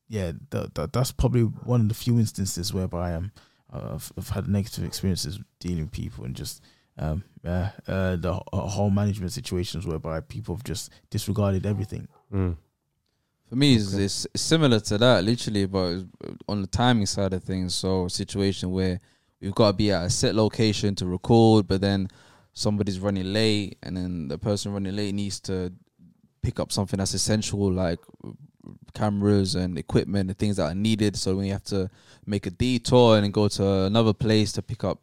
yeah, that, that that's probably one of the few instances whereby um, I've, I've had negative experiences dealing with people and just um, yeah, uh, the wh- whole management situations whereby people have just disregarded everything. Mm. For me, it's, Okay. it's similar to that, literally, but on the timing side of things. So, a situation where we've got to be at a set location to record, but then somebody's running late, and then the person running late needs to pick up something that's essential, like cameras and equipment and things that are needed. So, we have to make a detour and then go to another place to pick up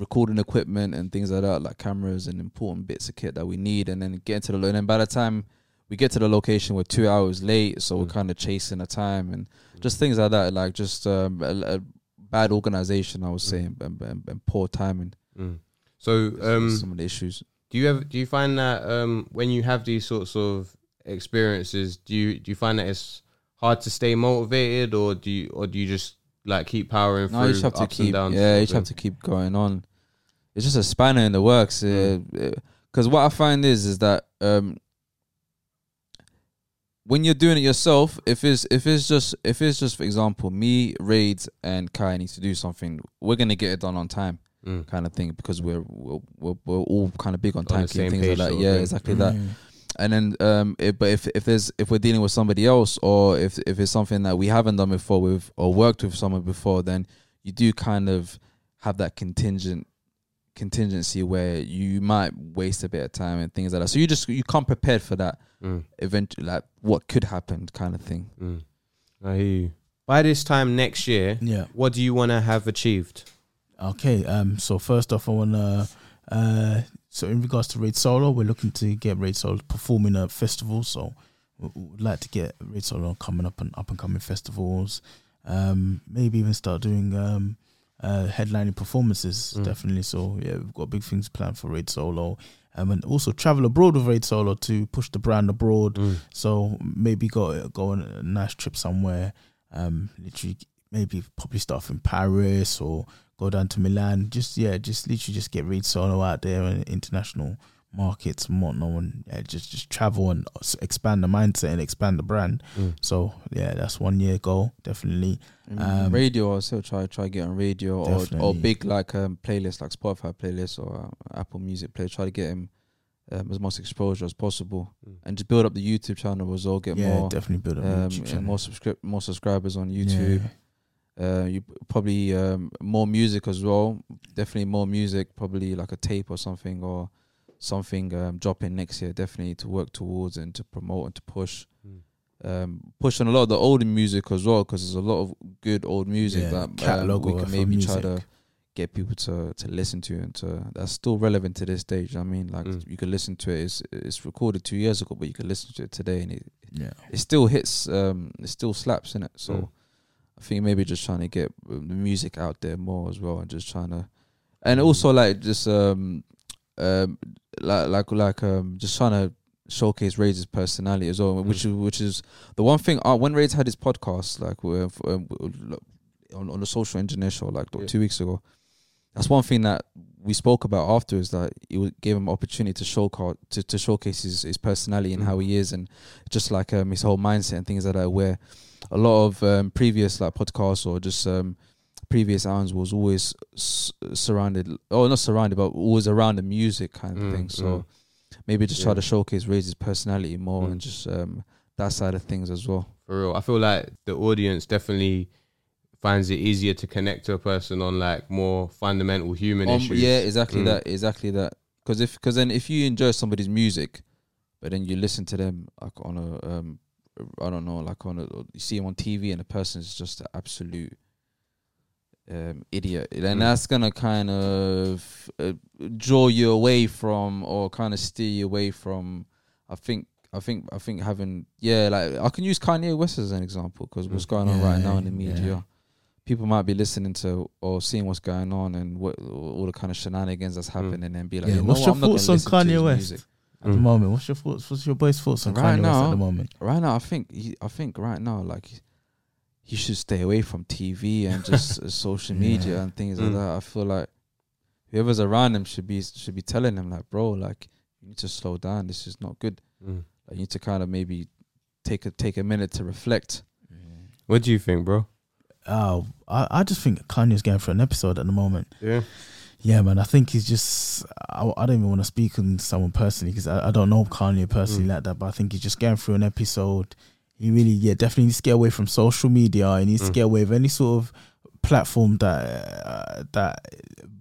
recording equipment and things like that, like cameras and important bits of kit that we need, and then get into the and then by the time we get to the location, we're two hours late, so we're Mm. kind of chasing the time and just things like that, like just um, a, a bad organization, I would say, and, and, and, and poor timing. Mm. So, um, some of the issues. do you ever do you find that um, when you have these sorts of experiences, do you do you find that it's hard to stay motivated, or do you or do you just like keep powering No, through you just have to keep, yeah, you just have to keep going on. It's just a spanner in the works. Because what I find is, is that um, when you're doing it yourself, if it's if it's just if it's just for example, me, Raids, and Kai need to do something, we're gonna get it done on time, Mm. kind of thing, because we're we're, we're, we're all kind of big on On time same things like that. Yeah, thing. exactly that Mm. and then um it, but if if there's if we're dealing with somebody else or if if it's something that we haven't done before with or worked with someone before then you do kind of have that contingent contingency where you might waste a bit of time and things like that so you just you can't prepare for that Mm. eventually like what could happen kind of thing Mm. I hear you. By this time next year, Yeah. what do you want to have achieved? Okay. Um. So first off, I wanna. Uh. So in regards to Raid Solo, we're looking to get Raid Solo performing at festivals. So we we would like to get Raid Solo coming up and up and coming festivals. Um. Maybe even start doing um. Uh, headlining performances, Mm. definitely. So yeah, we've got big things planned for Raid Solo, um, and also travel abroad with Raid Solo to push the brand abroad. Mm. So maybe go go on a nice trip somewhere. Um, literally, maybe probably start off in Paris or go down to Milan. Just yeah, just literally just get Raid Solo out there in international markets and whatnot, and yeah, just just travel and expand the mindset and expand the brand. Mm. So yeah, that's one year goal definitely. Um, radio, I'll still try try get on radio or or big like um playlists like Spotify playlist or uh, Apple Music play. Try to get him um, as much exposure as possible, Mm. and to build up the YouTube channel as well. Get yeah, more definitely build up um, YouTube more subscrip more subscribers on YouTube. Uh, you probably um, more music as well. Definitely more music. Probably like a tape or something or something um, dropping next year. Definitely to work towards and to promote and to push. Mm. Um, pushing a lot of the older music as well because there's a lot of good old music Yeah, that um, we can maybe try to get people to to listen to and to that's still relevant to this stage. I mean, like Mm. you can listen to it. It's it's recorded two years ago, but you can listen to it today and it, Yeah, it still hits um it still slaps in it so Mm. i think maybe just trying to get um, the music out there more as well and just trying to and also like just um um like like like um just trying to showcase Raids' personality as well which is which is the one thing uh, when Raids had his podcast like um, on, on the social engineer show like Yeah. two weeks ago that's one thing that we spoke about after is that it would give him opportunity to show to, to showcase his, his personality and Mm. how he is and just like um, his whole mindset and things like that where a lot of um, previous like podcasts or just um, previous albums was always s- surrounded or not surrounded but always around the music kind of Mm, thing so mm. maybe just try to showcase Raids' personality more Mm. and just um, that side of things as well For real, I feel like the audience definitely finds it easier to connect to a person on like more fundamental human Um, issues. yeah exactly Mm. that exactly that because if because then if you enjoy somebody's music but then you listen to them like on a um I don't know like on a you see them on TV and the person is just an absolute um idiot and Mm. that's gonna kind of uh, draw you away from or kind of steer you away from I think I think I think having yeah like I can use Kanye West as an example because what's Mm. going on right now in the media yeah. people might be listening to or seeing what's going on and what all the kind of shenanigans that's Mm. happening and be like, Yeah, you know what's what, your I'm not thoughts on Kanye West? music. at the Mm. moment, what's your thoughts? What's your boys' thoughts on Right Kanye West now- at the moment? Right now, I think he, I think right now, like he should stay away from TV and just *laughs* uh, social media Yeah. and things like Mm. that. I feel like whoever's around him should be should be telling him like, bro, like you need to slow down. This is not good. Mm. Like, you need to kind of maybe take a take a minute to reflect. What do you think, bro? Oh, I, I just think Kanye's going for an episode at the moment. Yeah. Yeah, man. I think he's just. I, I don't even want to speak on someone personally because I, I don't know Kanye personally Mm. like that. But I think he's just going through an episode. He really, yeah, definitely needs to get away from social media. He needs to Mm. get away with any sort of platform that uh, that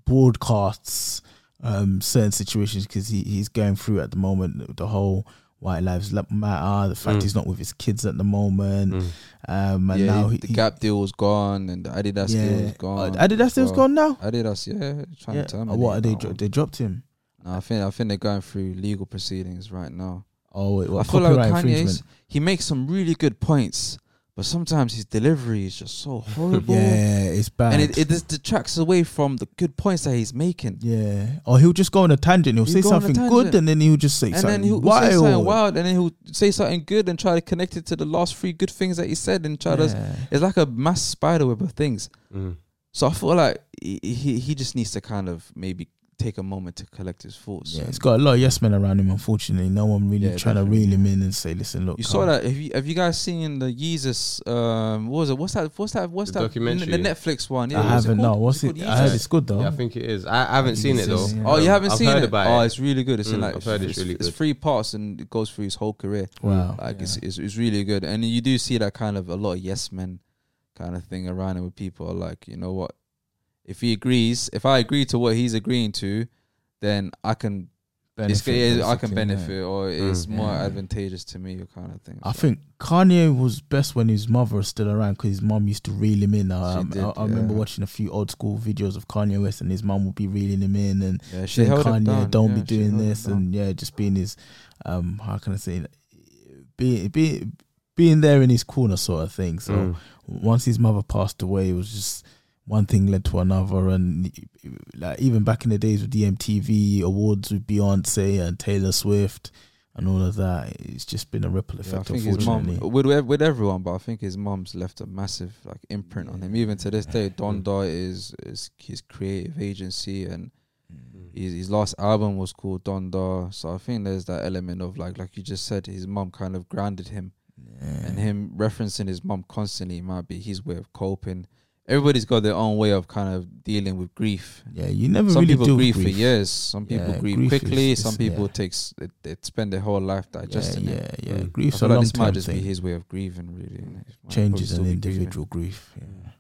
broadcasts um, certain situations because he, he's going through at the moment the whole white lives matter. The fact Mm. he's not with his kids at the moment. Mm. Um, and yeah, now the he, Gap deal was gone and the Adidas yeah, deal was gone. Uh, Adidas deal's gone now. Adidas, yeah, trying Yeah. to Uh, terminate. what are they? Dro- they dropped him. No, I think I think they're going through legal proceedings right now. Oh wait, what, I feel like Kanye's he makes some really good points, but sometimes his delivery is just so *laughs* horrible, Yeah, it's bad. and it, it just detracts away from the good points that he's making. yeah, or he'll just go on a tangent. He'll, He'll say go on a something good, and then he'll just say And something then he'll wild. say something wild, and then he'll say something good and try to connect it to the last three good things that he said, and try to. It's like a mass spider web of things. Mm. So I feel like he he, he just needs to kind of maybe take a moment to collect his thoughts. Yeah, and- it's got a lot of yes men around him. Unfortunately, no one really Yeah, trying to definitely. reel him in and say, "Listen, look." You calm." saw that? Have you have you guys seen the Jesus? Um, what was it? What's that? What's that? What's The that? documentary? The Netflix one. Yeah, I haven't. No, what's It's it? I heard it's good though. Yeah, I think it is. I, I haven't think seen it though. just- yeah. Oh, you haven't I've seen heard it? about oh, it. it's really good. It's in Mm, like I've heard it's really good. It's three parts and it goes through his whole career. wow, Like yeah. it's, it's it's really good, and you do see that kind of a lot of yes men kind of thing around him. Where people are like, you know what? If he agrees, if I agree to what he's agreeing to, then I can Benefit, yeah, I can basically, yeah. benefit, or it's Mm. more Yeah. advantageous to me, kind of thing. I So- think Kanye was best when his mother was still around because his mom used to reel him in. I, um, did, I, I remember watching a few old school videos of Kanye West, and his mom would be reeling him in and yeah, she saying, held him Kanye, down. don't Yeah, be doing this, and yeah, just being his, um, how can I say, being being being there in his corner sort of thing. So Mm. once his mother passed away, it was just one thing led to another, and like even back in the days with the MTV awards with Beyonce and Taylor Swift and all of that, it's just been a ripple Yeah, I effect. think his mom unfortunately, with with with everyone, but I think his mom's left a massive like imprint on him. Even to this day, Donda is is his creative agency, and mm. his his last album was called Donda. So I think there's that element of like like you just said, his mom kind of grounded him, and him referencing his mom constantly might be his way of coping. Everybody's got their own way of kind of dealing with grief. yeah, you never Some really people do grieve, grief for years. Some people Yeah, grieve grief quickly. is- some people yeah. takes they, they spend their whole life digesting yeah, it. yeah, yeah. Mm. I a feel like this might term just be his way of grieving, really. innit? He might Changes probably an still be grieving. individual grief.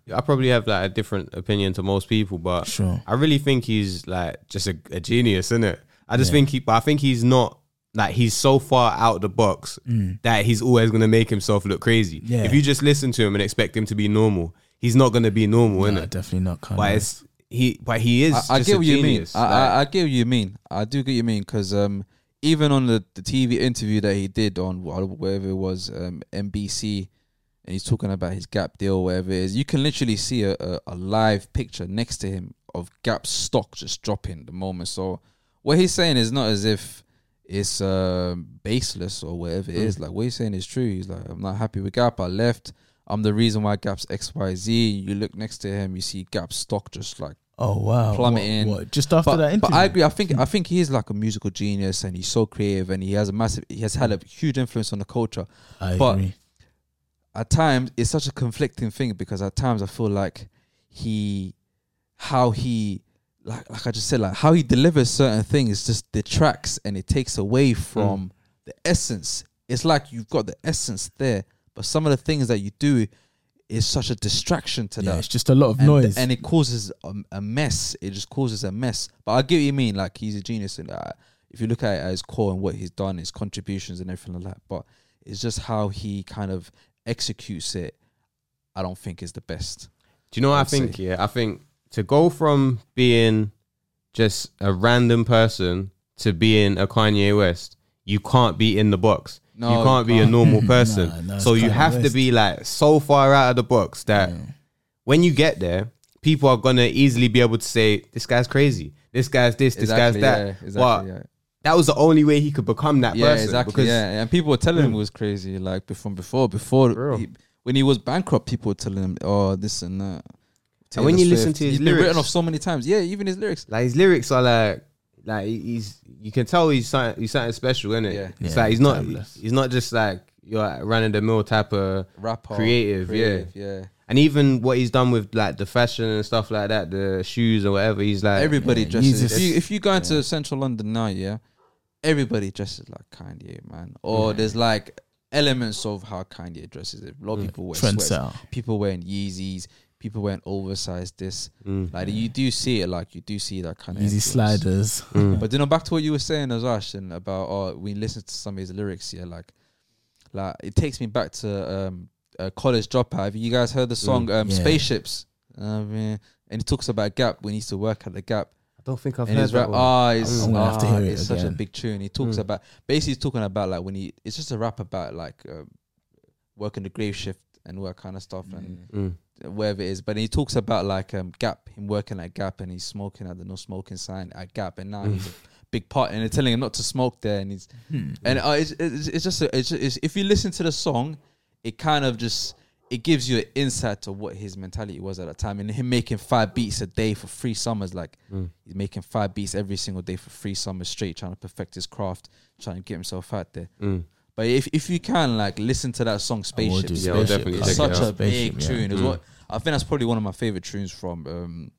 Yeah. I probably have like a different opinion to most people, but Sure. I really think he's like just a, a genius, isn't it? I just Yeah. think he, but I think he's not like he's so far out of the box Mm. that he's always gonna make himself look crazy. Yeah. If you just listen to him and expect him to be normal, he's not gonna be normal, No, innit? definitely not. Kind But it's he, but he is. I, I get a what you mean. genius. I, I, I get what you mean. I do get what you mean because um, even on the, the TV interview that he did on wh- whatever it was um, NBC, and he's talking about his Gap deal, whatever it is, you can literally see a, a, a live picture next to him of Gap stock just dropping the moment. So what he's saying is not as if it's um baseless or whatever it Mm. is. Like what he's saying is true. He's like, I'm not happy with Gap. I left. I'm the reason why Gap's X Y Z. You look next to him, you see Gap's stock just like oh wow, plummeting. What, what, Just after but, that interview. but I agree. I think I think he is like a musical genius, and he's so creative, and he has a massive. He has had a huge influence on the culture. I but- agree. At times, it's such a conflicting thing because at times I feel like he, how he, like like I just said, like how he delivers certain things just detracts and it takes away hmm. from the essence. It's like you've got the essence there, but some of the things that you do is such a distraction to Yeah, that it's just a lot of and, noise. and it causes a, a mess. It just causes a mess. But I get what you mean. Like he's a genius, and uh, if you look at it at his core and what he's done, his contributions and everything like that. But it's just how he kind of executes it. I don't think is the best. Do you know what I I'd think? say. Yeah, I think to go from being just a random person to being a Kanye West, you can't be in the box. No, you can't be a normal *laughs* person. Nah, nah, so you have to be like so far out of the box that Yeah. when you get there, people are gonna easily be able to say, "This guy's crazy. This guy's this. This Exactly. guy's that." Yeah, But yeah. that was the only way he could become that yeah, person. exactly. Because Yeah, and people were telling him hmm. it was crazy. Like before, before, before, he, when he was bankrupt, people were telling him, "Oh, this and that." And when Taylor you listen to his he's been written off so many times. Yeah, even his lyrics. like his lyrics are like, like he's you can tell he's something, he's something special, isn't it? Yeah. It's Yeah, like he's not timeless. he's not just like your running the mill type of Rapper, Creative, yeah. yeah. and even what he's done with like the fashion and stuff like that, the shoes or whatever. He's like Everybody yeah, dresses. Jesus. If you if you go into central London now, yeah, everybody dresses like Kanye, man. Or there's like elements of how Kanye dresses. It. A lot of people wear sweats. Trendsetter. People wearing Yeezys. People wearing oversized this. Mm. Like you do see it. Like you do see that kind of Yeezy sliders. *laughs* Mm. But you know, back to what you were saying as well, Ashton, about oh, we listen to some of his lyrics, yeah, like, like it takes me back to um, uh, college dropout. Have you guys heard the song um, Yeah. Spaceships? I mean, and he talks about Gap when he used to work at the Gap. I don't think I've and heard his that rap, one. ah, it's, I'm gonna have to ah, hear it it's such a big tune. He talks Mm. about basically he's talking about like when he it's just a rap about like um, working the grave shift and all that kind of stuff and Mm. Wherever it is. But he talks about like um, Gap, him working at Gap, and he's smoking at the no smoking sign at Gap, and now he's a big part, and they're telling him not to smoke there, and he's Hmm. and uh, it's, it's it's just a, it's, it's if you listen to the song, it kind of just it gives you an insight to what his mentality was at that time, and him making five beats a day for three summers, like Mm. he's making five beats every single day for three summers straight, trying to perfect his craft, trying to get himself out there. Mm. But if if you can like listen to that song Spaceship, Yeah, I'll Spaceship. definitely it's check it such out. a big Spaceship, yeah. tune. It's Mm. what I think that's probably one of my favorite tunes from um,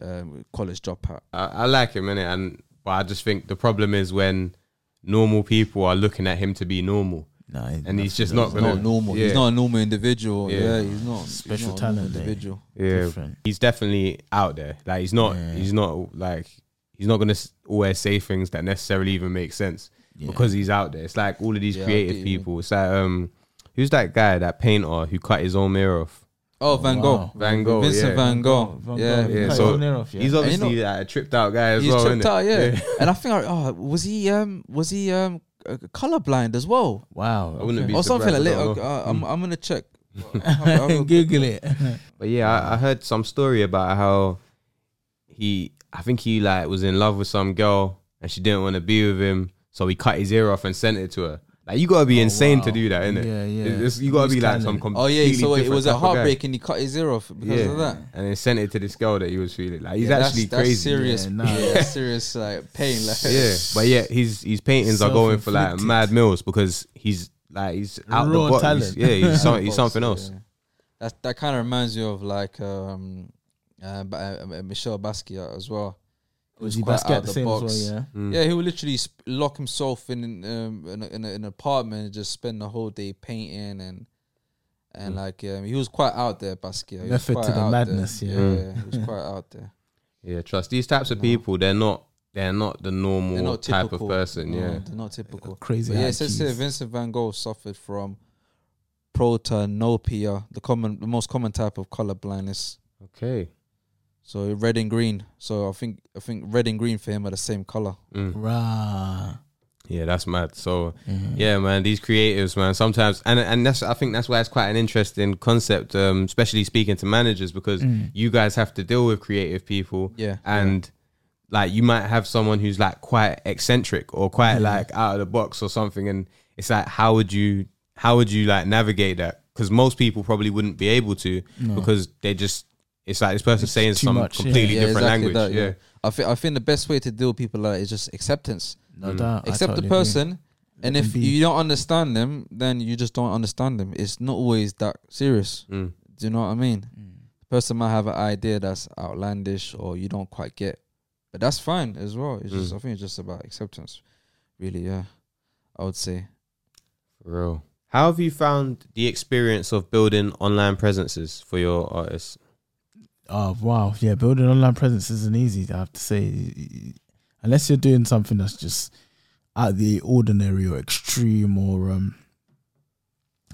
um, College Dropout. I, I like him in it, and but I just think the problem is when normal people are looking at him to be normal, Nah, and he's just not. He's gonna. not normal. yeah. He's not a normal individual. Yeah. Yeah, he's not Special he's not a normal talent, eh? individual. Yeah, different. he's definitely out there. Like he's not. Yeah. He's not like he's not gonna s- always say things that necessarily even make sense Yeah. because he's out there. It's like all of these Yeah, creative what you mean. people. It's like um, who's that guy, that painter who cut his own mirror off? Oh, Van Wow. Gogh. Van Gogh, Vincent yeah. Van Gogh. Van yeah, Gogh, yeah, cut so his own ear off, yeah. He's And you obviously like, a tripped out guy as he's well. tripped out. Yeah, and I think I- oh, was he um was he um uh, colorblind as well wow. I wouldn't okay. be or something like surprised, I that? don't know. Uh, I'm I'm gonna check *laughs* Have- have Google it. *laughs* But yeah, I, I heard some story about how he, I think he like was in love with some girl and she didn't want to be with him, so he cut his ear off and sent it to her. Like you gotta be Oh, insane wow. to do that, innit? Yeah, yeah. It's- you gotta Who's be like talent? some Oh completely yeah, so it was a type of guy. heartbreak, and he cut his ear off because Yeah. of that. and then sent it to this girl that he was feeling. Like he's Yeah, actually that's, crazy. That's serious, Yeah, *laughs* nah. yeah, that's serious like pain. Like, Yeah, but yeah, his his paintings are going for like mad mills because he's like he's out Raw the box. talent. Yeah, he's, some, *laughs* he's something else. yeah. That that kind of reminds you of like um, uh, Ba- uh, Michel Basquiat as well. It Was he quite Basquiat out the the same as box. well? Yeah. Mm. Yeah, he would literally sp- lock himself in um, in, a, in, a, in an apartment and just spend the whole day painting and and Mm. like um, he was quite out there, Basquiat. He Method to the madness, There. yeah. Mm. he was quite out there. *laughs* Yeah, trust these types of No. people. They're not. They're not the normal not type of person. No, Yeah. they're not typical. Crazy. But yeah, it says here Vincent Van Gogh suffered from protanopia, the common, the most common type of color blindness. Okay. So red and green. So I think I think red and green for him are the same color. Mm. Rah. Yeah, that's mad. So Mhm. yeah, man, these creatives, man, sometimes and and that's I think that's why it's quite an interesting concept, um, especially speaking to managers because Mm. you guys have to deal with creative people Yeah, and like you might have someone who's like quite eccentric or quite Mm. like out of the box or something and it's like how would you how would you like navigate that because most people probably wouldn't be able to No. because they just it's like this person It's saying too some much, completely Yeah, different exactly language that, yeah. yeah. I think I think the best way to deal with people like that is just acceptance. No Mm. doubt. Accept totally the agree. person, and if be. you don't understand them, then you just don't understand them. It's not always that serious. Mm. Do you know what I mean? Mm. The person might have an idea that's outlandish or you don't quite get, but that's fine as well. It's just Mm. I think it's just about acceptance, really. Yeah, I would say. For real. How have you found the experience of building online presences for your artists? Oh wow, yeah, building online presence isn't easy. I have to say, unless you're doing something that's just out of the ordinary or extreme or um,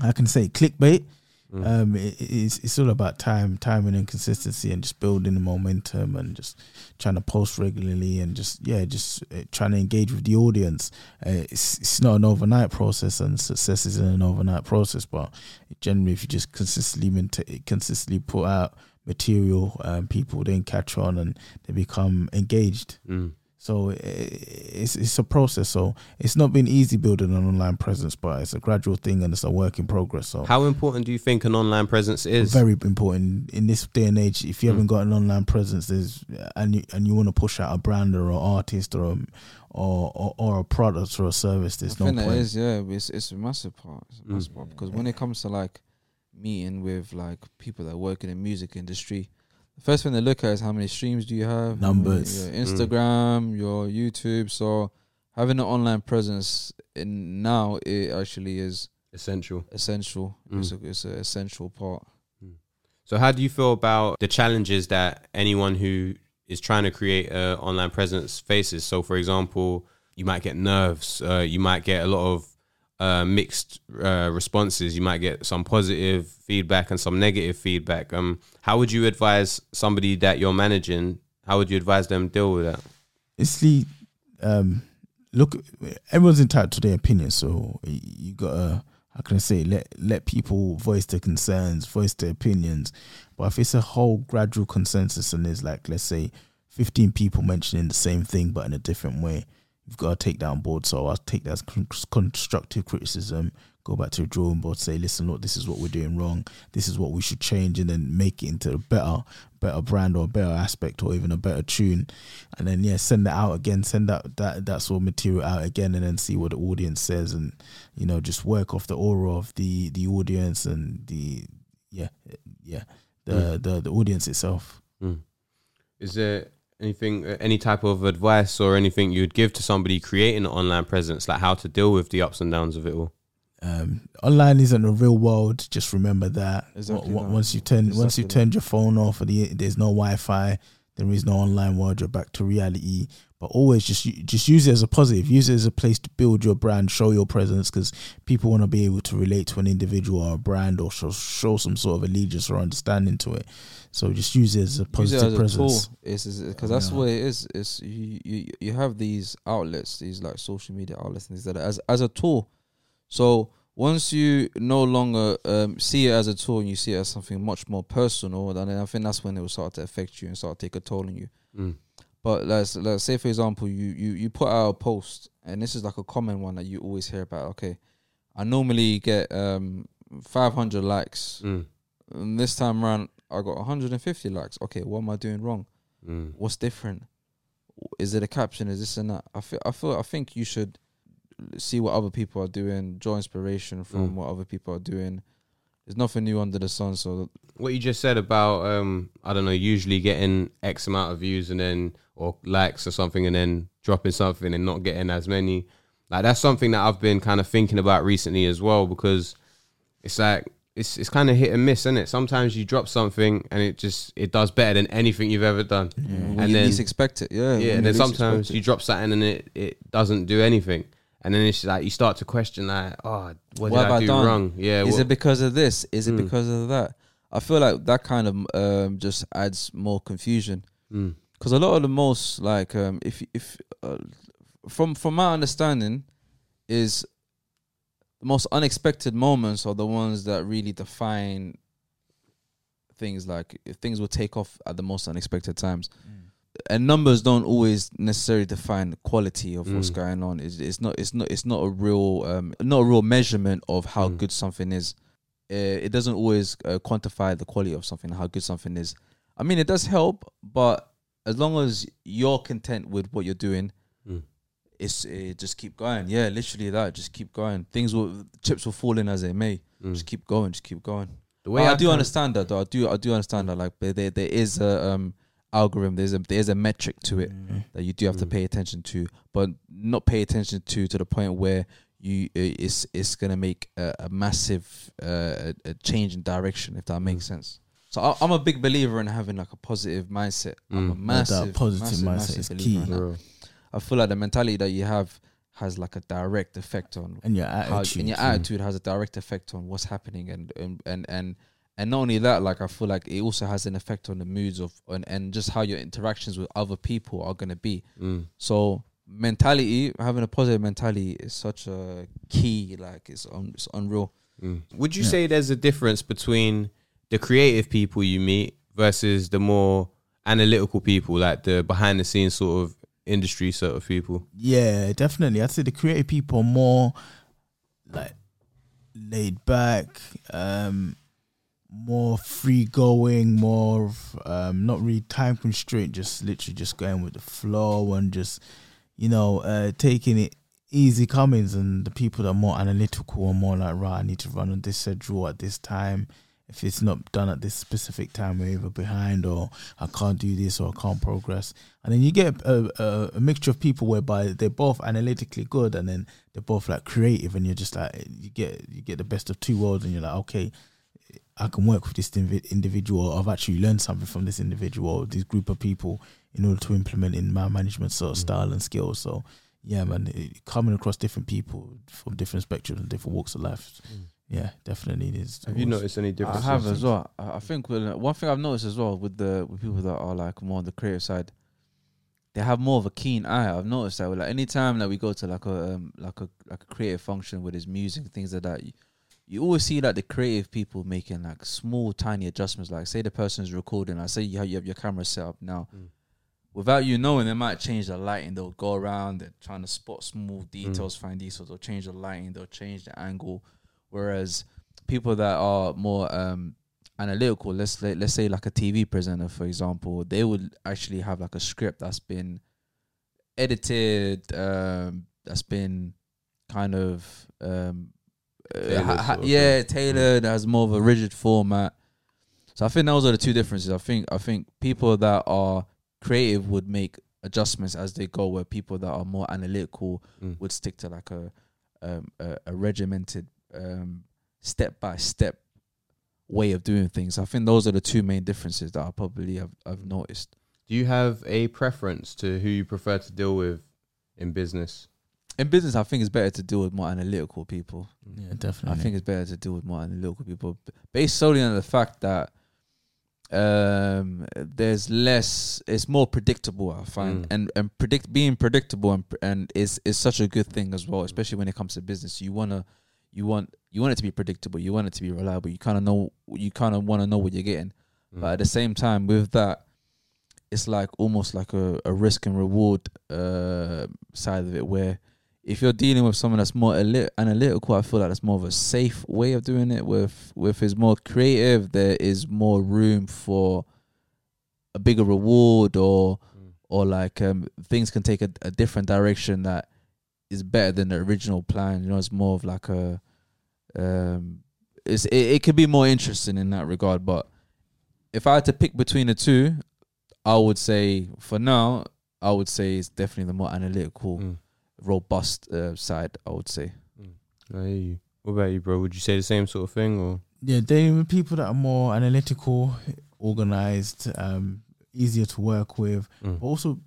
I can say clickbait. Mm. Um, it, it's it's all about time, time and consistency, and just building the momentum, and just trying to post regularly, and just yeah, just uh, trying to engage with the audience. Uh, it's it's not an overnight process, and success isn't an overnight process. But generally, if you just consistently consistently put out material, um, people then catch on and they become engaged. Mm. So it's it's a process. So it's not been easy building an online presence, but it's a gradual thing and it's a work in progress. So How important do you think an online presence is? very important in this day and age. If you Mm. haven't got an online presence, there's and you and you want to push out a brand or an artist or a, or, or or a product or a service, there's I no think point. it is, yeah. It's it's a massive part. It's a Mm. massive part because when it comes to like meeting with like people that work in the music industry, the first thing they look at is how many streams do you have, Numbers. your Mm. Instagram, your YouTube. So having an online presence in now it actually is Essential. essential. Mm. It's a it's an essential part. So, how do you feel about the challenges that anyone who is trying to create an online presence faces? So, for example, you might get nerves. Uh, you might get a lot of uh, mixed uh, responses. You might get some positive feedback and some negative feedback. Um, how would you advise somebody that you're managing? How would you advise them deal with that? it's the um look everyone's entitled to their opinion so you gotta how can i say let let people voice their concerns voice their opinions but if it's a whole gradual consensus and there's like let's say 15 people mentioning the same thing but in a different way you've got to take that on board so i'll take that as con- constructive criticism go back to the drawing board say listen look this is what we're doing wrong. This is what we should change and then make it into a better better brand or a better aspect or even a better tune. And then yeah send that out again. Send that that that sort of material out again and then see what the audience says and you know just work off the aura of the the audience and the yeah yeah the the, the audience itself. Mm. Is there anything, uh, any type of advice or anything you'd give to somebody creating an online presence, like how to deal with the ups and downs of it all? um online isn't the real world just remember that. Exactly Wa- wa- once you turn once you Exactly turned your phone off or the, there's no wi-fi there is no online world you're back to reality. But always just just use it as a positive. Use it as a place to build your brand show your presence because people want to be able to relate to an individual or a brand or show, show some sort of allegiance or understanding to it so just use it as a Use it positive as a presence tool. It's because that's Yeah. what it is. It's you, you you have these outlets, these like social media outlets and things like that as as a tool. So once you no longer um, see it as a tool and you see it as something much more personal, then I think that's when it will start to affect you and start to take a toll on you. Mm. But let's let's say for example you you you put out a post and this is like a common one that you always hear about. Okay, I normally get um 500 likes. Mm. And this time around I got 150 likes. Okay, what am I doing wrong? Mm. What's different? Is it a caption? Is this and that? I feel I feel I think you should see what other people are doing, draw inspiration from Mm. what other people are doing. There's nothing new under the sun, so What you just said about um, I don't know, usually getting X amount of views and then or likes or something, and then dropping something and not getting as many. Like that's something that I've been kind of thinking about recently as well because it's like it's it's kind of hit and miss, isn't it? Sometimes you drop something and it just it does better than anything you've ever done. when And you then- least expect it, yeah. Yeah, and then sometimes you drop something and it, it doesn't do anything. And then it's like you start to question like, oh, what, What did have I I do done? wrong? Yeah, is what- it because of this? Is it Mm. because of that? I feel like that kind of um, just adds more confusion. Mm, because a lot of the most like um if if uh, from from my understanding is the most unexpected moments are the ones that really define things like things will take off at the most unexpected times and numbers don't always necessarily define the quality of what's Mm. going on it's, it's not it's not it's not a real um not a real measurement of how Mm. good something is uh, it doesn't always uh, quantify the quality of something how good something is i mean it does help but as long as you're content with what you're doing Mm. It's it just keep going yeah literally that just keep going things will chips will fall in as they may mm. just keep going just keep going The I, I do understand that though. I do I do understand that like there there, there is a um algorithm there's a there's a metric to it that you do have to Mm. pay attention to but not pay attention to to the point where you uh, it's it's gonna make a, a massive uh, a, a change in direction if that makes Mm. sense so I, I'm a big believer in having like a positive mindset I'm a Mm. massive positive massive, mindset massive is believer key. In that. Bro. I feel like the mentality that you have has like a direct effect on And your how attitude. and your attitude has a direct effect on what's happening and and and and, and not only that like i feel like it also has an effect on the moods of and, and just how your interactions with other people are going to be Mm. so mentality having a positive mentality is such a key like it's un, it's unreal Mm. Would you Yeah. say there's a difference between the creative people you meet versus the more analytical people, like the behind the scenes sort of industry sort of people? Yeah, definitely. I'd say the creative people are more like laid back, um, more free going, more of, um, not really time constraint, just literally just going with the flow and just you know uh, taking it easy comings. And the people that are more analytical are more like, right, I need to run on this schedule at this time. If it's not done at this specific time, we're either behind or I can't do this or I can't progress. And then you get a, a, a mixture of people whereby they're both analytically good and then they're both like creative, and you're just like you get you get the best of two worlds, and you're like, okay, I can work with this individual. I've actually learned something from this individual, this group of people, in order to implement in my management sort of mm. style and skills. So yeah, man, it, coming across different people from different spectrums and different walks of life. Mm. Yeah, definitely it is. Have you noticed any difference? I have as well. I I think with, one thing I've noticed as well with the with people that are like more on the creative side, they have more of a keen eye. I've noticed that. Like anytime that we go to like a um, like a like a creative function with his music things like that, you, you always see like the creative people making like small tiny adjustments. Like say the person's recording, I say you have, you have your camera set up now. Mm. Without you knowing, they might change the lighting. They'll go around. They're trying to spot small details, find details. They'll change the lighting. They'll change the angle. Whereas people that are more um, analytical, let's let, let's say like a TV presenter, for example, they would actually have like a script that's been edited, um, that's been kind of um, uh, Tailored ha- ha- sort of yeah tailored, has more of a rigid format. So I think those are the two differences. I think I think people that are creative would make adjustments as they go, where people that are more analytical Mm. would stick to like a um, a, a regimented um, step by step way of doing things. I think those are the two main differences that I probably have I've noticed. Do you have a preference to who you prefer to deal with in business? In business, I think it's better to deal with more analytical people. Yeah, definitely. I think it's better to deal with more analytical people, based solely on the fact that um there's less it's more predictable i find Mm. and and predict being predictable and and is is such a good thing as well especially when it comes to business you want to you want you want it to be predictable. You want it to be reliable. You kind of know you kind of want to know what you're getting. Mm. But at the same time, with that, it's like almost like a, a risk and reward uh, side of it. Where if you're dealing with someone that's more analytical, I feel like that's more of a safe way of doing it. With with is more creative, there is more room for a bigger reward or Mm. or like um, things can take a, a different direction that is better than the original plan. You know, it's more of like a um, it's it, it could be more interesting in that regard. But if I had to pick between the two, I would say for now, I would say it's definitely the more analytical, Mm. robust uh, side. I would say. I hear you. What about you, bro? Would you say the same sort of thing, or Yeah, dealing with people that are more analytical, organized, um, easier to work with, Mm. but also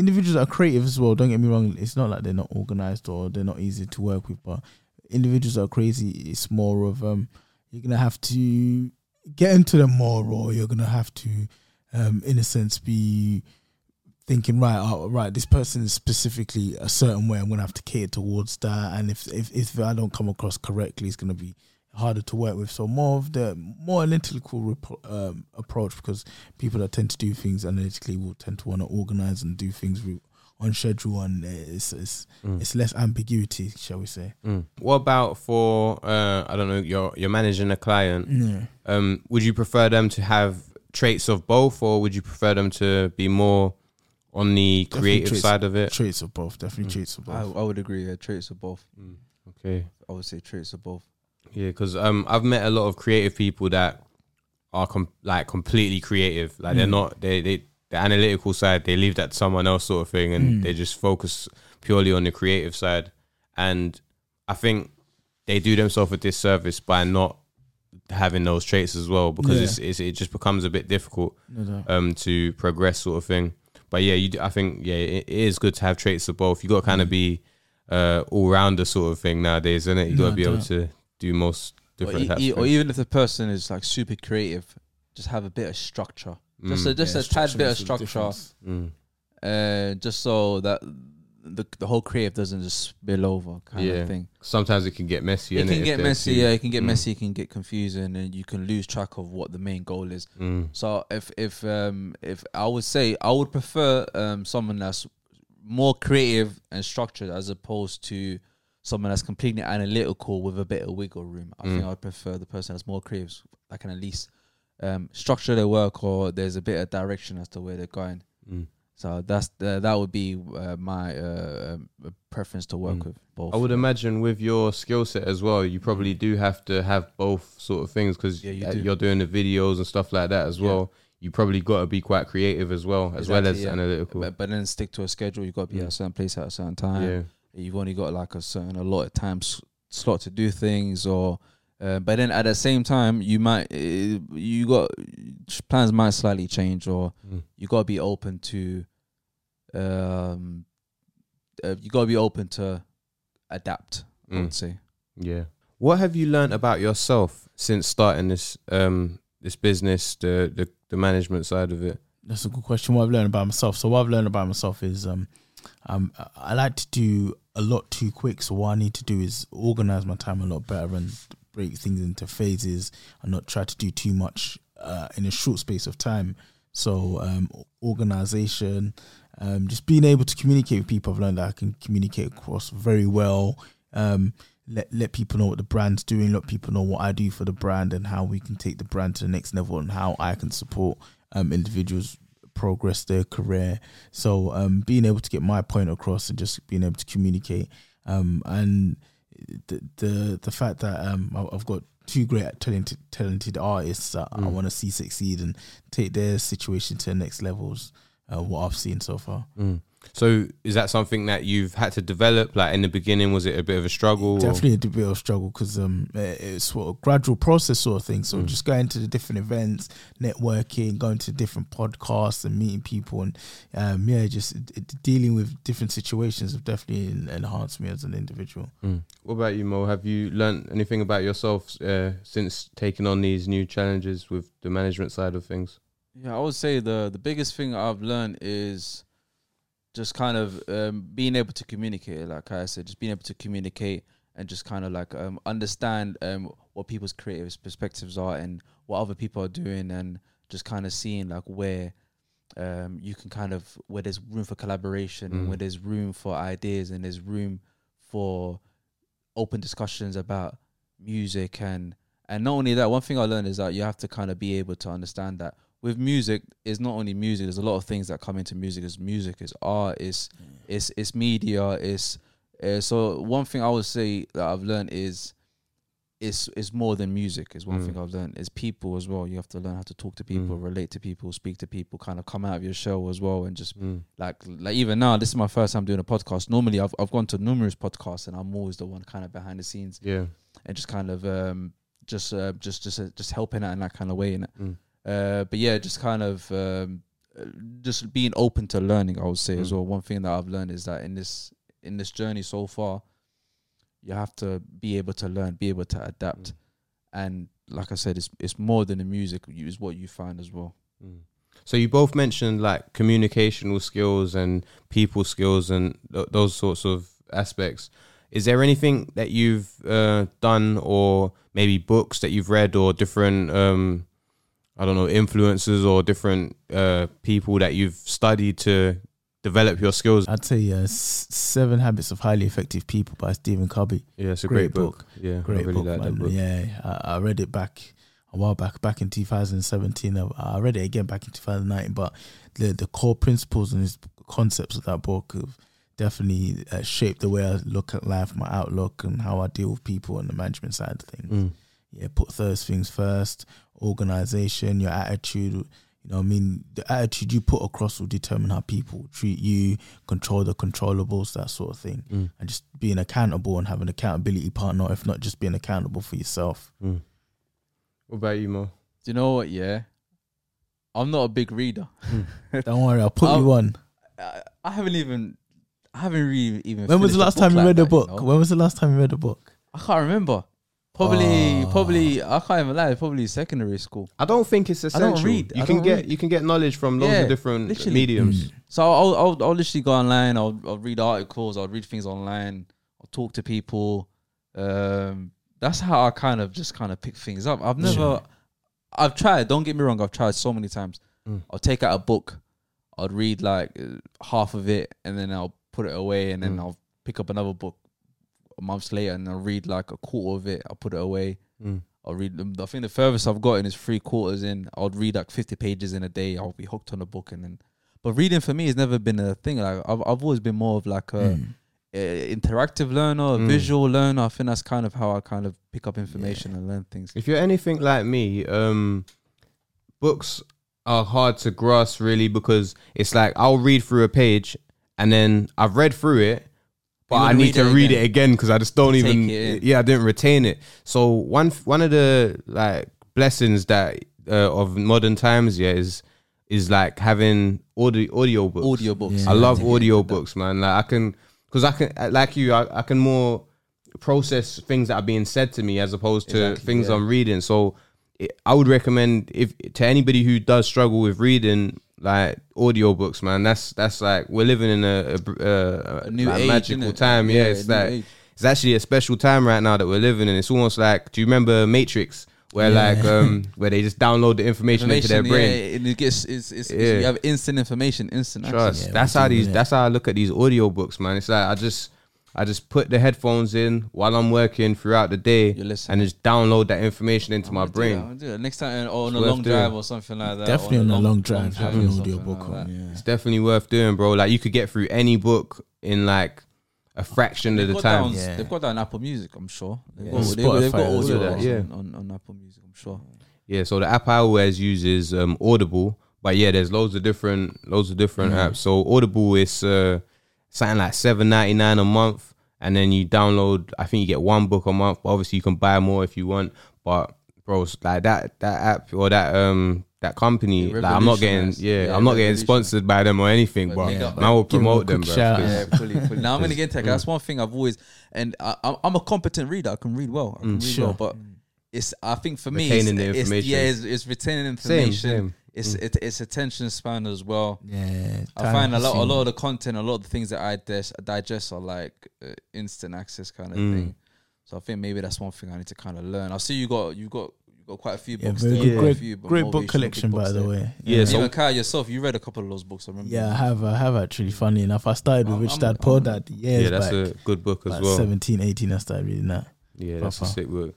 individuals are creative as well. Don't get me wrong; it's not like they're not organized or they're not easy to work with, but individuals are crazy. It's more of um, you're gonna have to get into them more, or you're gonna have to, um, in a sense, be thinking right, oh, right. This person is specifically a certain way. I'm gonna have to cater towards that, and if if if I don't come across correctly, it's gonna be harder to work with. So more of the more analytical rep- um, approach because people that tend to do things analytically will tend to want to organize and do things re- on schedule, and it's it's Mm. it's less ambiguity, shall we say? Mm. What about for uh, I don't know, you're you're managing a client. Yeah. Um, would you prefer them to have traits of both, or would you prefer them to be more on the Definitely creative traits. side of it? Traits of both, definitely Mm. traits of I, both. I would agree. Yeah, traits of both. Mm. Okay. I would say traits of both. Yeah, because um, I've met a lot of creative people that are com- like completely creative. Like they're Mm. not they they the analytical side they leave that to someone else sort of thing, and Mm. they just focus purely on the creative side. And I think they do themselves a disservice by not having those traits as well because Yeah. it's, it's it just becomes a bit difficult No um to progress sort of thing. But yeah, you do, I think yeah it, it is good to have traits of both. You got to kind of Mm. be uh all rounder sort of thing nowadays, isn't it? You got to No be able to do most Or, different e- types e- or even if the person is like super creative, just have a bit of structure. Just Mm, a, just Yeah, a tad structure bit of makes a structure, difference. mm. uh, just so that the the whole creative doesn't just spill over, kind Yeah. of thing. Sometimes it can get messy. It innit, can if get they're messy. too- Yeah, it can get Mm. messy. It can get confusing, and you can lose track of what the main goal is. Mm. So if if um if I would say I would prefer um someone that's more creative and structured as opposed to someone that's completely analytical with a bit of wiggle room. I think Mm. I would prefer the person that's more creative that can at least um structure their work or there's a bit of direction as to where they're going. Mm. So that's the, that would be uh, my uh, um, preference to work Mm. with both. I would imagine with your skill set as well, you probably do have to have both sort of things because Yeah, you do. you're doing the videos and stuff like that as Yeah. well. You probably got to be quite creative as well, as well as yeah. analytical. But, but then stick to a schedule. You've got to be at a Mm. certain place at a certain time. Yeah, you've only got like a certain a lot of time s- slot to do things or uh, but then at the same time you might uh, you got plans might slightly change or Mm. you got to be open to um uh, you got to be open to adapt i Mm. would say yeah. What have you learned about yourself since starting this um this business, the the, the management side of it? That's a good question. What I've learned about myself. So what I've learned about myself is um, um, I like to do a lot too quick. So what I need to do is organize my time a lot better and break things into phases and not try to do too much uh, in a short space of time. So um, organization, um, just being able to communicate with people. I've learned that I can communicate across very well. Um, let let people know what the brand's doing. Let people know what I do for the brand and how we can take the brand to the next level and how I can support um, individuals progress their career. So um, being able to get my point across and just being able to communicate, um, and the the the fact that um, I- I've got two great talented talented artists that I Mm. want to see succeed and take their situation to the next levels. Uh, what I've seen so far. Mm. So is that something that you've had to develop? Like in the beginning, was it a bit of a struggle? or- Definitely a bit of struggle because um, it's sort of a gradual process sort of thing. So Mm. just going to the different events, networking, going to different podcasts and meeting people, and um, yeah, just dealing with different situations have definitely enhanced me as an individual. Mm. What about you, Mo? Have you learned anything about yourself uh, since taking on these new challenges with the management side of things? Yeah, I would say the the biggest thing I've learned is just kind of um, being able to communicate. Like I said, just being able to communicate and just kind of like um, understand um, what people's creative perspectives are and what other people are doing, and just kind of seeing like where um, you can kind of where there's room for collaboration, Mm. where there's room for ideas, and there's room for open discussions about music and and not only that one thing i learned is that you have to kind of be able to understand that with music it's not only music there's a lot of things that come into music as music is art is it's it's media it's uh, so one thing i would say that i've learned is it's it's more than music is one Mm. thing i've learned it's people as well you have to learn how to talk to people Mm. relate to people speak to people kind of come out of your shell as well and just Mm. like like even now this is my first time doing a podcast normally i've, I've gone to numerous podcasts and i'm always the one kind of behind the scenes Yeah. and just kind of um just uh, just just uh, just helping out in that kind of way and Mm. Uh but yeah just kind of um uh, just being open to learning i would say as Mm. well one thing that i've learned is that in this in this journey so far you have to be able to learn be able to adapt Mm. and like i said it's it's more than the music is what you find as well Mm. So you both mentioned like communicational skills and people skills and th- those sorts of aspects. Is there anything that you've uh, done, or maybe books that you've read, or different, um, I don't know, influences or different uh, people that you've studied to develop your skills? I'd say uh, Seven Habits of Highly Effective People by Stephen Covey. Yeah, it's a great, Great book. Yeah, Great I really book, like man. that book. Yeah, I, I read it back a while back, back in 2017. I, I read it again back in 2019. But the the core principles and his concepts of that book have definitely uh, shaped the way I look at life, my outlook, and how I deal with people and the management side of things. Mm. yeah, put those things first. Organization, your attitude. You know, what I mean, the attitude you put across will determine how people treat you, control the controllables, that sort of thing, Mm. and just being accountable and having an accountability partner. If not, just being accountable for yourself. Mm. What about you, Mo? do you know what yeah i'm not a big reader *laughs* Don't worry, I'll put Oh, you on. I, I haven't even I haven't really even When was the last time you like read a that, book? know? When was the last time you read a book? I can't remember. Probably, Oh. probably. I can't even lie. Probably secondary school. I don't think it's I essential. don't read. You I can don't get read. you can get knowledge from loads Yeah, of different literally. mediums. So I'll, I'll, I'll literally go online. I'll, I'll read articles. I'll read things online. I'll talk to people. Um, that's how I kind of just kind of pick things up. I've never. I've tried. Don't get me wrong. I've tried so many times. Mm. I'll take out a book. I'll read like uh, half of it, and then I'll put it away, and then Mm. I'll pick up another book a month later, and I'll read like a quarter of it. I'll put it away. Mm. I'll read them. I think the furthest I've gotten is three quarters in. I'll read like fifty pages in a day. I'll be hooked on a book, and then. But reading for me has never been a thing. Like I've I've always been more of like a, Mm. a interactive learner, a Mm. visual learner. I think that's kind of how I kind of pick up information and learn things. If you're anything like me, um, books are hard to grasp really because it's like I'll read through a page and then I've read through it, but I need to read it again because I just don't even. Yeah, I didn't retain it. So one one of the like blessings that uh, of modern times, yeah, is is like having audio audio books. Audiobooks. Yeah. I love audio books, man. Like I can, because I can, uh, like you, I, I can more process things that are being said to me as opposed to Exactly, things yeah. I'm reading. So it, I would recommend if to anybody who does struggle with reading like audio books, man. That's that's like we're living in a, a, a, A new like, age, magical time. Yeah, it's a like age. it's actually a special time right now that we're living in. It's almost like, do you remember Matrix? Where Yeah. like um *laughs* where they just download the information, into their brain. Yeah, and it gets it's, it's, it's- Yeah. you have instant information, instant Trust. access. Yeah, that's how these. yeah. That's how I look at these audiobooks, man. It's like I just, I just put the headphones in while I'm working throughout the day, You listen. and just download that information into I'm my gonna do that, I'm brain. gonna do that. Next time, or on a worth long doing. drive or something like that. Definitely or on a long drive, having or an audio something book like on. that. Yeah. It's definitely worth doing, bro. Like you could get through any book in like a fraction of They've the got that time. on- Yeah. They've got that on Apple Music, I'm sure. They've Yeah. got, And they've, got- they've got Spotify as audio well. books Yeah. on, on, on Apple Music, I'm sure. Yeah, so the app I always use is um, Audible, but yeah, there's loads of different, loads of different apps. So Audible is uh, something like seven ninety nine a month, and then you download. I think you get one book a month. But obviously, you can buy more if you want. But bro, like that that app or that um that company, like I'm not getting yeah, Yeah, I'm not getting sponsored by them or anything. But But big up, man, I will Give 'em a promote them, quick bro. Yeah, fully, fully. Now I'm gonna get into that. 'cause Mm. That's one thing I've always, and I, I'm, I'm a competent reader. I can read well. I can Mm. read Sure. well, but it's. I think for me, Retaining it's, the it's- yeah, it's, it's retaining Same, information. same. It's Mm. it, it's attention span as well. Yeah, I find a lot, a lot of the content, a lot of the things that I dis- digest are like uh, instant access kind of Mm. thing. So I think maybe that's one thing I need to kind of learn. I see you got you got you got quite a few Yeah, books. very there, good. quite a Great, few, great book collection, books by the there. way. Yeah, so- Even Kai yourself, you read a couple of those books. I remember. Yeah, I have. I have actually. Funny enough, I started with I'm- Rich I'm- Dad Poor I'm- Dad years yeah, that's back. a good book as About well. 17, 18, I started reading that. Yeah, that's a Proper. sick book.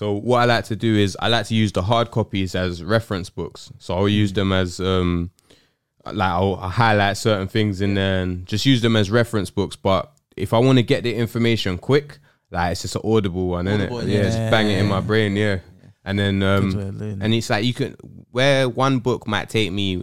So what I like to do is I like to use the hard copies as reference books. So I'll use them as um like I'll, I'll highlight certain things in and then just use them as reference books. But if I want to get the information quick, like it's just an audible one, isn't it? Audible, Yeah, just bang it in my brain, yeah. And then um and it's like you can where one book might take me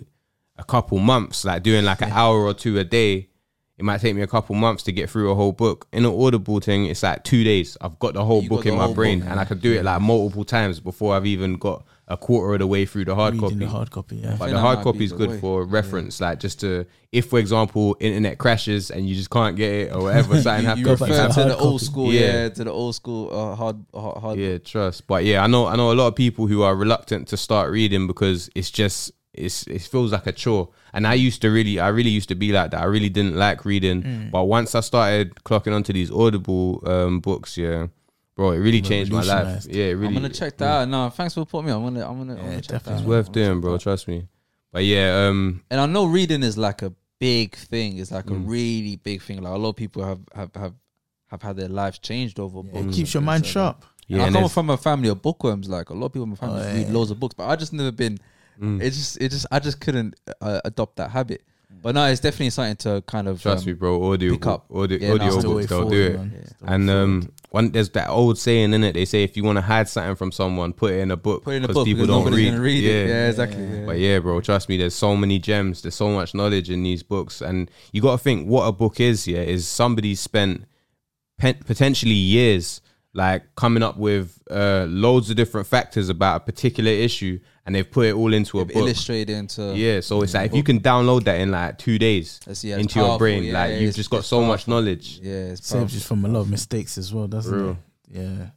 a couple months, like doing like an hour or two a day. It might take me a couple months to get through a whole book. In an audible thing, it's like two days. I've got the whole You book got in the my whole brain, book, and I could do it like multiple times before I've even got a quarter of the way through the hard Reading copy. the hard copy. Yeah. but think the that hard might copy is the good way. for reference, like just to if, for example, internet crashes and you just can't get it or whatever, *laughs* something you, happens. you refer to to the the old copy. school, Yeah. yeah. to the old school uh, hard, hard, hard. Yeah, trust. But yeah, I know I know a lot of people who are reluctant to start reading because it's just it's it feels like a chore. And I used to really I really used to be like that. I really didn't like reading. Mm. But once I started clocking onto these audible um books, yeah, bro, it really changed my life. Yeah, it really I'm gonna check that out. No, thanks for putting me. I'm gonna, I'm gonna, I'm Yeah, gonna check that. definitely. out. It's worth I'm doing, bro, that trust me. But yeah, um And I know reading is like a big thing. It's like a Mm. really big thing. Like a lot of people have have have, have had their lives changed over Yeah, books. it keeps your mind things like sharp. yeah, And and I come from a family of bookworms. Like a lot of people in my family Oh, just yeah. read loads of books, but I just never been. Mm, It just, it just, I just couldn't uh, adopt that habit. But no, it's definitely something to kind of trust um, me, bro, audio pick up. audio, Yeah, audio it's the way books, they'll forward, do it. Yeah. It's the way And um, one there's that old saying in it. They say if you want to hide something from someone, put it in a book. Put it in a book people because don't read. read yeah. it. Yeah, exactly. Yeah. yeah. But yeah, bro, trust me. There's so many gems. There's so much knowledge in these books, and you got to think what a book is. Yeah, is somebody spent pen- potentially years like coming up with uh, loads of different factors about a particular issue, and they've put it all into a They've book. illustrated into Yeah, so it's like if you can download that in like two days Let's see, it's into your brain, yeah, like yeah, you've just got it's so much knowledge. Yeah, it saves you from a lot of mistakes as well, doesn't Real. it? Yeah.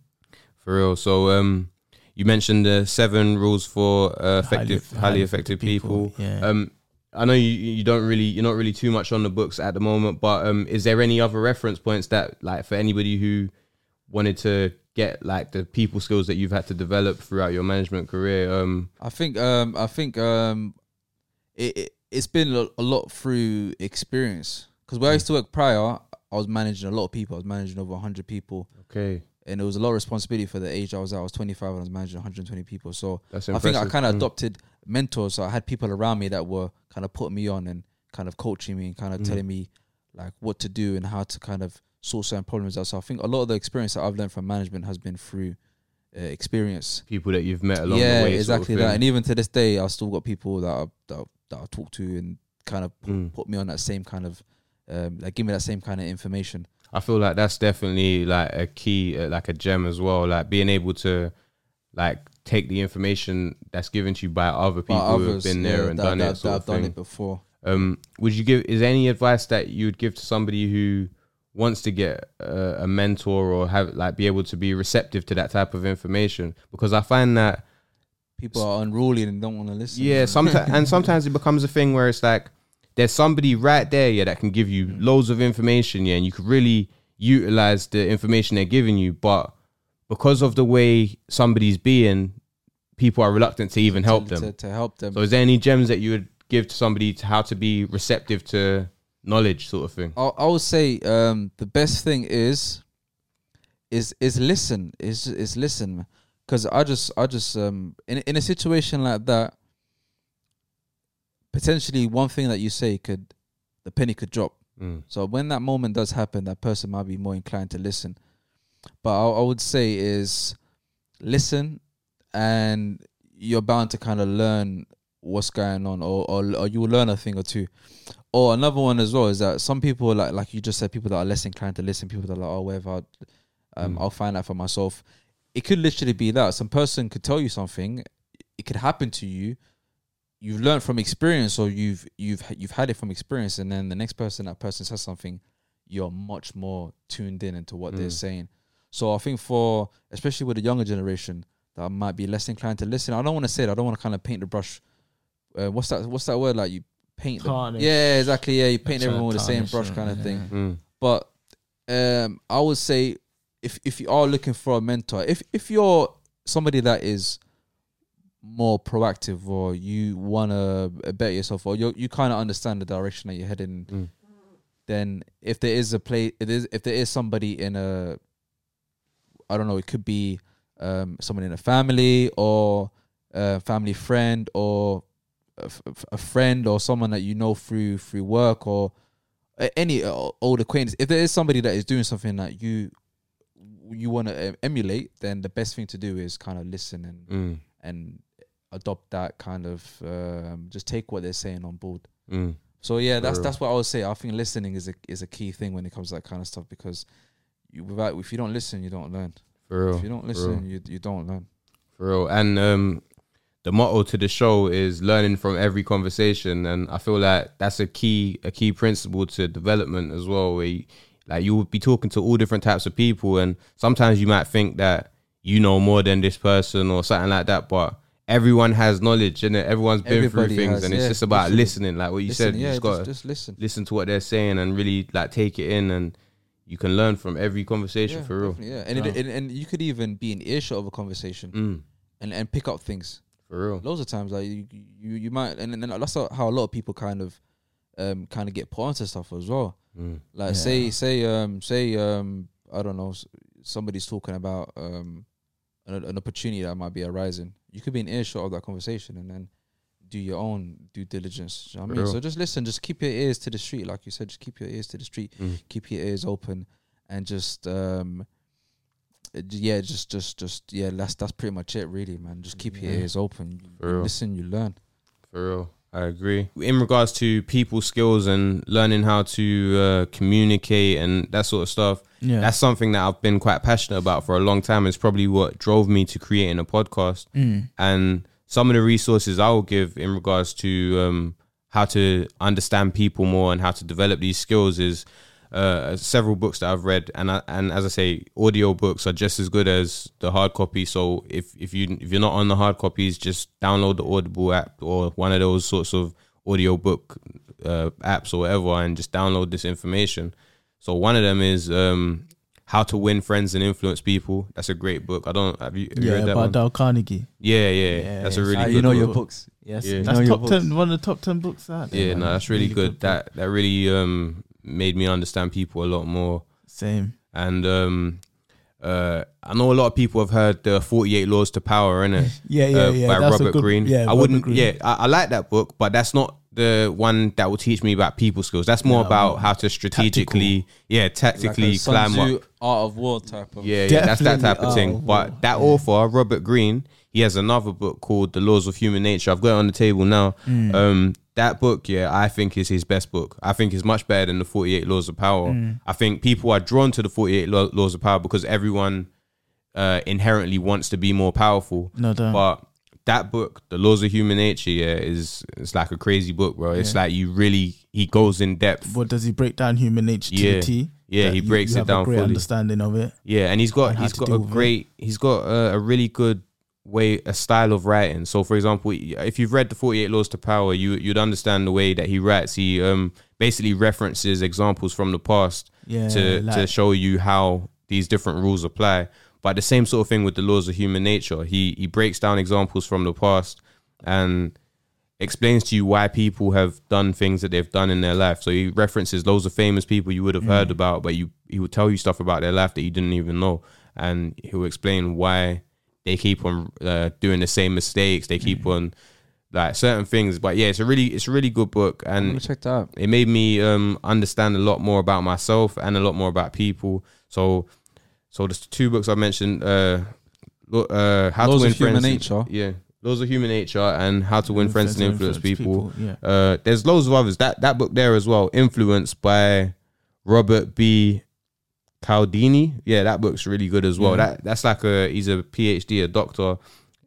For real. So um, you mentioned the seven rules for uh, effective, highly, effective people. Yeah. Um, I know you you don't really you're not really too much on the books at the moment, but um, is there any other reference points that like for anybody who wanted to get like the people skills that you've had to develop throughout your management career? Um, I think um I think um it, it it's been a, lot through experience because where I used to work prior, I was managing a lot of people. I was managing over hundred people, okay, and it was a lot of responsibility for the age I was at. I was twenty five and I was managing 120 people. So that's I think I kind of Mm. adopted mentors. So I had people around me that were kind of putting me on and kind of coaching me and kind of Mm. telling me like what to do and how to kind of sort certain problems out. So I think a lot of the experience that I've learned from management has been through uh, experience. people that you've met along yeah, the way. Yeah, exactly sort that. And even to this day, I've still got people that I, that, I- that I talk to and kind of put, Mm. put me on that same kind of um, like give me that same kind of information. I feel like that's definitely like a key, uh, like a gem as well. Like being able to like take the information that's given to you by other people But who have others, been yeah, there and that, done that, it. Sort that of done thing. it before. Um, would you give? Is there any advice that you would give to somebody who wants to get uh, a mentor or have like be able to be receptive to that type of information? Because I find that People are unruly and don't want to listen. yeah, *laughs* sometimes and sometimes it becomes a thing where it's like there's somebody right there, yeah, that can give you loads of information, yeah, and you could really utilize the information they're giving you, but because of the way somebody's being, people are reluctant to even help to, them. to, to help them. So, is there any gems that you would give to somebody to how to be receptive to knowledge, sort of thing? I, I would say um, the best thing is is is listen is is listen because I just I just um in in a situation like that potentially one thing that you say could the penny could drop Mm. so when that moment does happen that person might be more inclined to listen but I, I would say is listen and you're bound to kind of learn what's going on or, or or you will learn a thing or two or another one as well is that some people like like you just said people that are less inclined to listen people that are like oh whatever um, Mm. I'll find out for myself it could literally be that some person could tell you something it could happen to you you've learned from experience or you've you've you've had it from experience and then the next person that person says something you're much more tuned in into what they're Mm. saying so I think for especially with the younger generation that might be less inclined to listen I don't want to say that I don't want to kind of paint the brush uh, what's that what's that word like you paint the, Tarnish. yeah exactly yeah you paint Trying everyone with the same brush kind of yeah. thing Mm. but um, I would say if if you are looking for a mentor, if if you're somebody that is more proactive or you want to better yourself or you you kind of understand the direction that you're heading Mm. then if there is a place it is if there is somebody in a i don't know it could be um someone in a family or a family friend or a, friend or someone that you know through through work or any uh, old acquaintance if there is somebody that is doing something that you you want to emulate then the best thing to do is kind of listen and Mm, and adopt that kind of um, just take what they're saying on board. mm, So yeah, that's that's what I would say. I think listening is a is a key thing when it comes to that kind of stuff because you without if you don't listen, you don't learn. for real. If you don't listen, you you don't learn. For real. And um, the motto to the show is learning from every conversation, and I feel like that's a key a key principle to development as well. Where you, like you will be talking to all different types of people, and sometimes you might think that you know more than this person or something like that, but. Everyone has knowledge, and everyone's been Everybody through things, has, and it's yeah, just about literally. listening. Like what you Listen, said, you yeah, just got to just listen. listen to what they're saying and really like take it in, and you can learn from every conversation Yeah, for real. yeah, and, it, and and you could even be in earshot of a conversation Mm, and and pick up things. For real. Loads of times, like you you, you might, and then that's how a lot of people kind of um kind of get put onto stuff as well. Mm, Like Yeah. say say um say um I don't know somebody's talking about um an, an opportunity that might be arising. You could be in earshot of that conversation and then do your own due diligence. You know what I mean? Real. So just listen, just keep your ears to the street, like you said. Just keep your ears to the street. mm. Keep your ears open and just um j- yeah, just just just yeah. That's that's pretty much it, really, man. Just keep your ears open. For You real. listen, you learn. For real. I agree. In regards to people skills and learning how to uh, communicate and that sort of stuff, Yeah. that's something that I've been quite passionate about for a long time. It's probably what drove me to creating a podcast. Mm. And some of the resources I will give in regards to um, how to understand people more and how to develop these skills is uh, several books that I've read, and I, and as I say, audio books are just as good as the hard copy. So if if you if you're not on the hard copies, just download the Audible app or one of those sorts of audio book uh, apps or whatever, and just download this information. So one of them is um, How to Win Friends and Influence People. That's a great book. I don't have you, have you read that by one? Dale Carnegie. Yeah, yeah, Yeah, that's a really good you know book. your books. Yes, Yeah. you That's know your top books. ten, one of the top ten books out there. Yeah, man. no, that's really, good. book. That that really um made me understand people a lot more. Same. And um uh I know a lot of people have heard the Forty Eight Laws to Power, innit? *laughs* Yeah, yeah, uh, yeah. by that's a Robert good- Greene. Yeah, I Robert wouldn't. Greene. Yeah, I, I like that book, but that's not the one that will teach me about people skills. That's more No, about how to strategically, yeah, tactically like climb Tzu up. art of war type of. Yeah, yeah, that's that type of thing. of But that yeah. author, Robert Greene, he has another book called The Laws of Human Nature. I've got it on the table now. Mm. Um, that book, yeah, I think is his best book. I think it's much better than the Forty Eight Laws of Power. Mm. I think people are drawn to the Forty Eight Laws of Power because everyone uh, inherently wants to be more powerful. No doubt. But that book, The Laws of Human Nature, yeah, is it's like a crazy book, bro. It's Yeah. like you really he goes in depth. what does he break down human nature to Yeah. the T? Yeah, he breaks you it have down a great fully. understanding of it. Yeah, and he's got And he's got a with it. great he's got a, a really good way a style of writing. So for example, if you've read the 48 Laws to Power, you you'd understand the way that he writes. He um basically references examples from the past Yeah, to like, to show you how these different rules apply. But the same sort of thing with the laws of human nature. He he breaks down examples from the past and explains to you why people have done things that they've done in their life. So he references loads of famous people you would have heard about, but you he would tell you stuff about their life that you didn't even know, and he will explain why they keep on uh, doing the same mistakes. They keep on like certain things. But yeah, it's a really it's a really good book, and check that out. it made me um understand a lot more about myself and a lot more about people. So so the two books I mentioned, uh, uh, how Laws to win friends, and- Nature. yeah, laws of human nature, and how to win friends and influence people. Yeah. Uh, there's loads of others. That that book there as well, influenced by Robert B. Cialdini. Yeah, that book's really good as well. Yeah. That that's like a he's a PhD, a doctor,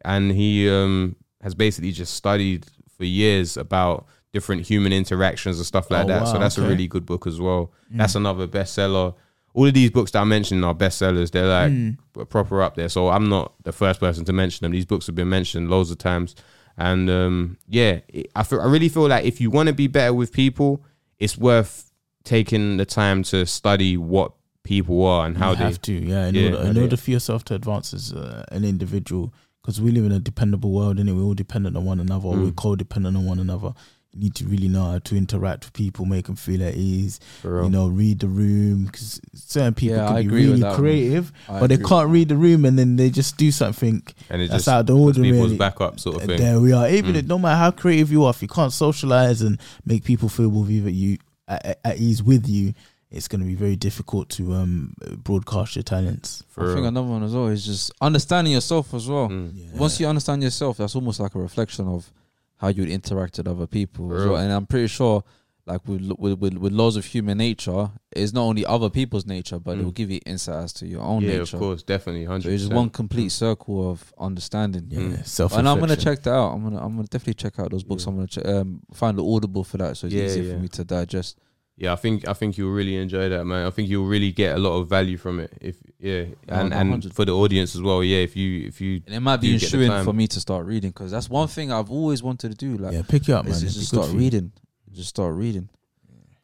and he um has basically just studied for years about different human interactions and stuff like Oh, that. so wow, that's a really good book as well. Mm. That's another bestseller. All of these books that I mentioned are bestsellers. They're like Mm. proper up there. So I'm not the first person to mention them. These books have been mentioned loads of times, and um, yeah, it- I feel I really feel like if you want to be better with people, it's worth taking the time to study what people are and how you they have to, yeah, in, Yeah, order, in order for yourself to advance as uh, an individual, because we live in a dependable world, and we're all dependent on one another, or we're Mm. codependent on one another. You need to really know how to interact with people, make them feel at ease. You know, read the room because certain people Yeah, can I be really creative, but they can't read the room, and then they just do something and it that's just out of the puts people's ordinary. back up sort of thing. There we are. Even Mm. if, no matter how creative you are, if you can't socialize and make people feel with you, you at, at- at ease with you, it's going to be very difficult to um broadcast your talents. For I think another one as well is just understanding yourself as well. Mm. Once you understand yourself, that's almost like a reflection of how you would interact with other people. As well. And I'm pretty sure, like with, with with with laws of human nature, it's not only other people's nature, but it Mm. will give you insight as to your own yeah, nature. of course, definitely, So hundred it's just percent. one complete circle of understanding. Yeah, Mm. self. And I'm gonna check that out. I'm gonna I'm gonna definitely check out those books. Yeah. I'm gonna ch- um, find the audible for that, so it's Yeah, easier yeah. for me to digest. Yeah, I think I think you'll really enjoy that, man. I think you'll really get a lot of value from it. If yeah, and no, and for the audience as well. Yeah, if you if you And it might be Do you get the ensuing time? for me to start reading because that's one thing I've always wanted to do. Like, yeah, pick you up, man. is It'd just start reading. Just start reading.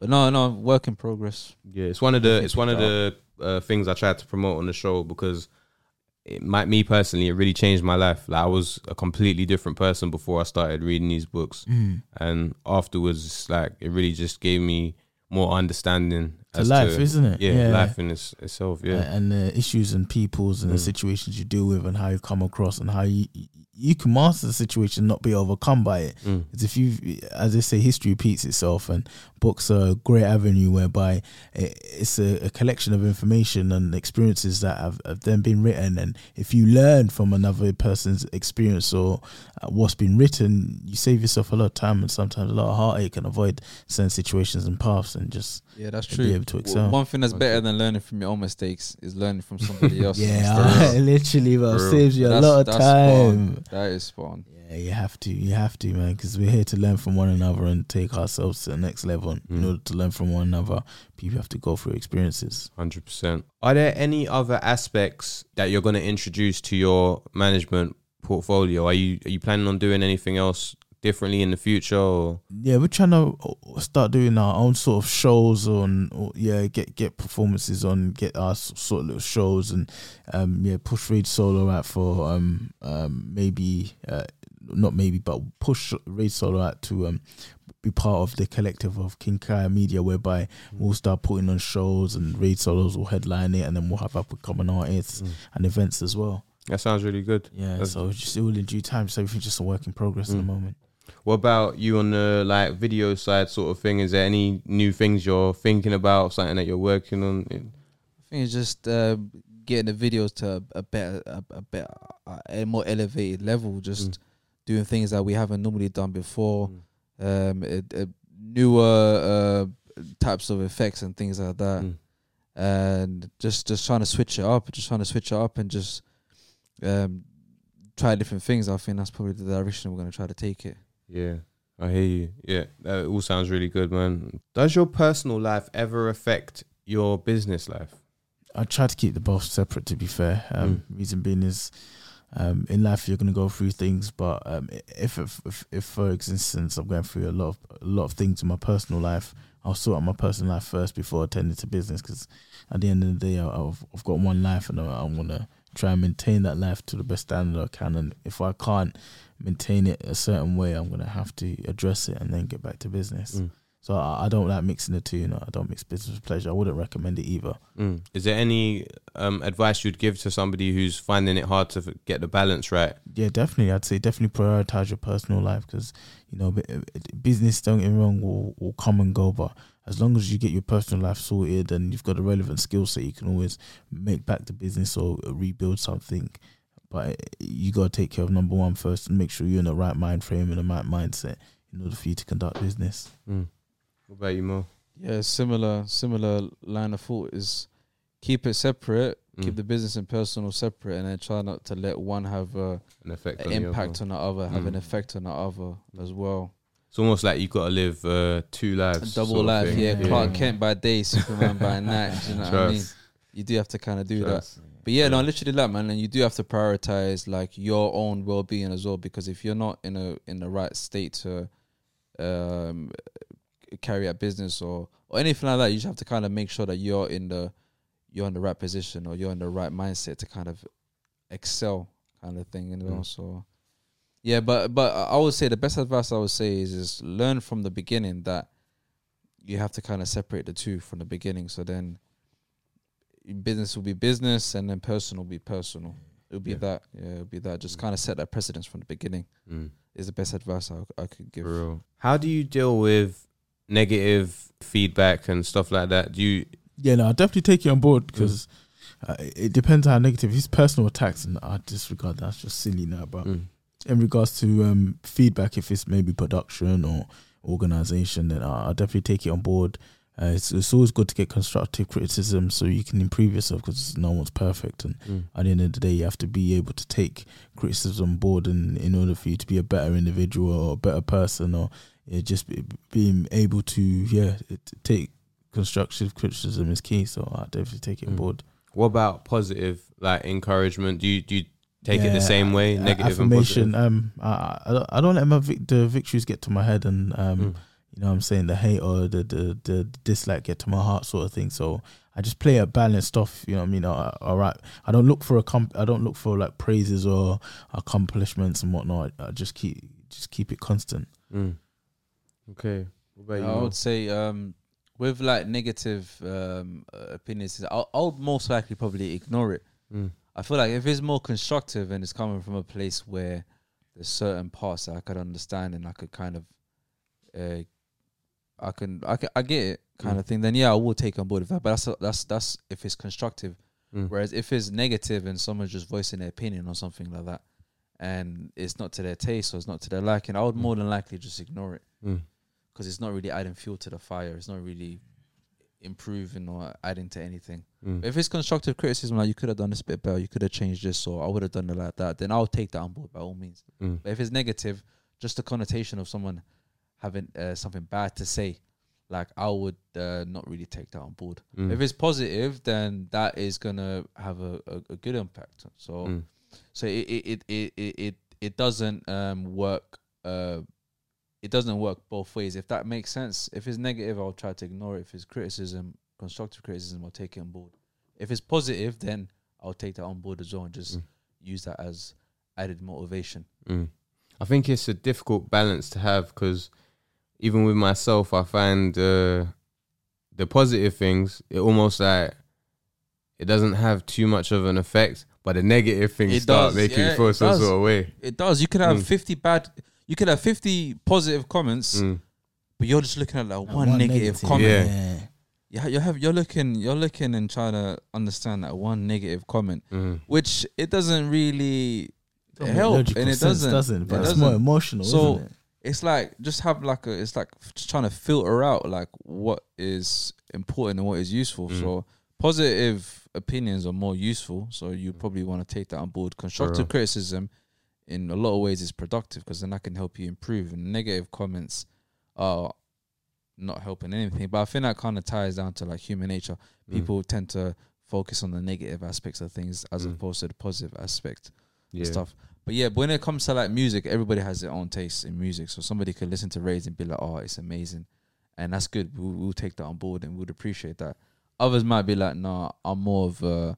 But no, no, work in progress. yeah, it's one of the it's one of the uh, things I tried to promote on the show because it might me personally it really changed my life. Like I was a completely different person before I started reading these books, Mm. and afterwards, like it really just gave me more understanding To as life, to, isn't it? Yeah, life in its, itself. Yeah, and the issues and peoples and the Mm. situations you deal with and how you come across and how you you can master the situation, not be overcome by it. Mm. It's if you, as they say, history repeats itself, and books are a great avenue whereby it's a, a collection of information and experiences that have, have then been written. And if you learn from another person's experience or uh, what's been written, you save yourself a lot of time and sometimes a lot of heartache and avoid certain situations and paths and just Yeah, that's true. be able to excel. One thing that's better than learning from your own mistakes is learning from somebody *laughs* else. yeah, *laughs* literally, bro, real. saves you a That's- lot of that's spot on. time. That is fun. Yeah, you have to, you have to, man, because we're here to learn from one another and take ourselves to the next level. And In Mm. order to learn from one another, people have to go through experiences. Hundred percent. Are there any other aspects that you're going to introduce to your management portfolio? Are you are you planning on doing anything else differently in the future? Or? Yeah, we're trying to uh, start doing our own sort of shows on, or, yeah, get get performances on, get our sort of little shows, and um, yeah, push Raid Solo out for um, um, maybe uh, not maybe, but push Raid Solo out to um, be part of the collective of King Kai Media, whereby we'll start putting on shows and Raid Solos will headline it, and then we'll have up and coming artists Mm. and events as well. That sounds really good. Yeah, That's- so just all in due time. So everything's just a work in progress at Mm. the moment. What about you on the like video side sort of thing? Is there any new things you're thinking about? Something that you're working on? I think it's just uh, getting the videos to a, a better, a, a better, a more elevated level. Just Mm. doing things that we haven't normally done before. Mm. Um, it, it, newer uh, types of effects and things like that. Mm. and just just trying to switch it up, just trying to switch it up and just um try different things. I think that's probably the direction we're gonna try to take it. Yeah, I hear you. Yeah, that all sounds really good, man. Does your personal life ever affect your business life? I try to keep the both separate. To be fair, um, reason being is, um, in life you're gonna go through things, but um, if, if if for instance I'm going through a lot of a lot of things in my personal life, I'll sort out my personal life first before attending to business. Because at the end of the day, I've I've got one life, and I- I'm gonna try and maintain that life to the best standard I can. And if I can't maintain it a certain way, I'm gonna have to address it and then get back to business. Mm. So I, I don't like mixing the two. You know, I don't mix business with pleasure. I wouldn't recommend it either. Mm. Is there any um, advice you'd give to somebody who's finding it hard to f- get the balance right? Yeah, definitely. I'd say definitely prioritize your personal life because you know uh, business. Don't get me wrong, will will come and go, but as long as you get your personal life sorted and you've got a relevant skill set, you can always make back the business or rebuild something. But uh, you gotta take care of number one first and make sure you're in the right mind frame and the right mindset in order for you to conduct business. Mm. What about you, Mo? Yeah, similar similar line of thought is keep it separate, keep Mm. the business and personal separate, and then try not to let one have a, An effect an on impact other. on the other, have an Mm. effect on the other as well. It's almost like you've got to live uh, two A lives. double life, yeah. Yeah. Clark Kent by day, Superman by *laughs* night. You know what I mean? You do have to kind of do that. But yeah, no, Yeah. literally that man, and you do have to prioritize like your own well being as well, because if you're not in a in the right state to um carry a business or or anything like that, you just have to kind of make sure that you're in the you're in the right position or you're in the right mindset to kind of excel, kind of thing. You know, Mm. so yeah. But but I would say the best advice I would say is is learn from the beginning that you have to kind of separate the two from the beginning. So then business will be business and then personal will be personal. It'll be Yeah. that. Yeah, it'll be that. Just kind of set that precedence from the beginning Mm. is the best advice I, I could give. How do you deal with negative feedback and stuff like that? Do you? Yeah, no, I definitely take you on board because uh, it depends how negative. If it's personal attacks, and I disregard that. That's just silly now. But Mm. in regards to um, feedback, if it's maybe production or organization, then I I'll definitely take it on board. Uh, it's, it's always good to get constructive criticism so you can improve yourself because no one's perfect. And Mm. at the end of the day, you have to be able to take criticism on board, and in order for you to be a better individual or a better person, or yeah, just be, being able to yeah take constructive criticism is key. So I definitely take it on Mm. board. What about positive, like encouragement? Do you do you take it the same way, negative affirmation. and positive? Um, I, I don't- I don't let my vic- the victories get to my head, and um, Mm. You know, what I'm saying the hate or the, the the dislike get to my heart, sort of thing. So I just play a balanced off. You know, what I mean, all right. I don't look for a comp. I don't look for like praises or accomplishments and whatnot. I just keep just keep it constant. Mm. Okay. What about you? I Mo? would say um, with like negative um, uh, opinions, I I would most likely probably ignore it. Mm. I feel like if it's more constructive and it's coming from a place where there's certain parts that I could understand and I could kind of, uh, I can I can I get it kind Mm. of thing. Then yeah, I will take on board with that. But that's that's that's if it's constructive. Mm. Whereas if it's negative and someone's just voicing their opinion or something like that, and it's not to their taste or it's not to their liking, I would more than likely just ignore it Mm. because it's not really adding fuel to the fire. It's not really improving or adding to anything. Mm. If it's constructive criticism, like you could have done this bit better, you could have changed this, or I would have done it like that, then I'll take that on board by all means. Mm. But if it's negative, just the connotation of someone having uh, something bad to say, like I would uh, not really take that on board. Mm. If it's positive, then that is gonna have a, a, a good impact. So Mm. so it it it it it, it, doesn't um work uh it doesn't work both ways. If that makes sense. If it's negative, I'll try to ignore it. If it's criticism, constructive criticism, I'll take it on board. If it's positive, then I'll take that on board as well and just Mm. use that as added motivation. Mm. I think it's a difficult balance to have because even with myself, I find uh, the positive things. It almost like it doesn't have too much of an effect, but the negative things It start does, making yeah, you feel it some does. sort of way. It does. You could have Mm. fifty bad. You could have fifty positive comments, Mm. but you're just looking at like Uh, one, negative, comment. Yeah. Yeah. Yeah, you have you're looking you're looking and trying to understand that one negative comment, Mm. which it doesn't really Don't help, and it doesn't. doesn't but it it's doesn't. more emotional, So- isn't it? It's like just have like a. It's like just trying to filter out like what is important and what is useful. Mm. So positive opinions are more useful. So you probably want to take that on board. Constructive criticism, in a lot of ways, is productive because then that can help you improve. And negative comments are not helping anything. But I think that kind of ties down to like human nature. Mm. People tend to focus on the negative aspects of things as Mm. opposed to the positive aspect yeah. and stuff. But yeah, but when it comes to like music, everybody has their own taste in music. So somebody could listen to Raids and be like, "Oh, it's amazing," and that's good. We'll, we'll take that on board and we'd appreciate that. Others might be like, "Nah, I'm more of a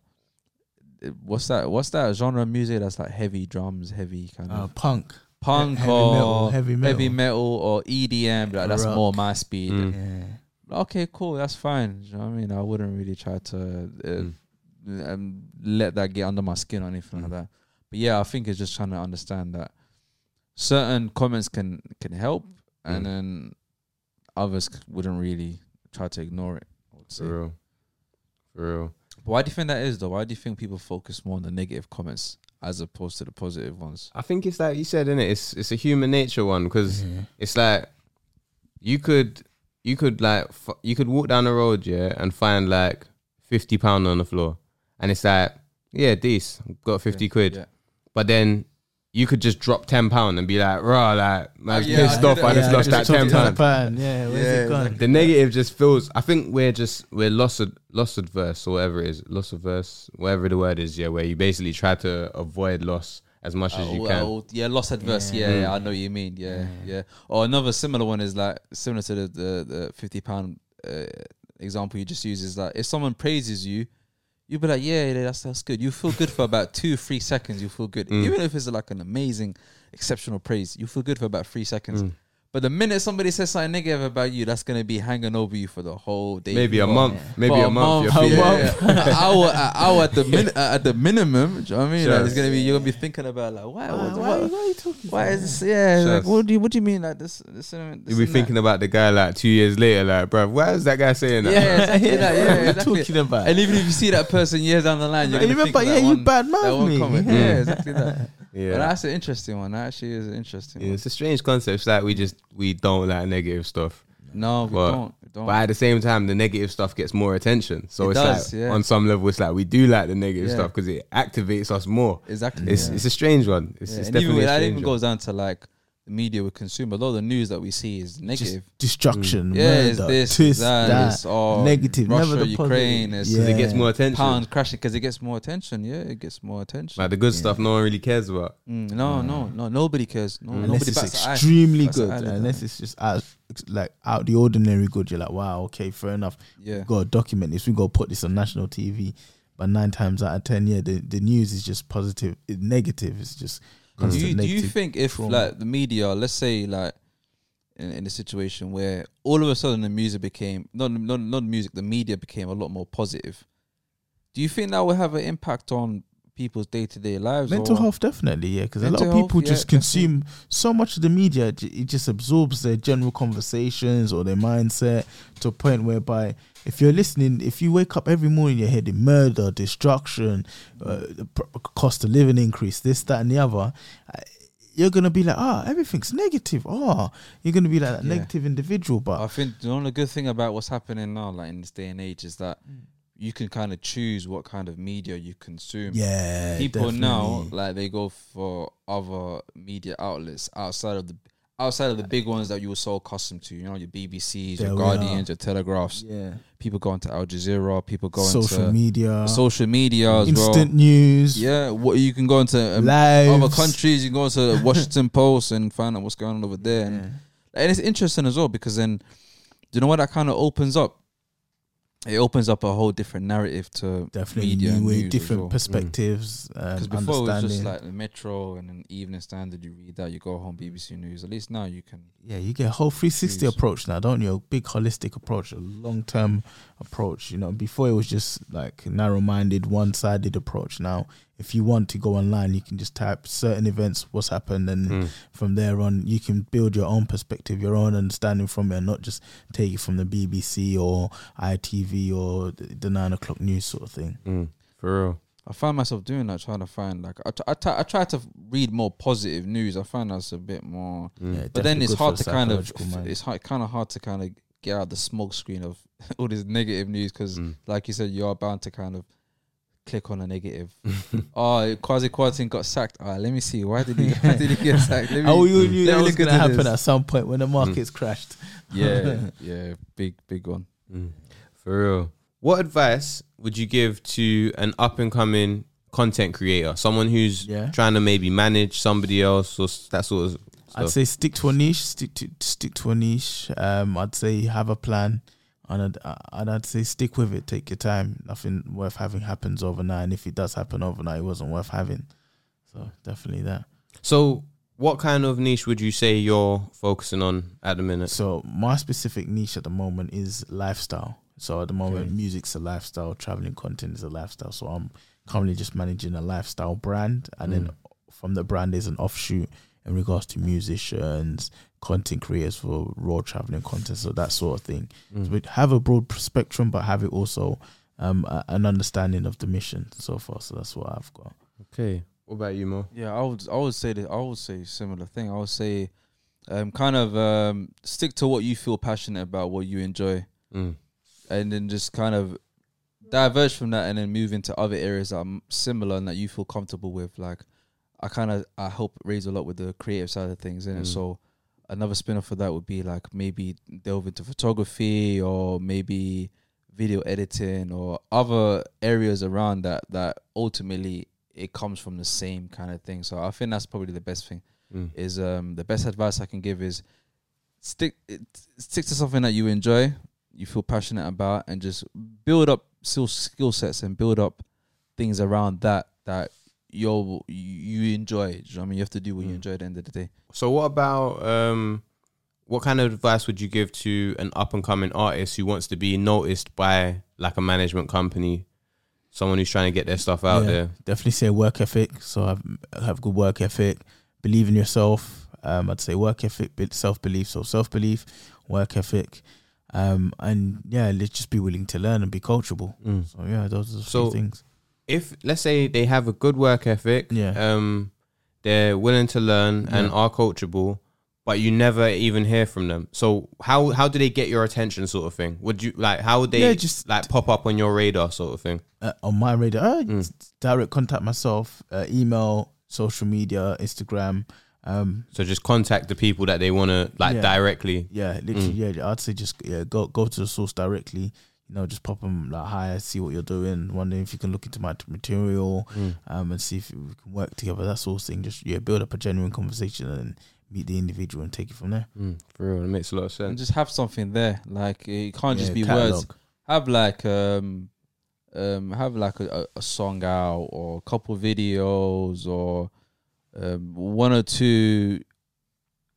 what's that? What's that genre of music that's like heavy drums, heavy kind Uh, of punk, punk heavy or metal, heavy metal. heavy metal or EDM? Like that's Rock. more my speed." Mm. Yeah. Okay, cool, that's fine. You know what I mean? I wouldn't really try to uh, Mm. um, let that get under my skin or anything Mm. like that. But yeah, I think it's just trying to understand that certain comments can can help, and Mm. then others c- wouldn't really try to ignore it. I would say. For real. For real. But why do you think that is though? Why do you think people focus more on the negative comments as opposed to the positive ones? I think it's like you said, innit? It's it's a human nature one because Yeah. it's like you could you could like f- you could walk down the road yeah and find like 50 pound on the floor and it's like yeah this got 50 quid Yeah. But then you could just drop 10 pound and be like raw like man's Oh, yeah, pissed I off did I just Yeah, lost that just 10 took pound pound. Yeah, where's Yeah, it gone? exactly. the negative just feels I think we're just we're loss ad, loss adverse or whatever it is loss adverse whatever the word is yeah where you basically try to avoid loss as much as Oh, you can well, yeah, loss adverse. Yeah. Yeah, yeah, Mm. I know what you mean. Yeah, Yeah. yeah. Or another similar one is like similar to the the, the fifty pound uh, example you just used is like if someone praises you, you'll be like, yeah, yeah, that's that's good. You feel good for about two, three seconds. You feel good, Mm. even if it's like an amazing, exceptional praise. You feel good for about three seconds. Mm. But the minute somebody says something negative about you, that's gonna be hanging over you for the whole day. Maybe a For- month. Maybe for a month. you're A month. yeah, yeah. *laughs* an hour, an hour at the min, uh, *laughs* at the minimum. Do you know what I mean? Like, it's gonna be you're gonna be thinking about like, why, Why, what, why, what, why are you talking? why is this? Yeah, like what do you what do you mean like this? This, this You'll be and that? thinking about the guy like two years later, like, bro, why is that guy saying that? Yeah, *laughs* exactly that. Yeah, What are exactly. talking about? And even if you see that person years down the line, you're gonna remember? think Yeah, that you one, bad that mouth one me. comment. Mm. Yeah, exactly that. Yeah. But that's an interesting one. That actually is an interesting Yeah, one. it's a strange concept. It's like we just we don't like negative stuff, No, we But- don't. We don't. but at the same time, the negative stuff gets more attention. So It it's does, like yeah. on some level, it's like we do like the negative Yeah. stuff because it activates us more. exactly. It's yeah. it's a strange one. It's, it's even definitely with- that even goes down to like the media would consume. A lot of the news that we see is negative. Destruction, yeah, it's murder, this, twist, that, that, it's all negative, Russia, never the Ukraine. positive. It's because it gets more attention. pounds crashing because it gets more attention. Yeah, it gets more attention. Like the good Yeah. stuff, no one really cares about. Mm, no, no, no. Nobody cares. No, Mm. Unless nobody it's bats eye. extremely good, eyelid, unless it's just out, like out the ordinary good. You're like, wow, okay, fair enough. Yeah. We gotta document this. We gotta put this on national TV. But nine times out of ten, yeah, the, the news is just positive. It, negative. It's just Do you, do you think if trauma. like the media, let's say like in, in a situation where all of a sudden the music became not not not music, the media became a lot more positive. Do you think that will have an impact on people's day to day lives? Mental or- health, definitely, yeah, because a lot of people health, just yeah, consume so much of the media. It just absorbs their general conversations or their mindset to a point whereby if you're listening, if you wake up every morning, you're hearing murder, destruction, uh, cost of living increase, this, that, and the other. uh, You're gonna be like, ah, everything's negative. Oh, you're gonna be like that Yeah. negative individual. But I think the only good thing about what's happening now, like in this day and age, is that you can kind of choose what kind of media you consume. yeah, people now like they go for other media outlets outside of the outside of the big ones that you were so accustomed to. You know, your BBCs, There your Guardians, your Telegraphs. yeah, People go into Al Jazeera. People go into social into media, social media as instant well. news, Yeah, what you can go into um, other countries. You can go to the *laughs* Washington Post and find out what's going on over there, and, Yeah. and it's interesting as well because then, do you know what that kind of opens up? It opens up a whole different narrative to definitely media new way, different well. perspectives, um, Because before it was just like the Metro and then Evening Standard. You read that, you go home, BBC News. At least now you can. yeah, you get a whole 360 News. approach now, don't you? A big holistic approach, a long term approach. You know, before it was just like narrow minded, one sided approach. Now, if you want to go online, you can just type certain events, what's happened, and Mm. from there on, you can build your own perspective, your own understanding from it, and not just take it from the BBC or ITV or the, the nine o'clock news sort of thing. Mm. For real. I find myself doing that, trying to find like I, t- I, t- I try to read more positive news. I find that's a bit more, Mm. Yeah, but then it's hard to kind of mind. it's hard, kind of hard to kind of get out the smoke screen of *laughs* all this negative news because, Mm. like you said, you are bound to kind of click on a negative. *laughs* oh, Kwasi Kwarteng got sacked. All right, let me see. Why did he? *laughs* Why did he get sacked? Let me, Oh, you knew that was going to happen this. at some point when the markets crashed. *laughs* yeah, yeah, big, big one. Mm. For real. What advice would you give to an up and coming content creator? Someone who's Yeah. trying to maybe manage somebody else or s- that sort of I'd say stick to a niche. Stick to stick to a niche. Um, I'd say have a plan, and I'd, and I'd say stick with it. Take your time. Nothing worth having happens overnight, and if it does happen overnight, it wasn't worth having. So definitely that. So, what kind of niche would you say you're focusing on at the minute? So my specific niche at the moment is lifestyle. So at the moment, Okay. music's a lifestyle, traveling content is a lifestyle. So I'm currently just managing a lifestyle brand, and then Mm. from the brand is an offshoot in regards to musicians, content creators for road traveling content, so that sort of thing. Mm. So we have a broad spectrum, but have it also um, a- an understanding of the mission so far. So that's what I've got. Okay. What about you, Mo? Yeah, I would I would say that I would say similar thing. I would say um kind of um stick to what you feel passionate about, what you enjoy, Mm. and then just kind of diverge from that and then move into other areas that are similar and that you feel comfortable with. Like I kind of I help raise a lot with the creative side of things, and Mm. so another spin off for that would be like maybe delve into photography or maybe video editing or other areas around that that ultimately it comes from the same kind of thing. So I think that's probably the best thing Mm. is um the best advice I can give is stick it, stick to something that you enjoy. you feel passionate about, and just build up skill skill sets and build up things around that that you're you enjoy. Do you know I mean, you have to do what you Mm. enjoy at the end of the day. So what about um what kind of advice would you give to an up and coming artist who wants to be noticed by like a management company, someone who's trying to get their stuff out Yeah. there? Definitely say work ethic. So have have good work ethic. Believe in yourself. Um, I'd say work ethic, self belief. So self belief, work ethic, um, and yeah, let's just be willing to learn and be coachable. Mm. So yeah, those are the So- three things. If let's say they have a good work ethic, Yeah. um, they're willing to learn and are coachable, but you never even hear from them. So how how do they get your attention, sort of thing? Would you like how would they Yeah, just- like pop up on your radar, sort of thing? uh, on my radar. Uh, Mm. Direct contact myself, uh, email, social media, Instagram. Um, So just contact the people that they want to like Yeah. directly. yeah, literally, yeah. I'd say just yeah, go go to the source directly. You know, just pop them like hi, see what you're doing. Wondering if you can look into my material, Mm. um, and see if we can work together. That sort of thing. Just yeah, build up a genuine conversation and meet the individual and take it from there. Mm, for real, it makes a lot of sense. And just have something there. Like it can't just be catalog. words. Have like um um have like a, a, a song out or a couple videos or um one or two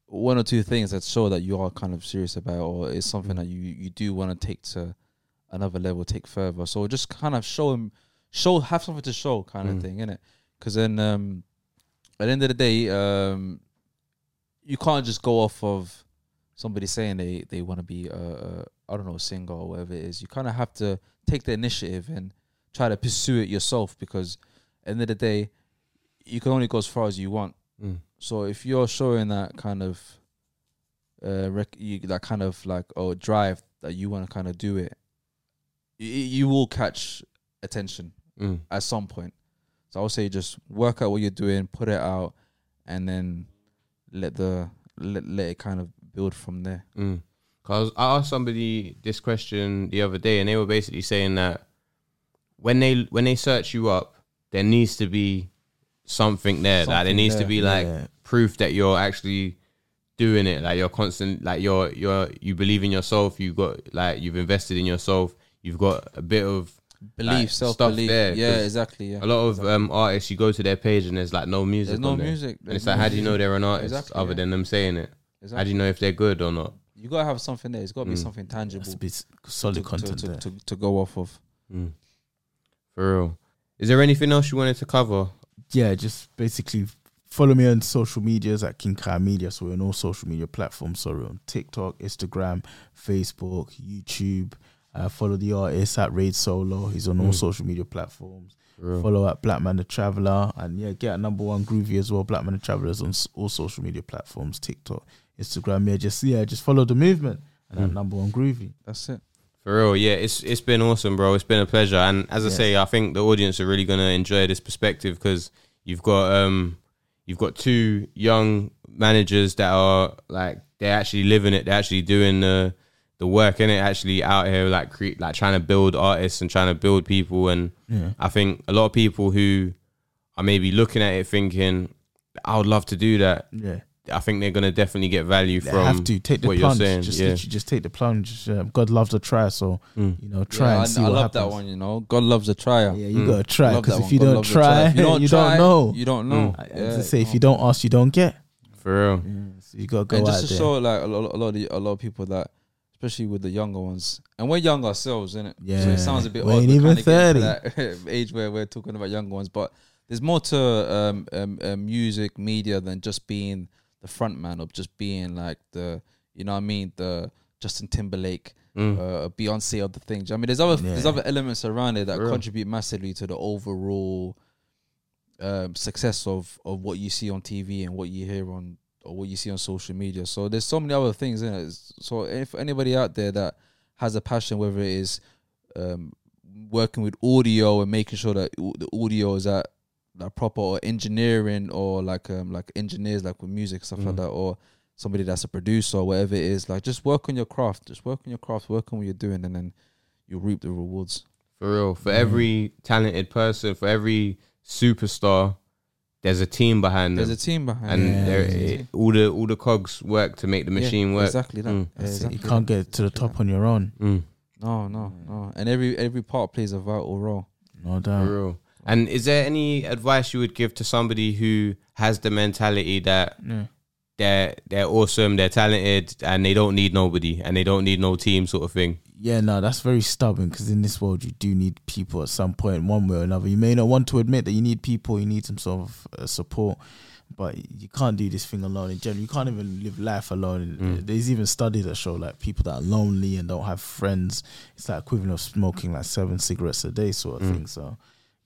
one or two things that show that you are kind of serious about or it's something Mm. that you you do want to take to another level, take further. So just kind of show him, show have something to show, kind of Mm. thing, innit? Because then um at the end of the day, um you can't just go off of somebody saying they they want to be a, a I don't know a singer or whatever it is. You kind of have to take the initiative and try to pursue it yourself because at the end of the day, you can only go as far as you want. Mm. So if you're showing that kind of uh rec- you, that kind of like oh drive that you want to kind of do it, you, you will catch attention Mm. at some point. So I would say just work out what you're doing, put it out, and then let the let, let it kind of build from there. Mm. Cause I asked somebody this question the other day, and they were basically saying that when they when they search you up, there needs to be something there. like there Something needs to be like Yeah. proof that you're actually doing it. Like you're constant. Like you're you're you believe in yourself. You got like you've invested in yourself. You've got a bit of Belief, Like, self stuff belief. there, Yeah, 'cause exactly. Yeah. a lot of um artists. You go to their page and there's like no music. There's no on there. music. And it's like, how do you know they're an artist Exactly, other yeah. than them saying it? Exactly. How do you know if they're good or not? You gotta have something there. It's gotta be Mm. something tangible Has to be solid to, content to, there. to, to, to go off of. Mm. For real. Is there anything else you wanted to cover? yeah, just basically follow me on social medias at King Kayaa Media. So we're on all social media platforms. Sorry, on TikTok, Instagram, Facebook, YouTube. Uh, follow the artist at Raid Solo. He's on all Mm. social media platforms. For real. Follow at Blackman the Traveler. And yeah, get at number one groovy as well. Blackman the Travelers on all social media platforms, TikTok, Instagram. Yeah, just yeah, just follow the movement. And at Mm. number one groovy. That's it. For real, yeah, it's it's been awesome, bro. It's been a pleasure, and as I Yeah. say, I think the audience are really gonna enjoy this perspective because you've got um you've got two young managers that are like they're actually living it, they're actually doing the the work in it, actually out here like create like trying to build artists and trying to build people, and Yeah. I think a lot of people who are maybe looking at it thinking, I would love to do that. Yeah. I think they're gonna definitely get value They from have to take the what you're plunge. saying, Just yeah. literally just take the plunge. Um, God loves a try, so Mm. you know, try Yeah, and I, see I what love happens. that one. You know, God loves a trier. Yeah, you Mm. gotta try because that if you don't loves try, *laughs* you don't, you try, don't know. You don't know. Mm. I- Yeah, As I say, if you don't ask, you don't get. for real. So you gotta go and out just to there. show like a lot, a lot of the, a lot of people that, especially with the younger ones, and we're young ourselves, isn't it? So Yeah. it sounds a bit We odd. ain't even kinda getting to that *laughs* age where we're talking about younger ones, but there's more to um, um, um, music media than just being the front man or just being like the, you know what I mean, the Justin Timberlake, Mm. uh, Beyonce of the thing. Do you know what I mean, there's other there's other elements around it that Real. contribute massively to the overall um, success of of what you see on TV and what you hear on or what you see on social media. So there's so many other things in it. So if anybody out there that has a passion, whether it is um, working with audio and making sure that the audio is at like proper or engineering or like um like engineers like with music stuff like Mm. that or somebody that's a producer or whatever it is like just work on your craft just work on your craft work on what you're doing and then you'll reap the rewards For real. For Mhm. every talented person, for every superstar, there's a team behind There's them, a team behind and it. Yeah, there- yeah. it- all the all the cogs work to make the Yeah, machine work. Exactly that. Mm. That's it. exactly you can't that. get to the Exactly top on your own. Mm. No, no, no. And every every part plays a vital role. No for doubt. real. And is there any advice you would give to somebody who has the mentality that Yeah. they're they're awesome, they're talented, and they don't need nobody, and they don't need no team, sort of thing? Yeah, no, that's very stubborn because in this world you do need people at some point, one way or another. You may not want to admit that you need people, you need some sort of uh, support, but you can't do this thing alone. In general, you can't even live life alone. Mm. There's even studies that show like people that are lonely and don't have friends. It's like equivalent of smoking like seven cigarettes a day, sort of Mm. thing. So,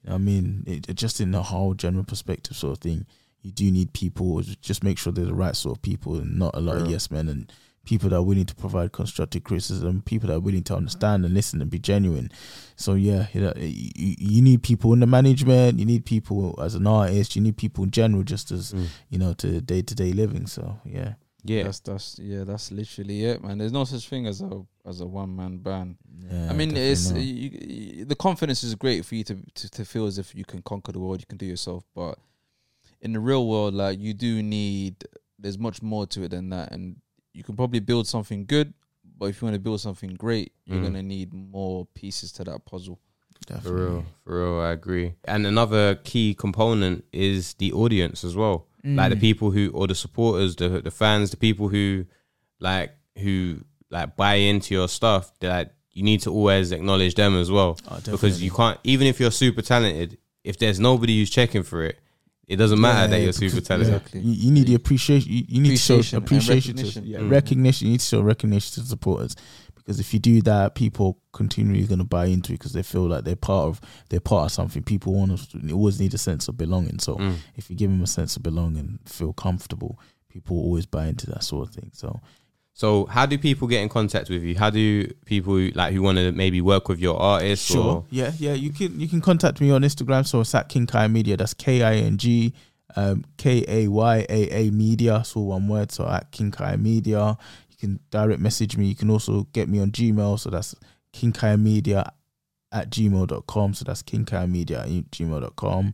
you know what I mean, it, just in the whole general perspective, sort of thing. You do need people. Just make sure they're the right sort of people and not a lot of yes men and people that are willing to provide constructive criticism, people that are willing to understand and listen and be genuine. So yeah, you, know, you, you need people in the management, you need people as an artist, you need people in general, just as Mm. you know, to day to day living. So yeah, Yeah, That's that's yeah, that's literally it, man. There's no such thing as a as a one man band. yeah I mean, it's you, you, the confidence is great for you to, to to feel as if you can conquer the world, you can do yourself. But in the real world, like you do need, there's much more to it than that, and you can probably build something good. But if you want to build something great, you're Mm. gonna need more pieces to that puzzle. for real, for real, I agree. And another key component is the audience as well. like the Mm. people who or the supporters the the fans the people who like who like buy into your stuff that you need to always acknowledge them as well Oh, because you can't even if you're super talented if there's nobody who's checking for it it doesn't matter Yeah, that you're because- super yeah. talented Exactly. You, you need the appreciation. You, you need to show Appreciation and appreciation, to, recognition. yeah, Mm. recognition. You need to show recognition to supporters because if you do that, people continually going to buy into it because they feel like they're part of they're part of something. People want to always need a sense of belonging. So Mm. if you give them a sense of belonging, feel comfortable, people always buy into that sort of thing. So so how do people get in contact with you how do people like who want to maybe work with your artists Sure. or Yeah, yeah. You can you can contact me on Instagram. So it's at King Kayaa Media. That's K I N G um, K A Y A A Media. So one word. So at King Kayaa Media. You can direct message me. You can also get me on Gmail. So that's King Kayaa Media at gmail.com. So that's King Kayaa Media at gmail.com.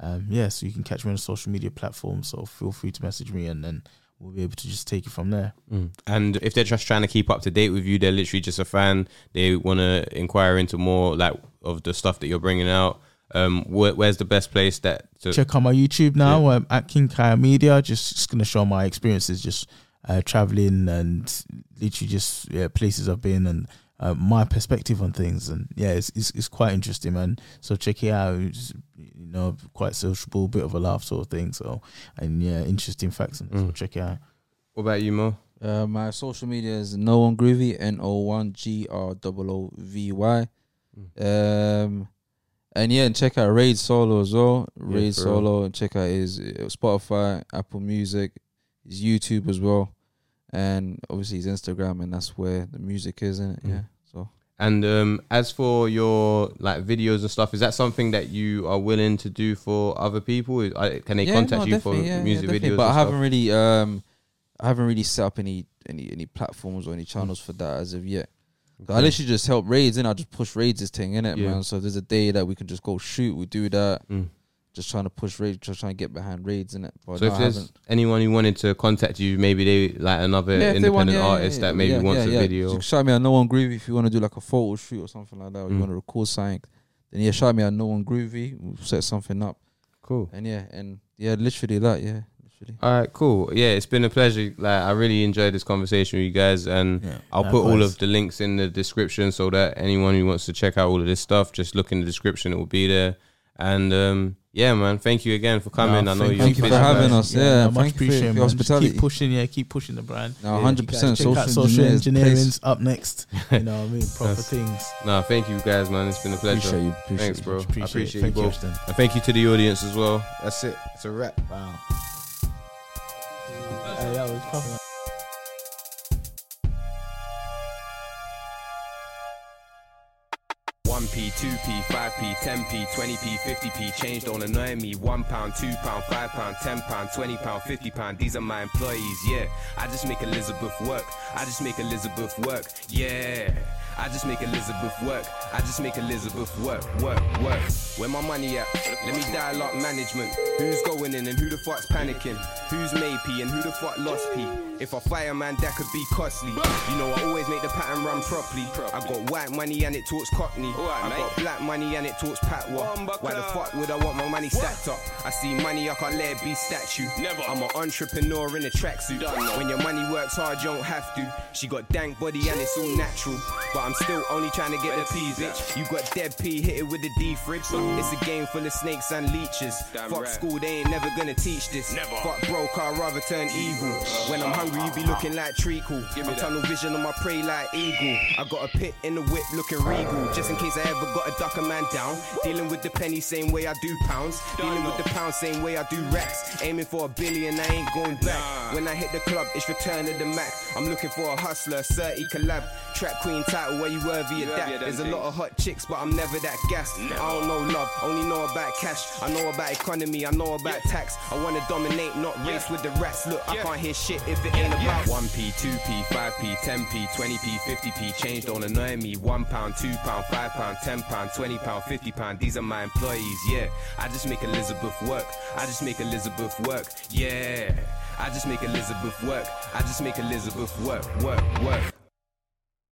Um, yeah, so you can catch me on social media platforms. So feel free to message me and then we'll be able to just take it from there. Mm. And if they're just trying to keep up to date with you, they're literally just a fan. They want to inquire into more like of the stuff that you're bringing out. Um, where, where's the best place that to, check out my YouTube now um, at King Kayaa Media. Just, just gonna show my experiences, just uh, traveling and literally just yeah, places I've been and uh, my perspective on things. And yeah, it's, it's it's quite interesting, man. So check it out. It's, you know, quite sociable, bit of a laugh sort of thing. So and yeah, interesting facts. And so Mm. check it out. What about you, Mo? Uh, my social media is no one groovy n o one g r o o v y. Um, and yeah, and check out Raid Solo as well. Yeah, Raid for. Solo, and check out his uh, Spotify, Apple Music, his YouTube as well, and obviously his Instagram, and that's where the music is. In it, Mm. yeah. And um, as for your like videos and stuff, is that something that you are willing to do for other people? Can they Yeah, contact no, you for yeah, yeah, music definitely. videos? But I haven't stuff? really, um, I haven't really set up any any any platforms or any channels for that as of yet. I literally just help Raids and I just push Raids this thing in it, Yeah. man. So if there's a day that we can just go shoot, we do that. Mm. Just trying to push Raids, just trying to get behind Raids in it. But So no, if there's anyone who wanted to contact you, maybe they like another Yeah, if they want- independent yeah, yeah, artist yeah, that maybe yeah, wants yeah, a yeah. video. Just shout me at No One Groovy if you want to do like a photo shoot or something like that, or you Mm. want to record something. Then yeah, shout me at No One Groovy. We'll set something up, Cool. and yeah, and yeah, literally that, yeah, literally. All right, cool. Yeah, it's been a pleasure. Like, I really enjoyed this conversation with you guys, and Yeah, I'll put all of the links in the description so that anyone who wants to check out all of this stuff, just look in the description. It will be there. And um, yeah, man, thank you again for coming. No, I know you're thank you for having us. Yeah, no, much thank you for- your hospitality. Keep pushing, yeah, keep pushing the brand. No, Yeah. hundred You guys percent. check Social, out social engineers, engineering's up next. *laughs* You know what I mean? Proper That's- things. No, thank you guys, man. It's been a pleasure. Appreciate you. Appreciate Thanks, bro. Much I appreciate you Thank both. Ashton. And thank you to the audience as well. That's it. It's a wrap. Wow. Hey, that was proper. 1p, 2p, 5p, 10p, 20p, 50p, change don't annoy me. £1, £2, £5, £10, £20, £50, these are my employees, yeah. I just make Elizabeth work, I just make Elizabeth work, yeah. I just make Elizabeth work. I just make Elizabeth work, work, work. Where my money at? Let me dial up management. Who's going in and who the fuck's panicking? Who's P and who the fuck lost P? If I fire man, that could be costly. You know I always make the pattern run properly. I got white money and it talks cockney. I got black money and it talks patwa. Why the fuck would I want my money stacked up? I see money, I can't let it be statue. Never. I'm an entrepreneur in a tracksuit. When your money works hard, you don't have to. She got dank body and it's all natural. But I'm still only trying to get the P, bitch. You got dead P, hit it with the D fridge. It's a game full of snakes and leeches. Fuck school, they ain't never gonna teach this. Never. Fuck broke, I'd rather turn evil. When I'm hungry, you be looking like treacle. I'm tunnel vision on my prey like eagle. I got a pit in the whip looking regal. Just in case I ever got to duck a man down. Dealing with the penny same way I do pounds. Dealing with the pound same way I do racks. Aiming for a billion, I ain't going back. When I hit the club, it's return of the Mac. I'm looking for a hustler, 30 collab. Trap queen title, where you worthy of that? There's a lot of hot chicks, but I'm never that gas. I don't know love, only know about cash. I know about economy, I know about tax. I wanna dominate, not race with the rats. Look, I can't hear shit if it ain't about 1p, 2p, 5p, 10p, 20p, 50p. Change don't annoy me. 1 pound, 2 pound, 5 pound, 10 pound, 20 pound, 50 pound. These are my employees, yeah. I just make Elizabeth work. I just make Elizabeth work, yeah. I just make Elizabeth work. I just make Elizabeth work, work, work.